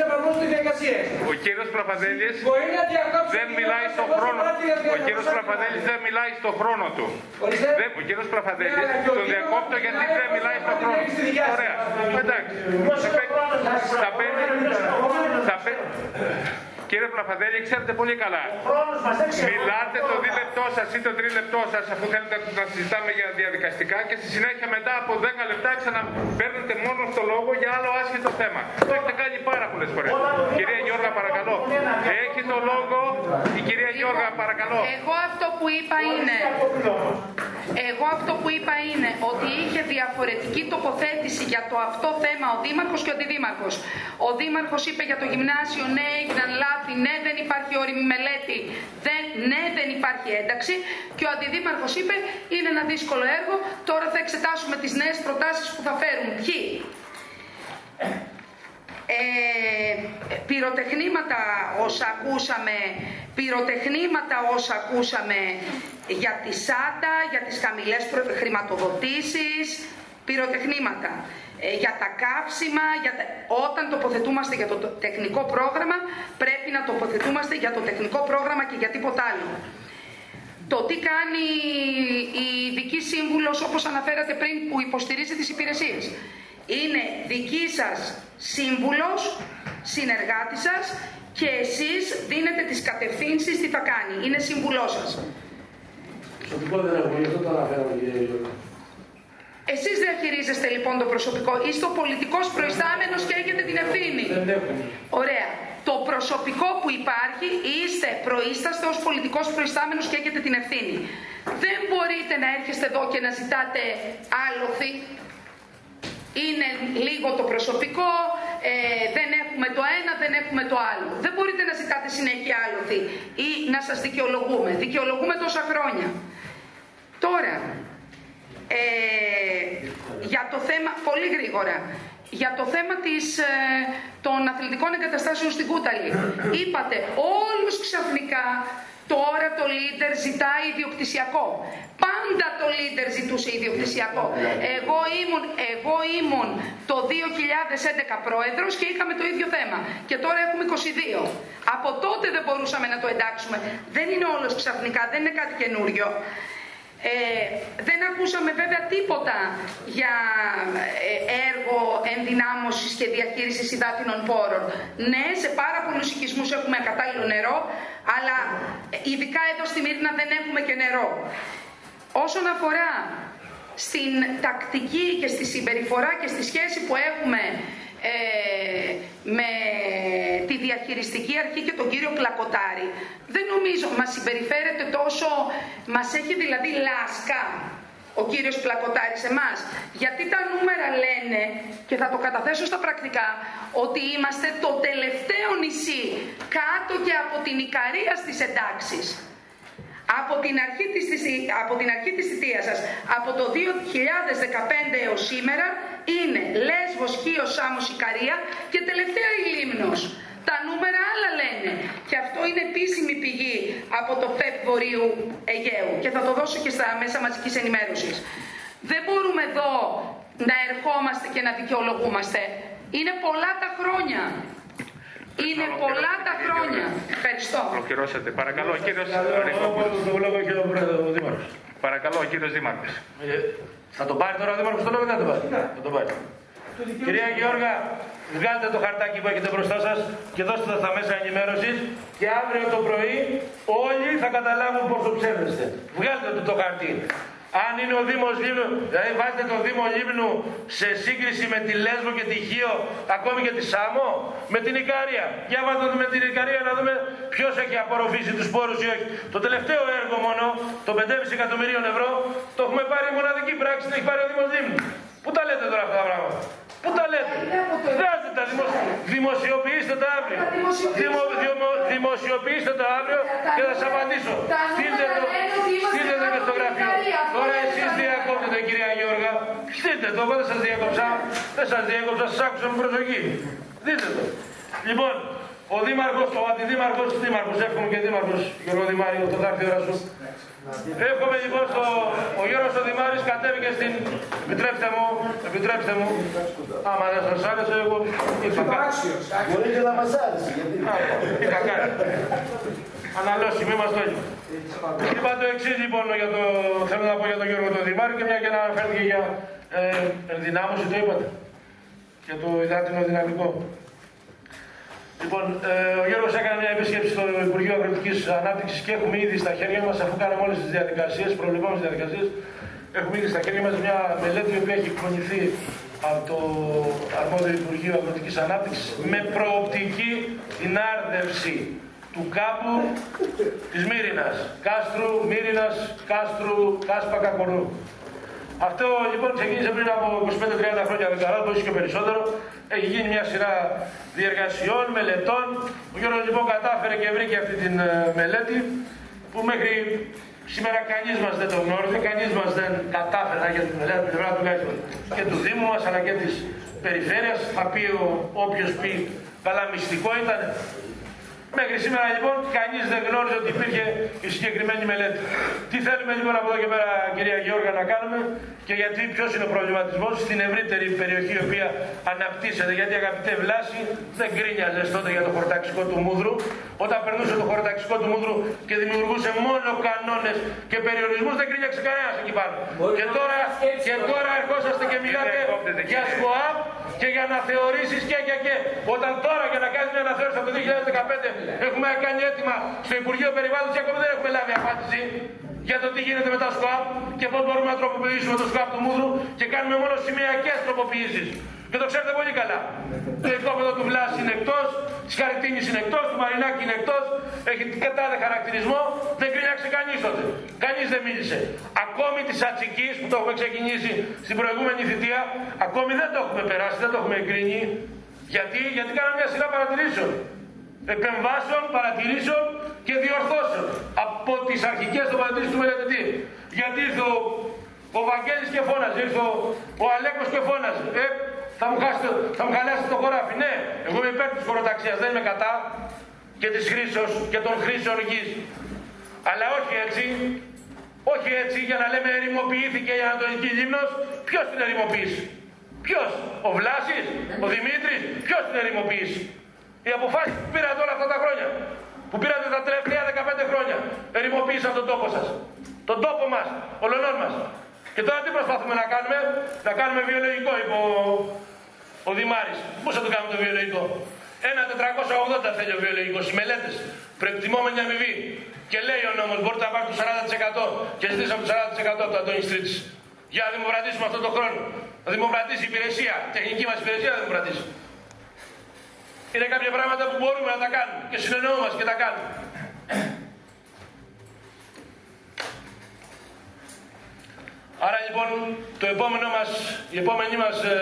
εφαρμόζουν τις διαδικασίες. Ο κύριος Πλαφαδέλης Μπορεί να διακόψει δεν την μιλάει στο διακόψει χρόνο. πάλι για Ο διακόψει κύριος πάλι. Πλαφαδέλης δεν μιλάει στο χρόνο του. Ορίστε. Δεν- Ο κύριος Πλαφαδέλης Ναι, αλλά και ο τον κύριος διακόπτω γιατί Πλαφαδέλης δεν μιλάει στο δεν χρόνο. έχει τη δικιά σας. Ωραία. Εντάξει. Θα πέ- Θα παίρνει... θα πέ- Κύριε Πλαφαδέλη, ξέρετε πολύ καλά. Μιλάτε το δίλεπτό σας ή το τρίλεπτό σας αφού θέλετε να συζητάμε για διαδικαστικά και στη συνέχεια μετά από 10 λεπτά ξαναπαίρνετε μόνος στο λόγο για άλλο άσχετο θέμα. Το έχετε κάνει πάρα πολλές φορές. Κυρία Γιώργα, παρακαλώ. Έχει το λόγο η κυρία Γιώργα, παρακαλώ. Εγώ αυτό που είπα είναι. Εγώ αυτό που είπα είναι ότι είχε διαφορετική τοποθέτηση για το αυτό θέμα ο Δήμαρχος και ο Αντιδήμαρχος. Ο Δήμαρχος είπε για το γυμνάσιο ναι έγιναν λάθη, ναι δεν υπάρχει όρημη μελέτη, δεν, ναι δεν υπάρχει ένταξη και ο Αντιδήμαρχος είπε είναι ένα δύσκολο έργο, τώρα θα εξετάσουμε τις νέες προτάσεις που θα φέρουν. Ποιοι. Ε, πυροτεχνήματα όσα ακούσαμε, πυροτεχνήματα όσα ακούσαμε για τη ΣΑΤΑ, για τις χαμηλές προ- χρηματοδοτήσεις, πυροτεχνήματα. Ε, για τα καύσιμα, για τα... όταν τοποθετούμαστε για το το τεχνικό πρόγραμμα, πρέπει να τοποθετούμαστε για το τεχνικό πρόγραμμα και για τίποτα άλλο. Το τι κάνει η ειδική σύμβουλος, όπως αναφέρατε πριν, που υποστηρίζει τις υπηρεσίες. Είναι δική σας σύμβουλος, συνεργάτη σας και εσείς δίνετε τις κατευθύνσεις τι θα κάνει. Είναι σύμβουλός σας. Προσωπικό δεν έχω, γι' αυτό το αναφέραμε κύριε Γιώργο. Εσείς διαχειρίζεστε λοιπόν το προσωπικό. Είστε ο πολιτικός προϊστάμενος και έχετε την ευθύνη. Δεν έχουμε. Ωραία. Το προσωπικό που υπάρχει είστε προείσταστε ως πολιτικός προϊστάμενος και έχετε την ευθύνη. Δεν μπορείτε να έρχεστε εδώ και να ζητάτε άλοθη. Είναι λίγο το προσωπικό, ε, δεν έχουμε το ένα, δεν έχουμε το άλλο. Δεν μπορείτε να ζητάτε συνέχεια άλοθη ή να σας δικαιολογούμε. Δικαιολογούμε τόσα χρόνια. Τώρα, ε, για το θέμα, πολύ γρήγορα, για το θέμα της, ε, των αθλητικών εγκαταστάσεων στην Κούταλη. Είπατε όλους ξαφνικά τώρα το leader ζητάει ιδιοκτησιακό. Πάντα το leader ζητούσε ιδιοκτησιακό. Εγώ ήμουν, εγώ ήμουν το 2011 πρόεδρος και είχαμε το ίδιο θέμα. Και τώρα έχουμε 22. Από τότε δεν μπορούσαμε να το εντάξουμε. Δεν είναι όλος ξαφνικά, δεν είναι κάτι καινούριο. Ε, δεν ακούσαμε βέβαια τίποτα για ε, έργο ενδυνάμωσης και διαχείρισης υδάτινων πόρων. Ναι, σε πάρα πολλούς οικισμούς έχουμε ακατάλληλο νερό, αλλά ε, ειδικά εδώ στη Μύρνα δεν έχουμε και νερό. Όσον αφορά στην τακτική και στη συμπεριφορά και στη σχέση που έχουμε ε, με τη διαχειριστική αρχή και τον κύριο Πλακοτάρη, δεν νομίζω μας συμπεριφέρεται τόσο, μας έχει δηλαδή λάσκα ο κύριος Πλακοτάρης εμάς. Γιατί τα νούμερα λένε, και θα το καταθέσω στα πρακτικά, ότι είμαστε το τελευταίο νησί κάτω και από την Ικαρία στις εντάξεις. Από την, αρχή της, της- από την αρχή της θητείας σας, από το 2015 έως σήμερα, είναι Λέσβος, Χίος, Σάμος, Ικαρία και τελευταία η Λίμνος. Τα νούμερα άλλα λένε. Και αυτό είναι επίσημη πηγή από το ΦΕΠ Βορείου Αιγαίου. Και θα το δώσω και στα μέσα μαζικής ενημέρωσης. Δεν μπορούμε εδώ να ερχόμαστε και να δικαιολογούμαστε. Είναι πολλά τα χρόνια. Είναι πολλά τα χρόνια. Ευχαριστώ. Ολοκληρώσατε. Παρακαλώ, ο κύριος Το Ρικόπουλος. λόγο έχει ο πρόεδρος, ο Δήμαρχος. Παρακαλώ, ο κύριος Δήμαρχος. Ε, Θα το πάρει τώρα ο Δήμαρχος το λόγο ή δεν θα το πάρει; Θα το πάρει. Κυρία Γιώργα, βγάλτε το χαρτάκι που έχετε μπροστά σας και δώστε το στα μέσα ενημέρωσης και αύριο το πρωί όλοι θα καταλάβουν πόσο ψεύδεστε. Βγάλτε το το χαρτί. Αν είναι ο Δήμος Λίμνου, δηλαδή βάζετε τον Δήμο Λίμνου σε σύγκριση με τη Λέσβο και τη Χίο, ακόμη και τη Σάμο, με την Ικαρία. Για βάλτε το με την Ικαρία να δούμε ποιος έχει απορροφήσει τους πόρους ή όχι. Το τελευταίο έργο μόνο, το 5,5 εκατομμυρίων ευρώ, το έχουμε πάρει μοναδική πράξη, την έχει πάρει ο Δήμος Λίμνου. Πού τα λέτε τώρα αυτά τα πράγματα; Πού τα λέτε; Βγάζτε τα δημο... δημοσιοποιήστε τα αύριο. Δημο... Δημο... Δημοσιοποιήστε τα αύριο και θα σας απαντήσω. Στείλτε το, στείλτε το και στο γραφείο. Τώρα εσείς διακόπτετε κυρία Γιώργα. Στείλτε το, εγώ δεν σας διακόψα. Δεν σας διακόψα, σας άκουσα με προσοχή. Δείτε το. Λοιπόν, ο Δήμαρχος, ο Αντιδήμαρχος, Δήμαρχος, εύχομαι και Δήμαρχος, Γιώργο Δημάριο, το θα έρθει η ώρα σου. Εύχομαι λοιπόν στο, ο Γιώργος ο Δημάρης κατέβηκε στην... Επιτρέψτε μου, επιτρέψτε μου. Άμα δεν σας άρεσε, εγώ είχα κάνει. Μπορεί και να μας άρεσε, γιατί... Είχα κάνει. Αναλώσει, μη μας το έχει. Είπα το εξής λοιπόν, για το, θέλω να πω για τον Γιώργο τον Δημάρη και μια και να αναφέρθηκε για ε, ενδυνάμωση, το είπατε. Για το υδάτινο δυναμικό. Λοιπόν, ε, ο Γιώργος έκανε μια επίσκεψη στο Υπουργείο Αγροτικής Ανάπτυξης και έχουμε ήδη στα χέρια μας, αφού κάναμε όλες τις διαδικασίες, προβλεπόμενες διαδικασίες, έχουμε ήδη στα χέρια μας μια μελέτη η οποία έχει εκπονηθεί από το αρμόδιο Υπουργείο Αγροτικής Ανάπτυξης με προοπτική την άρδευση του κάπου της Μύρινας. Κάστρου, Μύρινας, Κάστρου, Κάσπα, Κακορού. Αυτό λοιπόν ξεκίνησε πριν από 25-30 χρόνια, δεν καλά, ίσω και περισσότερο. Έχει γίνει μια σειρά διεργασιών, μελετών. Ο Γιώργος λοιπόν κατάφερε και βρήκε αυτή τη ε, μελέτη που μέχρι σήμερα κανείς μας δεν το γνώριζε, κανείς μας δεν κατάφερε να γίνει τη μελέτη από την πλευρά τουλάχιστον και του Δήμου μας αλλά και της περιφέρειας. Θα πει όποιος πει καλά μυστικό ήταν. Μέχρι σήμερα λοιπόν κανείς δεν γνώριζε ότι υπήρχε η συγκεκριμένη μελέτη. Τι θέλουμε λοιπόν από εδώ και πέρα, κυρία Γιώργα, να κάνουμε και γιατί ποιος είναι ο προβληματισμός στην ευρύτερη περιοχή η οποία αναπτύσσεται. Γιατί αγαπητέ Βλάση δεν γκρίνιαζες τότε για το χορταξικό του Μούδρου. Όταν περνούσε το χορταξικό του Μούδρου και δημιουργούσε μόνο κανόνες και περιορισμούς, δεν γκρίνιαξε κανένας εκεί πάνω. Και τώρα, και τώρα ερχόσαστε και μιλάτε για ΣΚΟΑΠ και για αναθεωρήσει και και και. Όταν τώρα για να κάνεις μια αναθεώρηση από το 2015 Έχουμε κάνει έτοιμα στο Υπουργείο Περιβάλλοντος και ακόμη δεν έχουμε λάβει απάντηση για το τι γίνεται με τα ΣΚΟΑΠ και πώς μπορούμε να τροποποιήσουμε το ΣΚΟΑΠ του Μούδρου και κάνουμε μόνο σημειακές τροποποιήσεις. Και το ξέρετε πολύ καλά. Το οικόπεδο του Βλάση είναι εκτός, της Χαριτίνη είναι εκτός, του Μαρινάκη είναι εκτός, έχει κατάδε χαρακτηρισμό, δεν κρίναξε κανείς τότε. Κανείς δεν μίλησε. Ακόμη της Ατσικής που το έχουμε ξεκινήσει στην προηγούμενη θητεία, ακόμη δεν το έχουμε περάσει, δεν το έχουμε εγκρίνει. Γιατί, γιατί κάναμε μια σειρά παρατηρήσεων επεμβάσεων, παρατηρήσεων και διορθώσεων από τις αρχικές τοποθετήσεις του μελετητή. Γιατί ήρθε ο, ο Βαγγέλης και φώναζε, ήρθε ο, ο Αλέκος και φώναζε. Ε, θα μου, χάσετε, θα μου χαλάσετε το χωράφι. Ναι, εγώ είμαι υπέρ της χωροταξίας, δεν είμαι κατά και της χρήσεως και των χρήσεων γης. Αλλά όχι έτσι, όχι έτσι για να λέμε ερημοποιήθηκε η Ανατολική Λίμνος. Ποιος την ερημοποίησε; Ποιος, ο Βλάσης, ο Δημήτρης, ποιος την ερημοποίησε; Οι αποφάσεις που πήρατε όλα αυτά τα χρόνια, που πήρατε τα τελευταία 15 χρόνια, ερημοποίησαν τον τόπο σας. Τον τόπο μας, ολονών μας. Και τώρα τι προσπαθούμε να κάνουμε, να κάνουμε βιολογικό, είπε ο, ο Δημάρης. Πώς θα το κάνουμε το βιολογικό; Ένα 480 θέλει ο βιολογικός, στι μελέτες, προεκτιμόμενη αμοιβή. Και λέει ο νόμος, μπορείτε να πάρετε το 40% και ζητήσαμε το 40% από το Αντώνη Στρίτη. Για να δημοκρατήσουμε αυτόν τον χρόνο. Να δημοκρατήσει η υπηρεσία, η τεχνική μας υπηρεσία να δημοκρατήσει. Είναι κάποια πράγματα που μπορούμε να τα κάνουμε και συνεννοούμαστε και τα κάνουμε. Άρα λοιπόν το επόμενο μας, η επόμενη μας ε,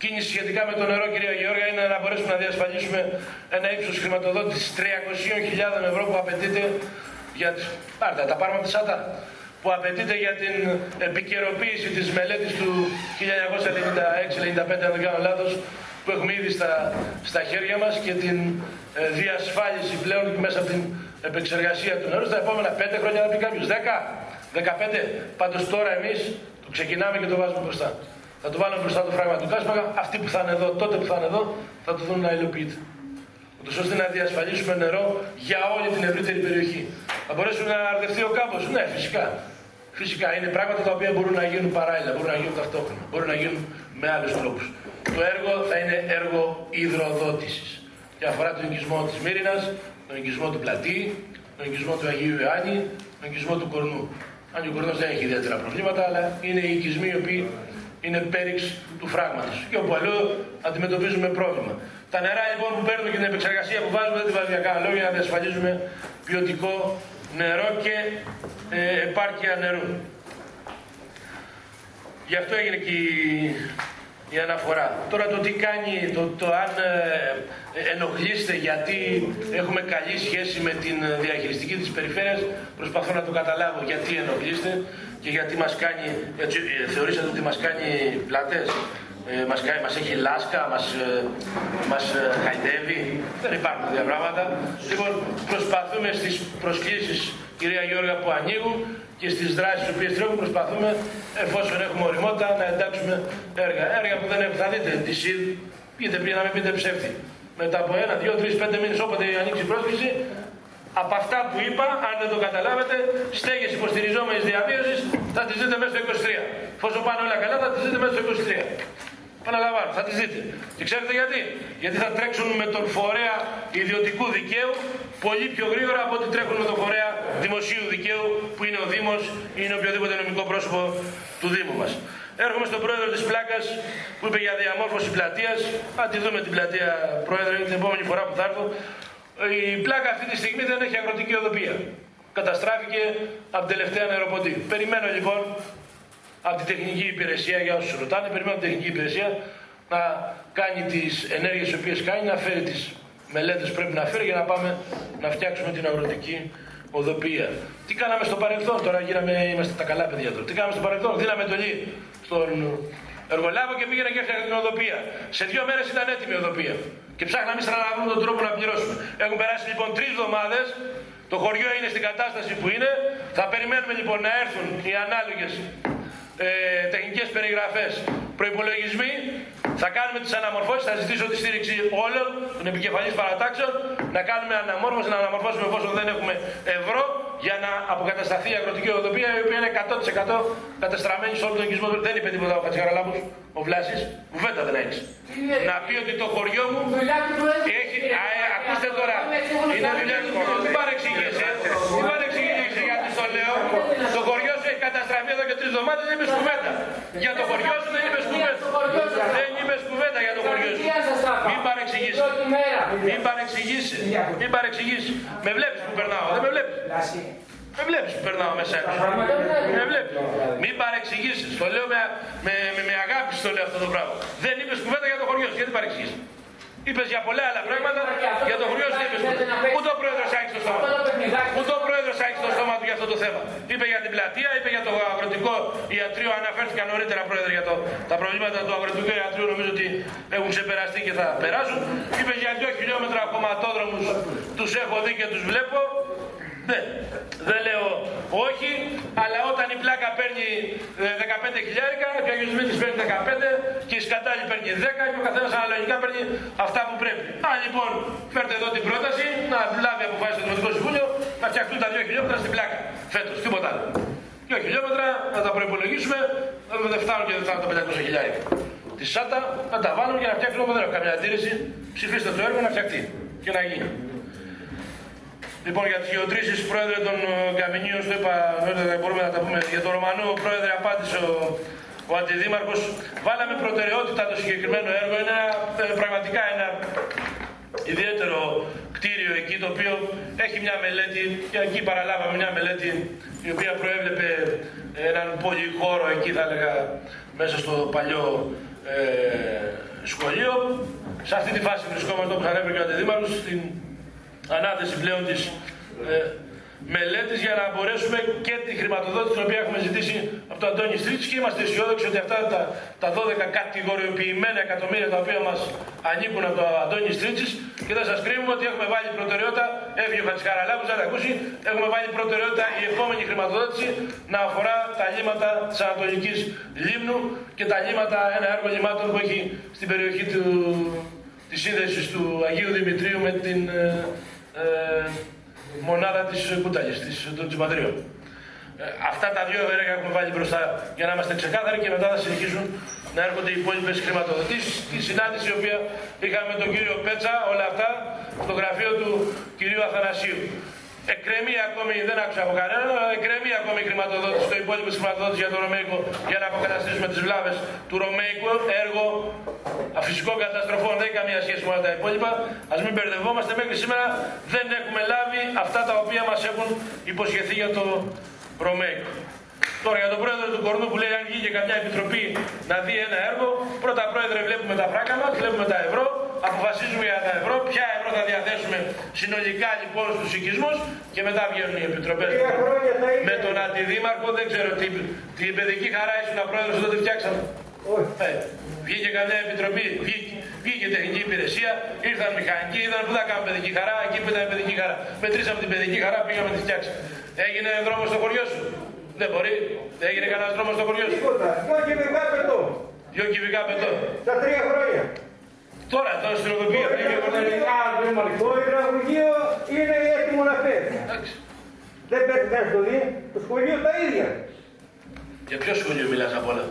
κίνηση σχετικά με το νερό κυρία Γεώργια είναι να μπορέσουμε να διασφαλίσουμε ένα ύψος χρηματοδότησης 300.000 ευρώ που απαιτείται για τις, πάρτε, τα πάρουμε από τη ΣΑΤΑ που απαιτείται για την επικαιροποίηση της μελέτης του 1996-95 αν δεν κάνω λάθος που έχουμε ήδη στα, στα χέρια μας και την ε, διασφάλιση πλέον μέσα από την επεξεργασία του νερού στα επόμενα 5 χρόνια να πει κάποιος 10, 15. Πάντως τώρα εμείς το ξεκινάμε και το βάζουμε μπροστά. Θα το βάλουμε μπροστά το φράγμα του Κάσπαγα, αυτοί που θα είναι εδώ, τότε που θα είναι εδώ, θα το δουν να υλοποιείται. Ούτως ώστε να διασφαλίσουμε νερό για όλη την ευρύτερη περιοχή. Θα μπορέσουμε να αρδευτεί ο κάμπος. Ναι, φυσικά. Φυσικά είναι πράγματα τα οποία μπορούν να γίνουν παράλληλα, μπορούν να γίνουν ταυτόχρονα, μπορούν να γίνουν με άλλους τρόπους. Το έργο θα είναι έργο υδροδότησης και αφορά τον οικισμό της Μύρινας, τον οικισμό του Πλατή, τον οικισμό του Αγίου Ιωάννη, τον οικισμό του Κορνού. Αν ο Κορνός δεν έχει ιδιαίτερα προβλήματα, αλλά είναι οι οικισμοί οι οποίοι είναι πέριξ του φράγματος και όπου αλλού αντιμετωπίζουμε πρόβλημα. Τα νερά λοιπόν που παίρνουμε και την επεξεργασία που βάζουμε δεν τη βάζουμε για κανένα λόγο για να διασφαλίζουμε ποιοτικό νερό και ε, επάρκεια νερού. Γι' αυτό έγινε και η η αναφορά. Τώρα το τι κάνει, το, το αν ε, ενοχλείστε γιατί έχουμε καλή σχέση με την διαχειριστική της περιφέρειας, προσπαθώ να το καταλάβω γιατί ενοχλείστε και γιατί μας κάνει, έτσι, ε, θεωρήσατε ότι μας κάνει πλατές. ε, μας, κα- μας έχει λάσκα, μας, ε, μας ε, χαϊδεύει. Δεν υπάρχουν τέτοια πράγματα. Λοιπόν, προσπαθούμε στις προσκλήσεις, κυρία Γιώργα, που ανοίγουν και στις δράσεις που οποίες τρέχουν προσπαθούμε, εφόσον έχουμε οριμότητα, να εντάξουμε έργα. Έργα που δεν έχουμε, θα δείτε, τη ΣΥΔ, πείτε πριν να μην πείτε ψεύτη. Μετά από ένα, δύο, τρεις, πέντε μήνες όποτε ανοίξει η πρόσκληση, από αυτά που είπα, αν δεν το καταλάβετε, στέγες υποστηριζόμενης διαβίωσης θα τις δείτε μέσα στο 23. Πόσο πάνε όλα καλά θα τις δείτε μέσα στο 23. Παναλαμβάνω, θα τις δείτε. Και ξέρετε γιατί; Γιατί θα τρέξουν με τον φορέα ιδιωτικού δικαίου πολύ πιο γρήγορα από ό,τι τρέχουν με τον φορέα δημοσίου δικαίου που είναι ο Δήμος ή είναι οποιοδήποτε νομικό πρόσωπο του Δήμου μας. Έρχομαι στον πρόεδρο της πλάκας που είπε για διαμόρφωση πλατείας. Θα τη δούμε την πλατεία, πρόεδρε, την επόμενη φορά που θα έρθω. Η πλάκα αυτή τη στιγμή δεν έχει αγροτική οδοπία. Καταστράφηκε από την τελευταία νεροποντή. Περιμένω λοιπόν από την τεχνική υπηρεσία, για όσους ρωτάνε, περιμένω την τεχνική υπηρεσία να κάνει τις ενέργειες τις οποίες κάνει, να φέρει τις μελέτες που πρέπει να φέρει για να πάμε να φτιάξουμε την αγροτική οδοπία. Τι κάναμε στο παρελθόν, τώρα γίναμε, είμαστε τα καλά παιδιά τώρα. Τι κάναμε στο παρελθόν, δίναμε εντολή στον εργολάβο και πήγαινε και έφτιαχνε την οδοπία. Σε δύο μέρες ήταν έτοιμη η οδοπία. Και ψάχναμε ύστερα να βρούμε τον τρόπο να πληρώσουμε. Έχουν περάσει λοιπόν τρεις εβδομάδες. Το χωριό είναι στην κατάσταση που είναι. Θα περιμένουμε λοιπόν να έρθουν οι ανάλογες ε, τεχνικές περιγραφές, προϋπολογισμοί. Θα κάνουμε τις αναμορφώσεις, θα ζητήσω τη στήριξη όλων των επικεφαλής παρατάξεων. Να κάνουμε αναμόρφωση, να αναμορφώσουμε εφόσον δεν έχουμε ευρώ για να αποκατασταθεί η αγροτική οδοπία η οποία είναι 100% κατεστραμμένη σε όλο τον οικισμό. Δεν είπε τίποτα ο Χατζηγαραλάμπους, ο Βλάσης, κουβέντα δεν έχεις. Να πει ότι το χωριό μου έχει... Α, ε, ακούστε τώρα, είναι δουλειά του Μην παρεξηγήσει, μην παρεξηγήσει γιατί στο λέω. Το χωριό σου έχει καταστραφεί εδώ και τρεις εβδομάδες, δεν είπες κουβέντα. Για το χωριό σου δεν είπες κουβέντα. Δεν είπες κουβέντα για το χωριό σου. Μην παρεξηγήσεις. Μην παρεξηγήσεις. Μην παρεξηγήσεις. Με βλέπεις που περνάω, δεν με βλέπεις. Με βλέπεις που περνάω μέσα έξω. Με βλέπεις. Μην παρεξηγήσεις. Το λέω με, με, με, με αγάπη στο λέω αυτό το πράγμα. Δεν είπες κουβέντα για το χωριό σου. Γιατί παρεξηγήσεις; Είπες για πολλά άλλα πράγματα, για το χωριό σου δεν είπες κουβέντα. Πού το πρόεδρος άρχισε το στόμα. Πού το πρόεδρος άρχισε το στόμα του για αυτό το θέμα. Είπε για την πλατεία, είπε για το αγροτικό ιατρείο. Αναφέρθηκα νωρίτερα πρόεδρε για το, τα προβλήματα του αγροτικού ιατρείου. Νομίζω ότι έχουν ξεπεραστεί και θα περάσουν. Είπε για 2 χιλιόμετρα κομματόδρομους. Τους έχω δει και τους βλέπω. Ναι, δεν λέω όχι, αλλά όταν η πλάκα παίρνει ε, 15 χιλιάρικα και ο Αγιος Δημήτρης παίρνει 15 και η Σκαντάλη παίρνει 10 και ο καθένας αναλογικά παίρνει αυτά που πρέπει. Αν λοιπόν φέρτε εδώ την πρόταση, να λάβει αποφάσεις το Δημοτικό Συμβούλιο, να φτιαχτούν τα 2 χιλιόμετρα στην πλάκα. Φέτος, τίποτα άλλο. 2 χιλιόμετρα να τα προπολογίσουμε, δεν φτάνουν και δεν φτάνουν τα 500 χιλιάρικα. Τη ΣΑΤΑ να τα βάλουμε και να φτιάξουμε όπου δεν έχω καμία αντίρρηση. Ψηφίστε το έργο να φτιαχτεί και να γίνει. Λοιπόν, για τις γεωτρήσεις, πρόεδρε των ε, Καμινίων, το είπα νωρίτερα, μπορούμε να τα πούμε. Για τον Ρωμανό, πρόεδρε, απάντησε ο, ο αντιδήμαρχος. Βάλαμε προτεραιότητα το συγκεκριμένο έργο. Είναι ένα, ε, πραγματικά ένα ιδιαίτερο κτίριο εκεί, το οποίο έχει μια μελέτη, και εκεί παραλάβαμε μια μελέτη η οποία προέβλεπε έναν πολυχώρο εκεί, θα έλεγα, μέσα στο παλιό ε, σχολείο. Σε αυτή τη φάση βρισκόμαστε, όπως ανέφερε και ο αντιδήμαρχος, στην ανάθεση πλέον της ε, μελέτης για να μπορέσουμε και τη χρηματοδότηση την οποία έχουμε ζητήσει από τον Αντώνη Στρίτση και είμαστε αισιόδοξοι ότι αυτά τα, τα 12 κατηγοριοποιημένα εκατομμύρια τα οποία μας ανήκουν από τον Αντώνη Στρίτσης και θα σας κρίνουμε ότι έχουμε βάλει προτεραιότητα, έφυγε ο Χατζηχαραλάβους, θα τα ακούσει, έχουμε βάλει προτεραιότητα η επόμενη χρηματοδότηση να αφορά τα λίμματα της Ανατολικής Λίμνου και τα λίμματα, ένα έργο λιμάτων που έχει στην περιοχή του, της σύνδεσης του Αγίου Δημητρίου με την ε, ε, μονάδα της Κούταλης, της, των Τσιμπαδρίων. Ε, αυτά τα δύο έργα έχουμε βάλει μπροστά για να είμαστε ξεκάθαροι και μετά θα συνεχίσουν να έρχονται οι υπόλοιπες χρηματοδοτήσεις. Τη συνάντηση η οποία είχαμε με τον κύριο Πέτσα, όλα αυτά, στο γραφείο του κυρίου Αθανασίου. Εκκρεμεί ακόμη, δεν άκουσα από κανέναν, αλλά εκκρεμεί ακόμη η χρηματοδότηση, το υπόλοιπο χρηματοδότησης για το Ρωμαϊκό για να αποκαταστήσουμε τις βλάβες του Ρωμαϊκού. Έργο αφυσικών καταστροφών δεν έχει καμία σχέση με όλα τα υπόλοιπα. Α μην μπερδευόμαστε, μέχρι σήμερα δεν έχουμε λάβει αυτά τα οποία μας έχουν υποσχεθεί για το Ρωμαϊκό. Τώρα για τον πρόεδρο του Κορνού που λέει αν βγει και καμιά επιτροπή να δει ένα έργο, πρώτα πρόεδρε βλέπουμε τα φράγκα μας, βλέπουμε τα ευρώ, αποφασίζουμε για τα ευρώ, ποια ευρώ θα διαθέσουμε συνολικά λοιπόν στους οικισμούς και μετά βγαίνουν οι επιτροπές. Με τον αντιδήμαρχο δεν ξέρω τι, τι παιδική χαρά ήσουν πρόεδρος τότε φτιάξαμε. Ε, βγήκε καμιά επιτροπή, βγήκε, βγήκε τεχνική υπηρεσία, ήρθαν μηχανικοί, είδαν που θα κάνουμε παιδική χαρά, εκεί που ήταν παιδική χαρά. Μετρήσαμε την παιδική χαρά, πήγαμε τη φτιάξαμε. Έγινε δρόμος στο χωριό σου. Δεν μπορεί, δεν έγινε κανένας δρόμο στο χωριό σου. Τίποτα. Δυο κυβικά πετώ. Δυο κυβικά πετώ. Στα τρία χρόνια. Τώρα, τώρα στην οδοποιία, πριν και Το υδραυλουργείο είναι έτοιμο να πέσει. Δεν πέφτει κανένας στο δει. Το σχολείο τα ίδια. Για ποιο σχολείο μιλάς απ' όλα;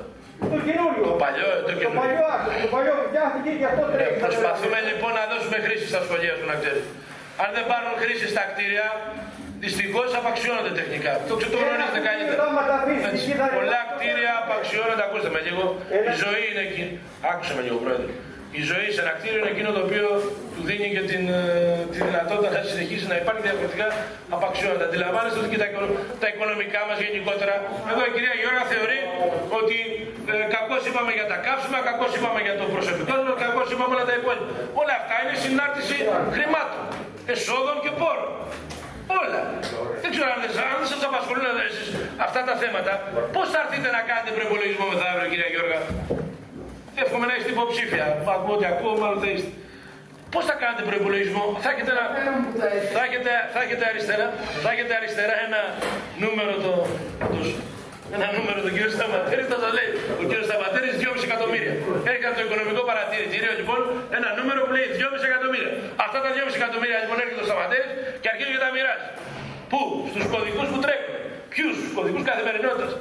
Το καινούριο. Το παλιό, το Το καινούριο. παλιό, άκου, το παλιό φτιάχτηκε και αυτό τρέχει. Ε, Προσπαθούμε λοιπόν να δώσουμε χρήση στα σχολεία σου να ξέρεις. Αν δεν πάρουν χρήση στα κτίρια, δυστυχώς απαξιώνονται τεχνικά. Το ξέρω το γνωρίζετε καλύτερα. Έτσι. Πολλά κτίρια απαξιώνονται, ακούστε με λίγο. Η ζωή είναι εκεί. Άκουσε με λίγο, πρόεδρε. Η ζωή σε ένα κτίριο είναι εκείνο το οποίο του δίνει και την, ε, τη δυνατότητα να συνεχίσει να υπάρχει διαφορετικά απαξιώνεται. Αντιλαμβάνεστε ότι και τα, οικονο- τα οικονομικά μας γενικότερα. Εδώ η κυρία Γιώργα θεωρεί ότι ε, κακώς είπαμε για τα καύσιμα, κακώς είπαμε για το προσωπικό μα, κακώς είπαμε όλα τα υπόλοιπα. Όλα αυτά είναι συνάρτηση χρημάτων, εσόδων και πόρων. Όλα. Δεν ξέρω αν δεν, αν δεν σας απασχολούν εσείς αυτά τα θέματα, πώς θα έρθετε να κάνετε προπολογισμό μεθαύριο, κυρία Γιώργα; Εύχομαι να είστε υποψήφια. Ακούω ότι ακούω, μάλλον θα είστε. Πώς θα κάνετε προπολογισμό, θα έχετε, ένα, θα, έχετε, θα, έχετε αριστερά, θα έχετε αριστερά ένα νούμερο το, το, ένα νούμερο τον κύριο Σταματέρη, θα το λέει. Ο κύριος Σταματέρη 2,5 εκατομμύρια. Έχει από το οικονομικό παρατηρητήριο λοιπόν ένα νούμερο που λέει 2,5 εκατομμύρια. Αυτά τα 2,5 εκατομμύρια λοιπόν έρχεται ο Σταματέρη και αρχίζει και τα μοιράζει. Πού, στους κωδικούς που τρέχουν. Ποιους, στους κωδικούς καθημερινότητας.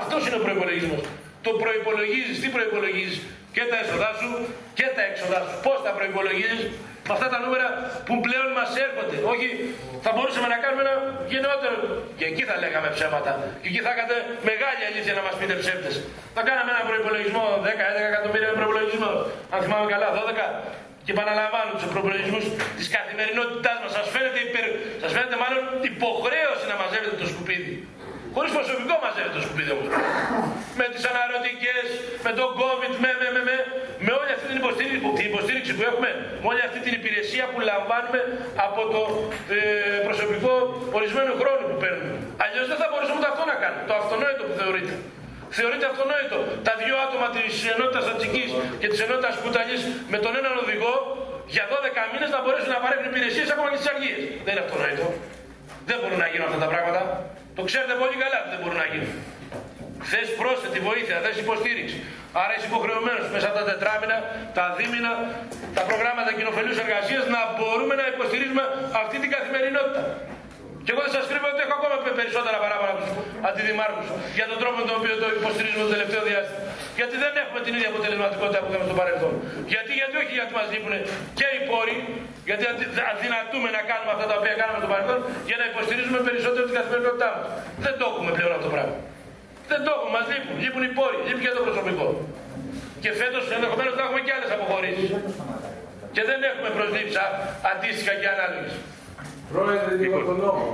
Αυτός είναι ο προπολογισμό. Το προπολογίζει, τι προπολογίζει, και τα έσοδά σου και τα έξοδά σου. Πώς τα προπολογίζει με αυτά τα νούμερα που πλέον μας έρχονται. Όχι, θα μπορούσαμε να κάνουμε ένα γενναιότερο. Και εκεί θα λέγαμε ψέματα. Και εκεί θα είχατε μεγάλη αλήθεια να μας πείτε ψεύτες. Θα κάναμε ένα προπολογισμό 10-11 εκατομμύρια προπολογισμό. Αν θυμάμαι καλά, 12. Και επαναλαμβάνω τους προπολογισμού της καθημερινότητάς μας. Σας φαίνεται, υπερ... σας φαίνεται μάλλον υποχρέωση να μαζεύετε το σκουπίδι. Χωρίς προσωπικό μαζεύετε το σκουπίδι όμω. Με τις αναρωτικές, με τον COVID, με, με, με, με, με όλη αυτή την υποστήριξη, που- την υποστήριξη που έχουμε, με όλη αυτή την υπηρεσία που λαμβάνουμε από το ε, προσωπικό ορισμένου χρόνου που παίρνουμε. Αλλιώς δεν θα μπορούσαμε το αυτό να κάνουμε. Το αυτονόητο που θεωρείται. Θεωρείται αυτονόητο τα δύο άτομα της ενότητας Ατσικής και της ενότητας Κουταλή με τον έναν οδηγό για 12 μήνες να μπορέσουν να παρέχουν υπηρεσίες ακόμα και στις αργίες. Δεν είναι αυτονόητο. Δεν μπορούν να γίνουν αυτά τα πράγματα. Το ξέρετε πολύ καλά ότι δεν μπορούν να γίνουν. Θες πρόσθετη βοήθεια, θες υποστήριξη. Άρα είσαι υποχρεωμένος μέσα από τα τετράμινα, τα δίμηνα, τα προγράμματα κοινοφελούς εργασίας να μπορούμε να υποστηρίζουμε αυτή την καθημερινότητα. Και εγώ δεν σας κρύβω ότι έχω ακόμα περισσότερα παράπονα από τους αντιδημάρχους για τον τρόπο με τον οποίο το υποστηρίζουμε το τελευταίο διάστημα. Γιατί δεν έχουμε την ίδια αποτελεσματικότητα που είχαμε στο παρελθόν. Γιατί, γιατί όχι γιατί μας λείπουν και οι πόροι, γιατί αδυ- αδυνατούμε να κάνουμε αυτά τα οποία κάναμε στο παρελθόν για να υποστηρίζουμε περισσότερο την καθημερινότητά μας. Δεν το έχουμε πλέον αυτό το πράγμα. Δεν το έχουμε, μας λείπουν. Λείπουν οι πόροι, λείπει και το προσωπικό. Και φέτος ενδεχομένως θα έχουμε και άλλες αποχωρήσεις. Και δεν έχουμε προσλήψει αντίστοιχα και ανάλογες. Πρόεδρε, λίγο τον νόμο.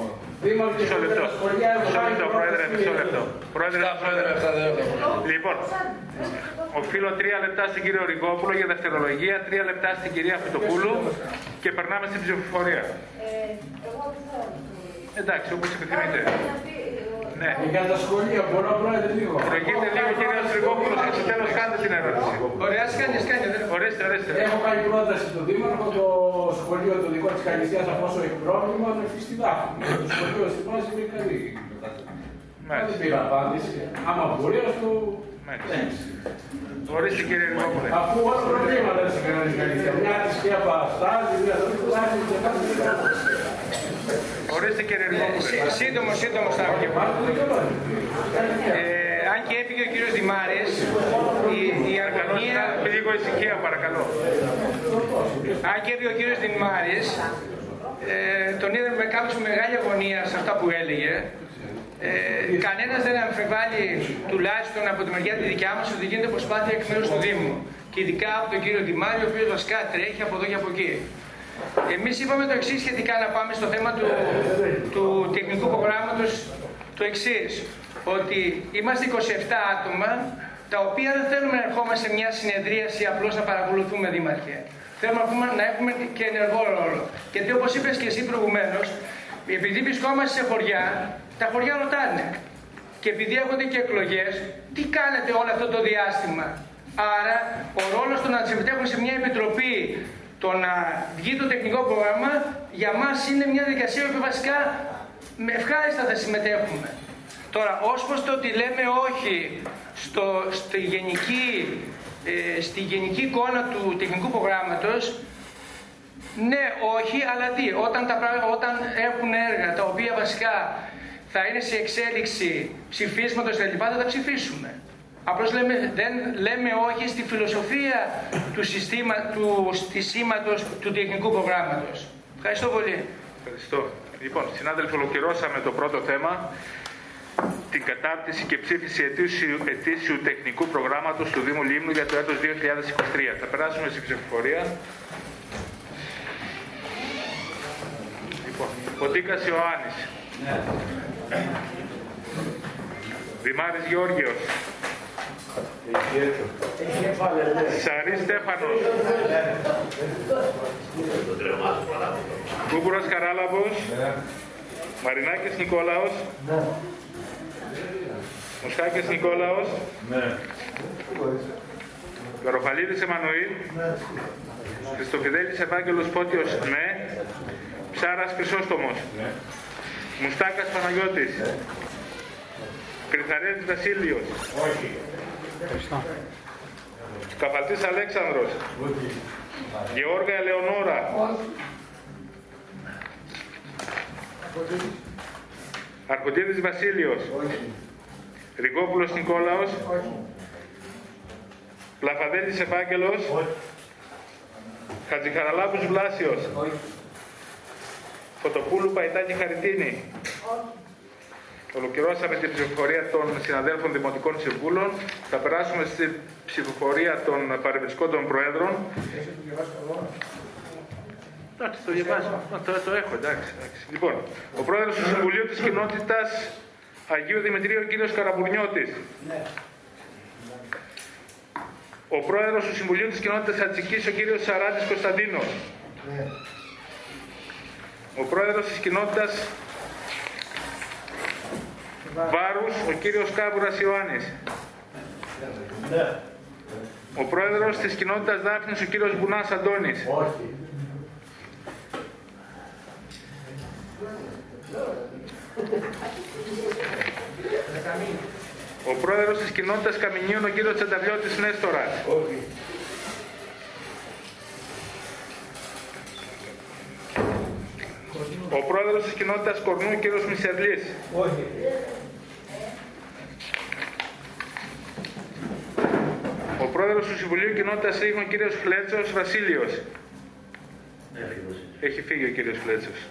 Δήμαρχε Μισό λεπτό. σχολεία Μισό λεπτό, πρόεδρε, μισό λεπτό. Πρόεδρε, πρόεδρε, αυτά δεν έχω. Λοιπόν, οφείλω τρία λεπτά στην κύριο Ριγόπουλο για δευτερολογία, τρία λεπτά στην κυρία Φυτοπούλου και περνάμε στην ψηφοφορία. Εντάξει, όπως επιθυμείτε. Ναι. Για τα σχολεία, μπορώ πρόεδρε λίγο. Προηγείται λίγο κύριε Ριγόπουλο και στο τέλος κάντε την ερώτηση. Ωραία, σκάνει, σκάνει. Ορίστε, ορίστε. Έχω κάνει πρόταση στον Δήμαρχο το σχολείο το δικό της Καλυστίας αφού έχει πρόβλημα να φύγει στη Δάφνη. Το σχολείο στη βάση είναι καλή. Δεν πήρα απάντηση. Άμα μπορεί, ας το. Ορίστε κύριε Ριγόπουλε. Αφού όλα προβλήματα δεν σε κανένα Καλυστία. Μια θρησκεία παστάζει, μια θρησκεία Ορίστε κύριε Ριγόπουλε. Σύντομο, σύντομο θα ε, αν και έφυγε ο κύριος Δημάρης, η, η αγωνία... Λίγο ησυχία παρακαλώ. Αν και έφυγε ο κύριος Δημάρης, ε, τον είδαμε με κάποια μεγάλη αγωνία σε αυτά που έλεγε. Ε, Κανένας δεν αμφιβάλλει, τουλάχιστον από τη μεριά τη δικιά μας, ότι γίνεται προσπάθεια εκ μέρους του Δήμου. Και ειδικά από τον κύριο Δημάρη, ο οποίος βασικά τρέχει από εδώ και από εκεί. Εμείς είπαμε το εξής σχετικά να πάμε στο θέμα του, του τεχνικού προγράμματος το εξής. Ότι είμαστε 27 άτομα τα οποία δεν θέλουμε να ερχόμαστε σε μια συνεδρίαση απλώς να παρακολουθούμε δήμαρχε. Θέλουμε να έχουμε, να έχουμε και ενεργό ρόλο. Γιατί όπως είπες και εσύ προηγουμένως, επειδή βρισκόμαστε σε χωριά, τα χωριά ρωτάνε. Και επειδή έρχονται και εκλογές, τι κάνετε όλο αυτό το διάστημα; Άρα ο ρόλος του να συμμετέχουν σε μια επιτροπή το να βγει το τεχνικό πρόγραμμα για μας είναι μια διαδικασία που βασικά με ευχάριστα θα συμμετέχουμε. Τώρα, ως προς το ότι λέμε όχι στο, στη, γενική, ε, στη γενική εικόνα του τεχνικού προγράμματος, ναι, όχι, αλλά τι, όταν, τα, όταν έχουν έργα τα οποία βασικά θα είναι σε εξέλιξη ψηφίσματος κλπ. θα τα ψηφίσουμε. Απλώς λέμε, δεν λέμε όχι στη φιλοσοφία του, συστήμα, του στισίματος του τεχνικού προγράμματος. Ευχαριστώ πολύ. Ευχαριστώ. Λοιπόν, συνάδελφοι, ολοκληρώσαμε το πρώτο θέμα την κατάρτιση και ψήφιση ετήσιου, ετήσιου τεχνικού προγράμματος του Δήμου Λίμνου για το έτος 2023. Θα περάσουμε στην ψηφοφορία. Λοιπόν, Ποτίκας Ιωάννης. Ναι. Δημάρης Γεώργιος. Σαρή Στέφανος. Κούκουρας Καράλαμπος. Μαρινάκης Νικόλαος. Μουσχάκης Νικόλαος. Καροφαλίδης Εμμανουήλ. Χριστοφιδέλης Ευάγγελος Πότιος. Ναι. Ψάρας Χρυσόστομος. Μουστάκας Παναγιώτης. Κρυθαρέλης Βασίλειος. Όχι. Καπαλτής Αλέξανδρος. Όχι. Γεώργα Ελεονόρα. Όχι. Αρχοντίδης Βασίλειος. Όχι. Ριγόπουλος Νικόλαος. Όχι. Πλαφαδέλης Ευάγγελος. Όχι. Χατζηχαραλάπους Βλάσιος. Όχι. Φωτοπούλου Παϊτάκη Χαριτίνη. Όχι. Ολοκληρώσαμε την ψηφοφορία των συναδέλφων Δημοτικών Συμβούλων. Θα περάσουμε στη ψηφοφορία των παρεμπισκών των Προέδρων. Εντάξει, το διαβάζω. Το, το έχω, εντάξει, εντάξει. Λοιπόν, ο Πρόεδρος του Συμβουλίου της Κοινότητας Αγίου Δημητρίου, κύριος Καραμπουρνιώτης. Ναι. Ο Πρόεδρος του Συμβουλίου της Κοινότητας Ατσικής, ο κύριος Σαράτης Κωνσταντίνος. Ναι. Ο Πρόεδρος της Κοινότητας Βάρους, ο κύριος Κάβουρας Ιωάννης. Ναι. Ο πρόεδρος της κοινότητας Δάφνης, ο κύριος Μπουνάς Αντώνης. Όχι. Ο πρόεδρος της κοινότητας Καμινίων, ο κύριος Τσανταβιώτης Νέστορας. Όχι. Ο πρόεδρος της κοινότητας Κορνού, κύριος Μισερλής. Όχι. Ο πρόεδρος του Συμβουλίου Κοινότητας Ρήγων, κύριος Φλέτσος Βασίλειος. Έχει φύγει ο κύριος Φλέτσος.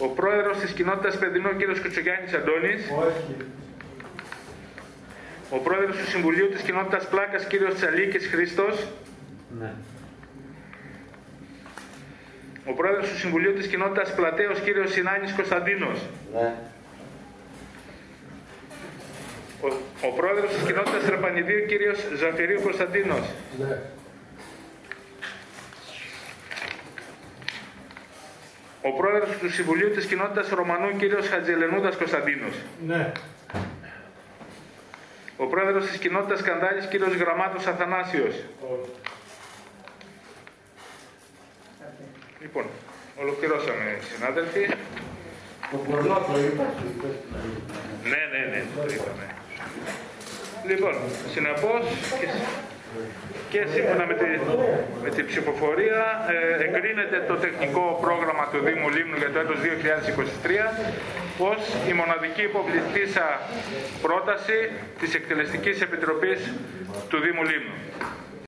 Ο πρόεδρος της κοινότητας Παιδινού, κύριος Κουτσογιάννης Αντώνης. Όχι. Ο πρόεδρος του Συμβουλίου της κοινότητας Πλάκας, κύριος Τσαλίκης Χρήστος. Ναι. Ο πρόεδρος του Συμβουλίου της Κοινότητας Πλατέως, κύριος Συνάνης Κωνσταντίνος. Ναι. Ο, ο πρόεδρος της κοινότητας Τραπανιδίου, κύριος Ζαφυρίου Κωνσταντίνος. Ναι. Ο πρόεδρος του Συμβουλίου της κοινότητας Ρωμανού, κύριος Χατζελενούδας Κωνσταντίνος. Ναι. Ο πρόεδρος της κοινότητας Καντάλης, κύριος Γραμμάτος Αθανάσιος. Όχι. Λοιπόν, ολοκληρώσαμε συνάδελφοι. Το μπορώ το είπα. Ναι, ναι, ναι, το είπαμε. Λοιπόν, συνεπώς και, σύμφωνα με, τη, με την ψηφοφορία ε, εγκρίνεται το τεχνικό πρόγραμμα του Δήμου Λίμνου για το έτος 2023 ως η μοναδική υποβληθήσα πρόταση της Εκτελεστικής Επιτροπής του Δήμου Λίμνου.